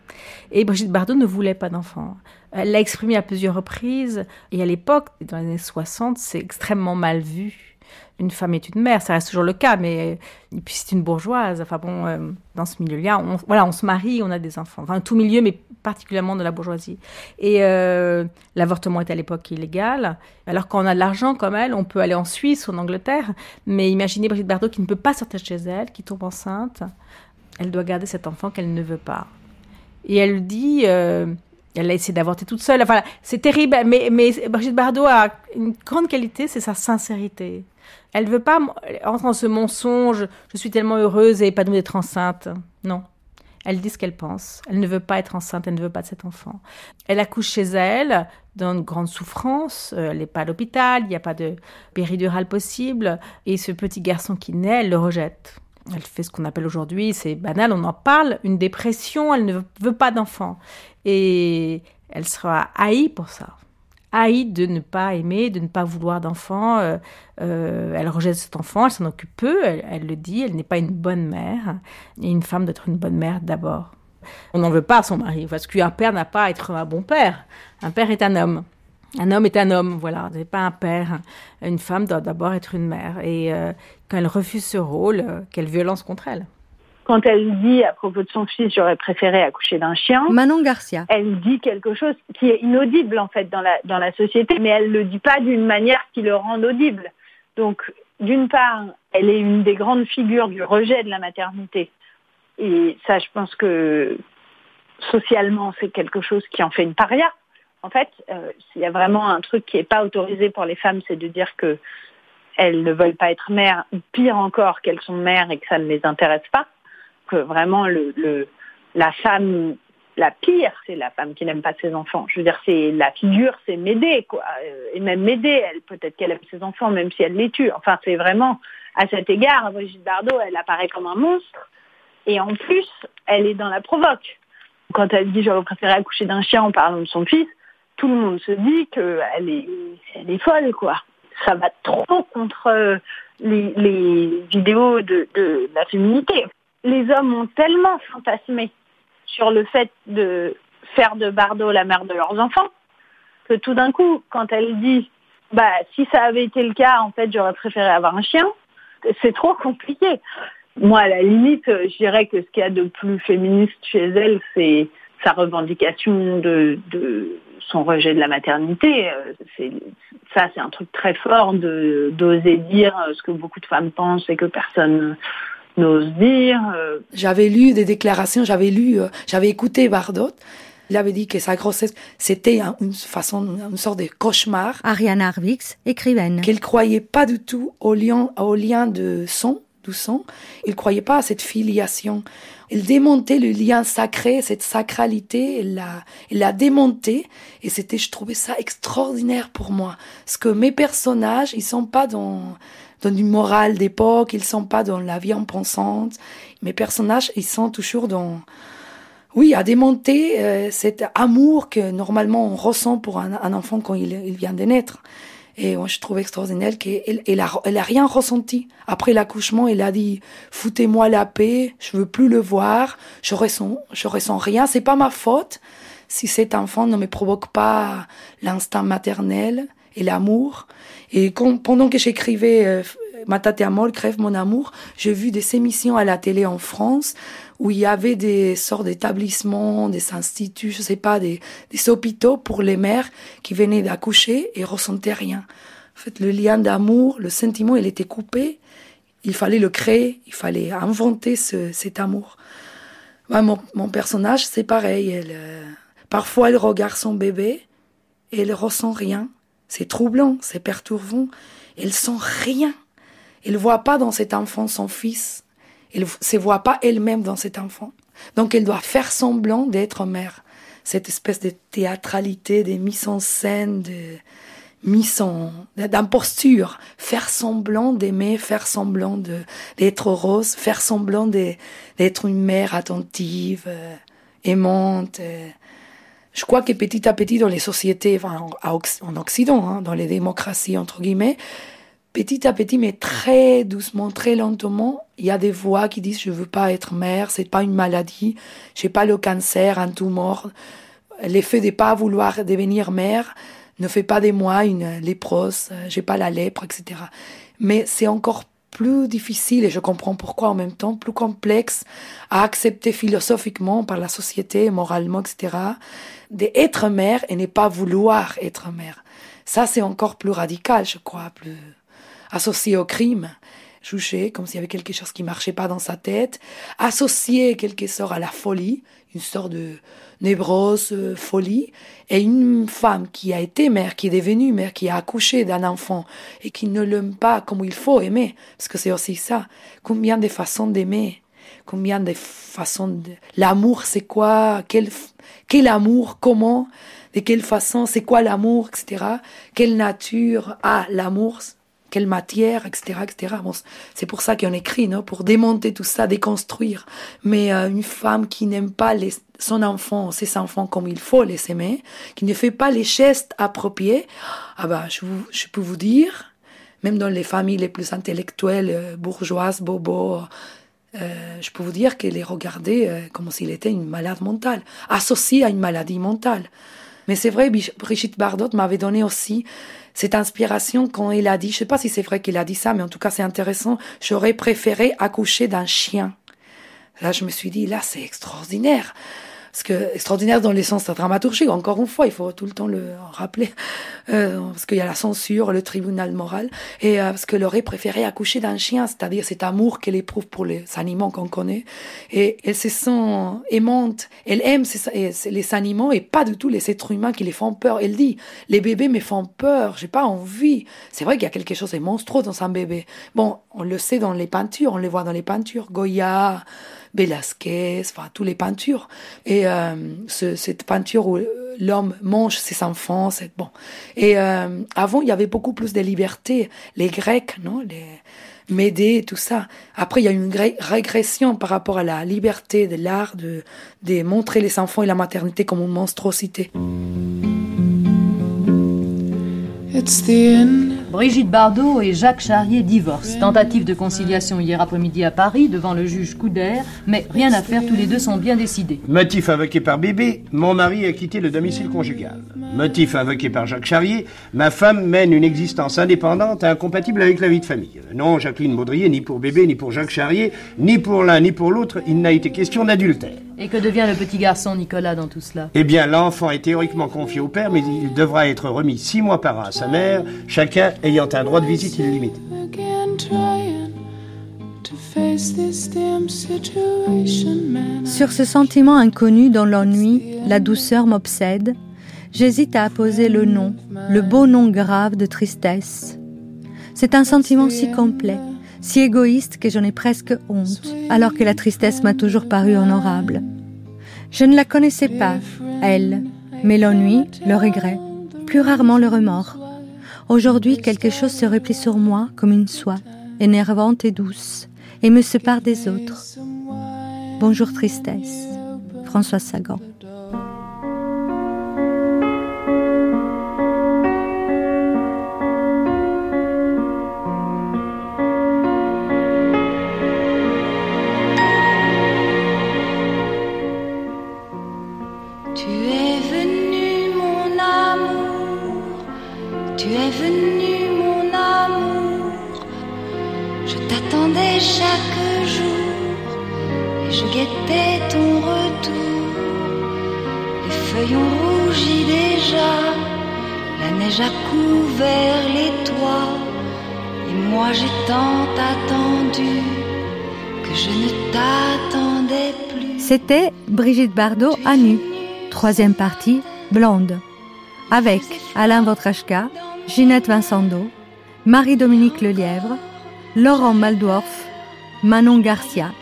Et Brigitte Bardot ne voulait pas d'enfant. Elle l'a exprimé à plusieurs reprises. Et à l'époque, dans les années 60, c'est extrêmement mal vu. Une femme est une mère, ça reste toujours le cas, mais puis c'est une bourgeoise. Enfin bon, euh, dans ce milieu-là, on, voilà, on se marie, on a des enfants. Enfin, tout milieu, mais particulièrement de la bourgeoisie. Et euh, l'avortement est à l'époque illégal. Alors quand on a de l'argent comme elle, on peut aller en Suisse ou en Angleterre. Mais imaginez Brigitte Bardot qui ne peut pas sortir de chez elle, qui tombe enceinte. Elle doit garder cet enfant qu'elle ne veut pas. Et elle dit, euh, elle a essayé d'avorter toute seule. Enfin, c'est terrible. Mais Brigitte Bardot a une grande qualité, c'est sa sincérité. Elle veut pas entrer dans ce mensonge. Je suis tellement heureuse et épanouie d'être enceinte. Non. Elle dit ce qu'elle pense. Elle ne veut pas être enceinte, elle ne veut pas de cet enfant. Elle accouche chez elle dans une grande souffrance. Euh, Elle n'est pas à l'hôpital, il n'y a pas de péridurale possible. Et ce petit garçon qui naît, elle le rejette. Elle fait ce qu'on appelle aujourd'hui, c'est banal, on en parle, une dépression, elle ne veut pas d'enfant. Et elle sera haïe pour ça. Haïe de ne pas aimer, de ne pas vouloir d'enfant. Euh, euh, elle rejette cet enfant, elle s'en occupe peu, elle, le dit, elle n'est pas une bonne mère. Et une femme doit être une bonne mère d'abord. On n'en veut pas à son mari, parce qu'un père n'a pas à être un bon père. Un père est un homme. Un homme est un homme, voilà, n'est pas un père. Une femme doit d'abord être une mère. Et euh, quand elle refuse ce rôle, quelle violence contre elle. Quand elle dit à propos de son fils, j'aurais préféré accoucher d'un chien. Manon Garcia. Elle dit quelque chose qui est inaudible en fait dans la, dans la société, mais elle le dit pas d'une manière qui le rend audible. Donc, d'une part, elle est une des grandes figures du rejet de la maternité. Et ça, je pense que socialement, c'est quelque chose qui en fait une paria. En fait, euh, s'il y a vraiment un truc qui n'est pas autorisé pour les femmes, c'est de dire que elles ne veulent pas être mères, ou pire encore, qu'elles sont mères et que ça ne les intéresse pas. Vraiment, le, le la femme, la pire, c'est la femme qui n'aime pas ses enfants. Je veux dire, c'est la figure, c'est m'aider, quoi. Euh, Et même m'aider, elle, peut-être qu'elle aime ses enfants, même si elle les tue. Enfin, c'est vraiment, à cet égard, Brigitte Bardot, elle apparaît comme un monstre. Et en plus, elle est dans la provoque. Quand elle dit j'aurais préféré accoucher d'un chien en parlant de son fils, tout le monde se dit qu'elle est, elle est folle, quoi. Ça va trop contre euh, les, vidéos de la féminité. Les hommes ont tellement fantasmé sur le fait de faire de Bardot la mère de leurs enfants que tout d'un coup, quand elle dit bah si ça avait été le cas, en fait, j'aurais préféré avoir un chien, c'est trop compliqué. Moi, à la limite, euh, je dirais que ce qu'il y a de plus féministe chez elle, c'est sa revendication de, son rejet de la maternité. Euh, ça, c'est un truc très fort d'oser dire euh, ce que beaucoup de femmes pensent et que personne n'ose dire. Euh, J'avais lu des déclarations, j'avais lu, euh, j'avais écouté Bardot. Il avait dit que sa grossesse, c'était un- une façon, une sorte de cauchemar. Ariane Harvix, écrivaine. Qu'elle croyait pas du tout au lien, au lien de sang, du sang. Il croyait pas à cette filiation. Il démontait le lien sacré, cette sacralité, il l'a, il l'a démonté. Et c'était, je trouvais ça extraordinaire pour moi. Parce que mes personnages, ils sont pas dans, dans une morale d'époque, ils sont pas dans la vie en pensante. Mes personnages, ils sont toujours dans, oui, à démonter euh, cet amour que normalement on ressent pour un, un enfant quand il, il vient de naître. Et moi, je trouve extraordinaire qu'elle elle a, elle a rien ressenti. Après l'accouchement, elle a dit foutez-moi la paix, je veux plus le voir, je ressens, je ressens rien, c'est pas ma faute si cet enfant ne me provoque pas l'instinct maternel et l'amour. Et pendant que j'écrivais euh, Ma tante à molle, crève mon amour, j'ai vu des émissions à la télé en France où il y avait des sortes d'établissements, des instituts, je sais pas, des, des hôpitaux pour les mères qui venaient d'accoucher et ressentaient rien. En fait, le lien d'amour, le sentiment, il était coupé. Il fallait le créer, il fallait inventer ce, cet amour. Mon, mon personnage, c'est pareil. Elle, euh, parfois, elle regarde son bébé et elle ressent rien. C'est troublant, c'est perturbant. Elle sent rien. Elle voit pas dans cet enfant son fils. Elle se voit pas elle-même dans cet enfant. Donc, elle doit faire semblant d'être mère. Cette espèce de théâtralité, de mise en scène, de en, d'imposture. Faire semblant d'aimer, faire semblant d'être heureuse, faire semblant d'être une mère attentive, euh, aimante. Je crois que petit à petit, dans les sociétés, en, en Occident, hein, dans les démocraties, entre guillemets, petit à petit, mais très doucement, très lentement, il y a des voix qui disent je veux pas être mère, c'est pas une maladie, j'ai pas le cancer, un tumor. L'effet de pas vouloir devenir mère ne fait pas de moi une léprose, j'ai pas la lèpre, etc. Mais c'est encore plus difficile, et je comprends pourquoi en même temps, plus complexe à accepter philosophiquement par la société, moralement, etc., d'être mère et ne pas vouloir être mère. Ça, c'est encore plus radical, je crois, plus associé au crime, jugé comme s'il y avait quelque chose qui marchait pas dans sa tête, associé quelque sorte à la folie, une sorte de névrose, euh, folie, et une femme qui a été mère, qui est devenue mère, qui a accouché d'un enfant et qui ne l'aime pas comme il faut aimer, parce que c'est aussi ça. Combien de façons d'aimer, combien de façons de... L'amour, c'est quoi quel, quel amour Comment De quelle façon C'est quoi l'amour Etc. Quelle nature a l'amour quelle matière, etc., etc. Bon, c'est pour ça qu'on écrit, non, pour démonter tout ça, déconstruire. Mais euh, une femme qui n'aime pas les, son enfant, ses enfants comme il faut les aimer, qui ne fait pas les gestes appropriés, ah bah, je, vous, je peux vous dire, même dans les familles les plus intellectuelles, euh, bourgeoises, bobos, euh, je peux vous dire qu'elle est regardée euh, comme s'il était une malade mentale, associée à une maladie mentale. Mais c'est vrai, Brigitte Bardot m'avait donné aussi cette inspiration quand elle a dit, je sais pas si c'est vrai qu'elle a dit ça, mais en tout cas c'est intéressant, j'aurais préféré accoucher d'un chien. Là, je me suis dit, là, c'est extraordinaire. Parce que extraordinaire dans les sens dramaturgiques, encore une fois, il faut tout le temps le rappeler, euh, parce qu'il y a la censure, le tribunal moral, et euh, parce qu'elle aurait préféré accoucher d'un chien, c'est-à-dire cet amour qu'elle éprouve pour les animaux qu'on connaît, et elle se sent aimante, elle aime les animaux et pas du tout les êtres humains qui les font peur. Elle dit, les bébés me font peur, j'ai pas envie. C'est vrai qu'il y a quelque chose de monstrueux dans un bébé. Bon, on le sait dans les peintures, on le voit dans les peintures, Goya, Velázquez, enfin, tous les peintures. Et euh, cette peinture où l'homme mange ses enfants, c'est bon. Et euh, avant, il y avait beaucoup plus de liberté. Les Grecs, non, les Médée, tout ça. Après, il y a une régression par rapport à la liberté de l'art de, montrer les enfants et la maternité comme une monstruosité. It's the. Brigitte Bardot et Jacques Charrier divorcent. Tentative de conciliation hier après-midi à Paris devant le juge Couder, mais rien à faire, tous les deux sont bien décidés. Motif invoqué par bébé, mon mari a quitté le domicile conjugal. Motif invoqué par Jacques Charrier, ma femme mène une existence indépendante et incompatible avec la vie de famille. Non, Jacqueline Baudrier, ni pour bébé, ni pour Jacques Charrier, ni pour l'un, ni pour l'autre, il n'a été question d'adultère. Et que devient le petit garçon Nicolas dans tout cela? Eh bien, l'enfant est théoriquement confié au père, mais il devra être remis six mois par an à sa mère, chacun ayant un droit de visite illimité. Sur ce sentiment inconnu dont l'ennui, la douceur m'obsède, j'hésite à apposer le nom, le beau nom grave de tristesse. C'est un sentiment si complet, si égoïste que j'en ai presque honte, alors que la tristesse m'a toujours paru honorable. Je ne la connaissais pas, elle, mais l'ennui, le regret, plus rarement le remords. Aujourd'hui, quelque chose se replie sur moi comme une soie, énervante et douce, et me sépare des autres. Bonjour tristesse. François Sagan. Brigitte Bardot à nu, troisième partie, Blonde, avec Alain Votrachka, Ginette Vincendo, Marie-Dominique Lelièvre, Laurent Maldorf, Manon Garcia,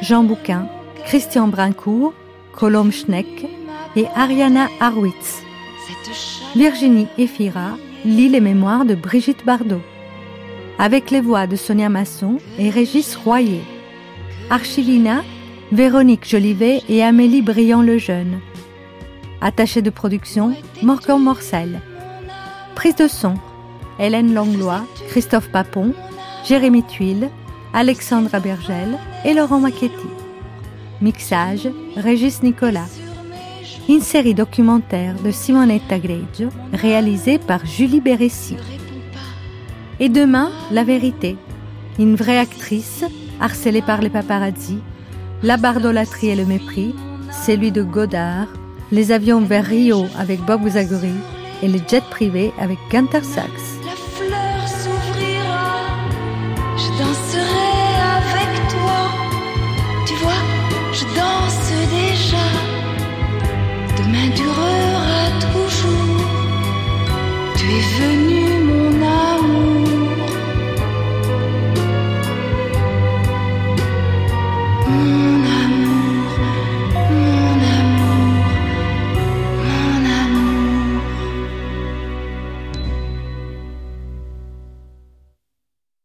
Jean Bouquin, Christian Brincourt, Colombe Schneck et Ariana Harwitz. Virginie Efira lit les mémoires de Brigitte Bardot, avec les voix de Sonia Masson et Régis Royer. Archilina Véronique Jolivet et Amélie Briand-le-Jeune. Attaché de production, Morgan Morcel. Prise de son, Hélène Langlois, Christophe Papon, Jérémy Tuile, Alexandra Bergel et Laurent Macchetti. Mixage, Régis Nicolas. Une série documentaire de Simonetta Greggio, réalisée par Julie Béressi. Et demain, La Vérité. Une vraie actrice, harcelée par les paparazzi, la bardolatrie et le mépris, celui de Godard, les avions vers Rio avec Bob Zagori et les jets privés avec Gunther Sachs. La fleur s'ouvrira, je danserai avec toi. Tu vois, je danse déjà. Demain durera toujours. Tu es venu, mon amour.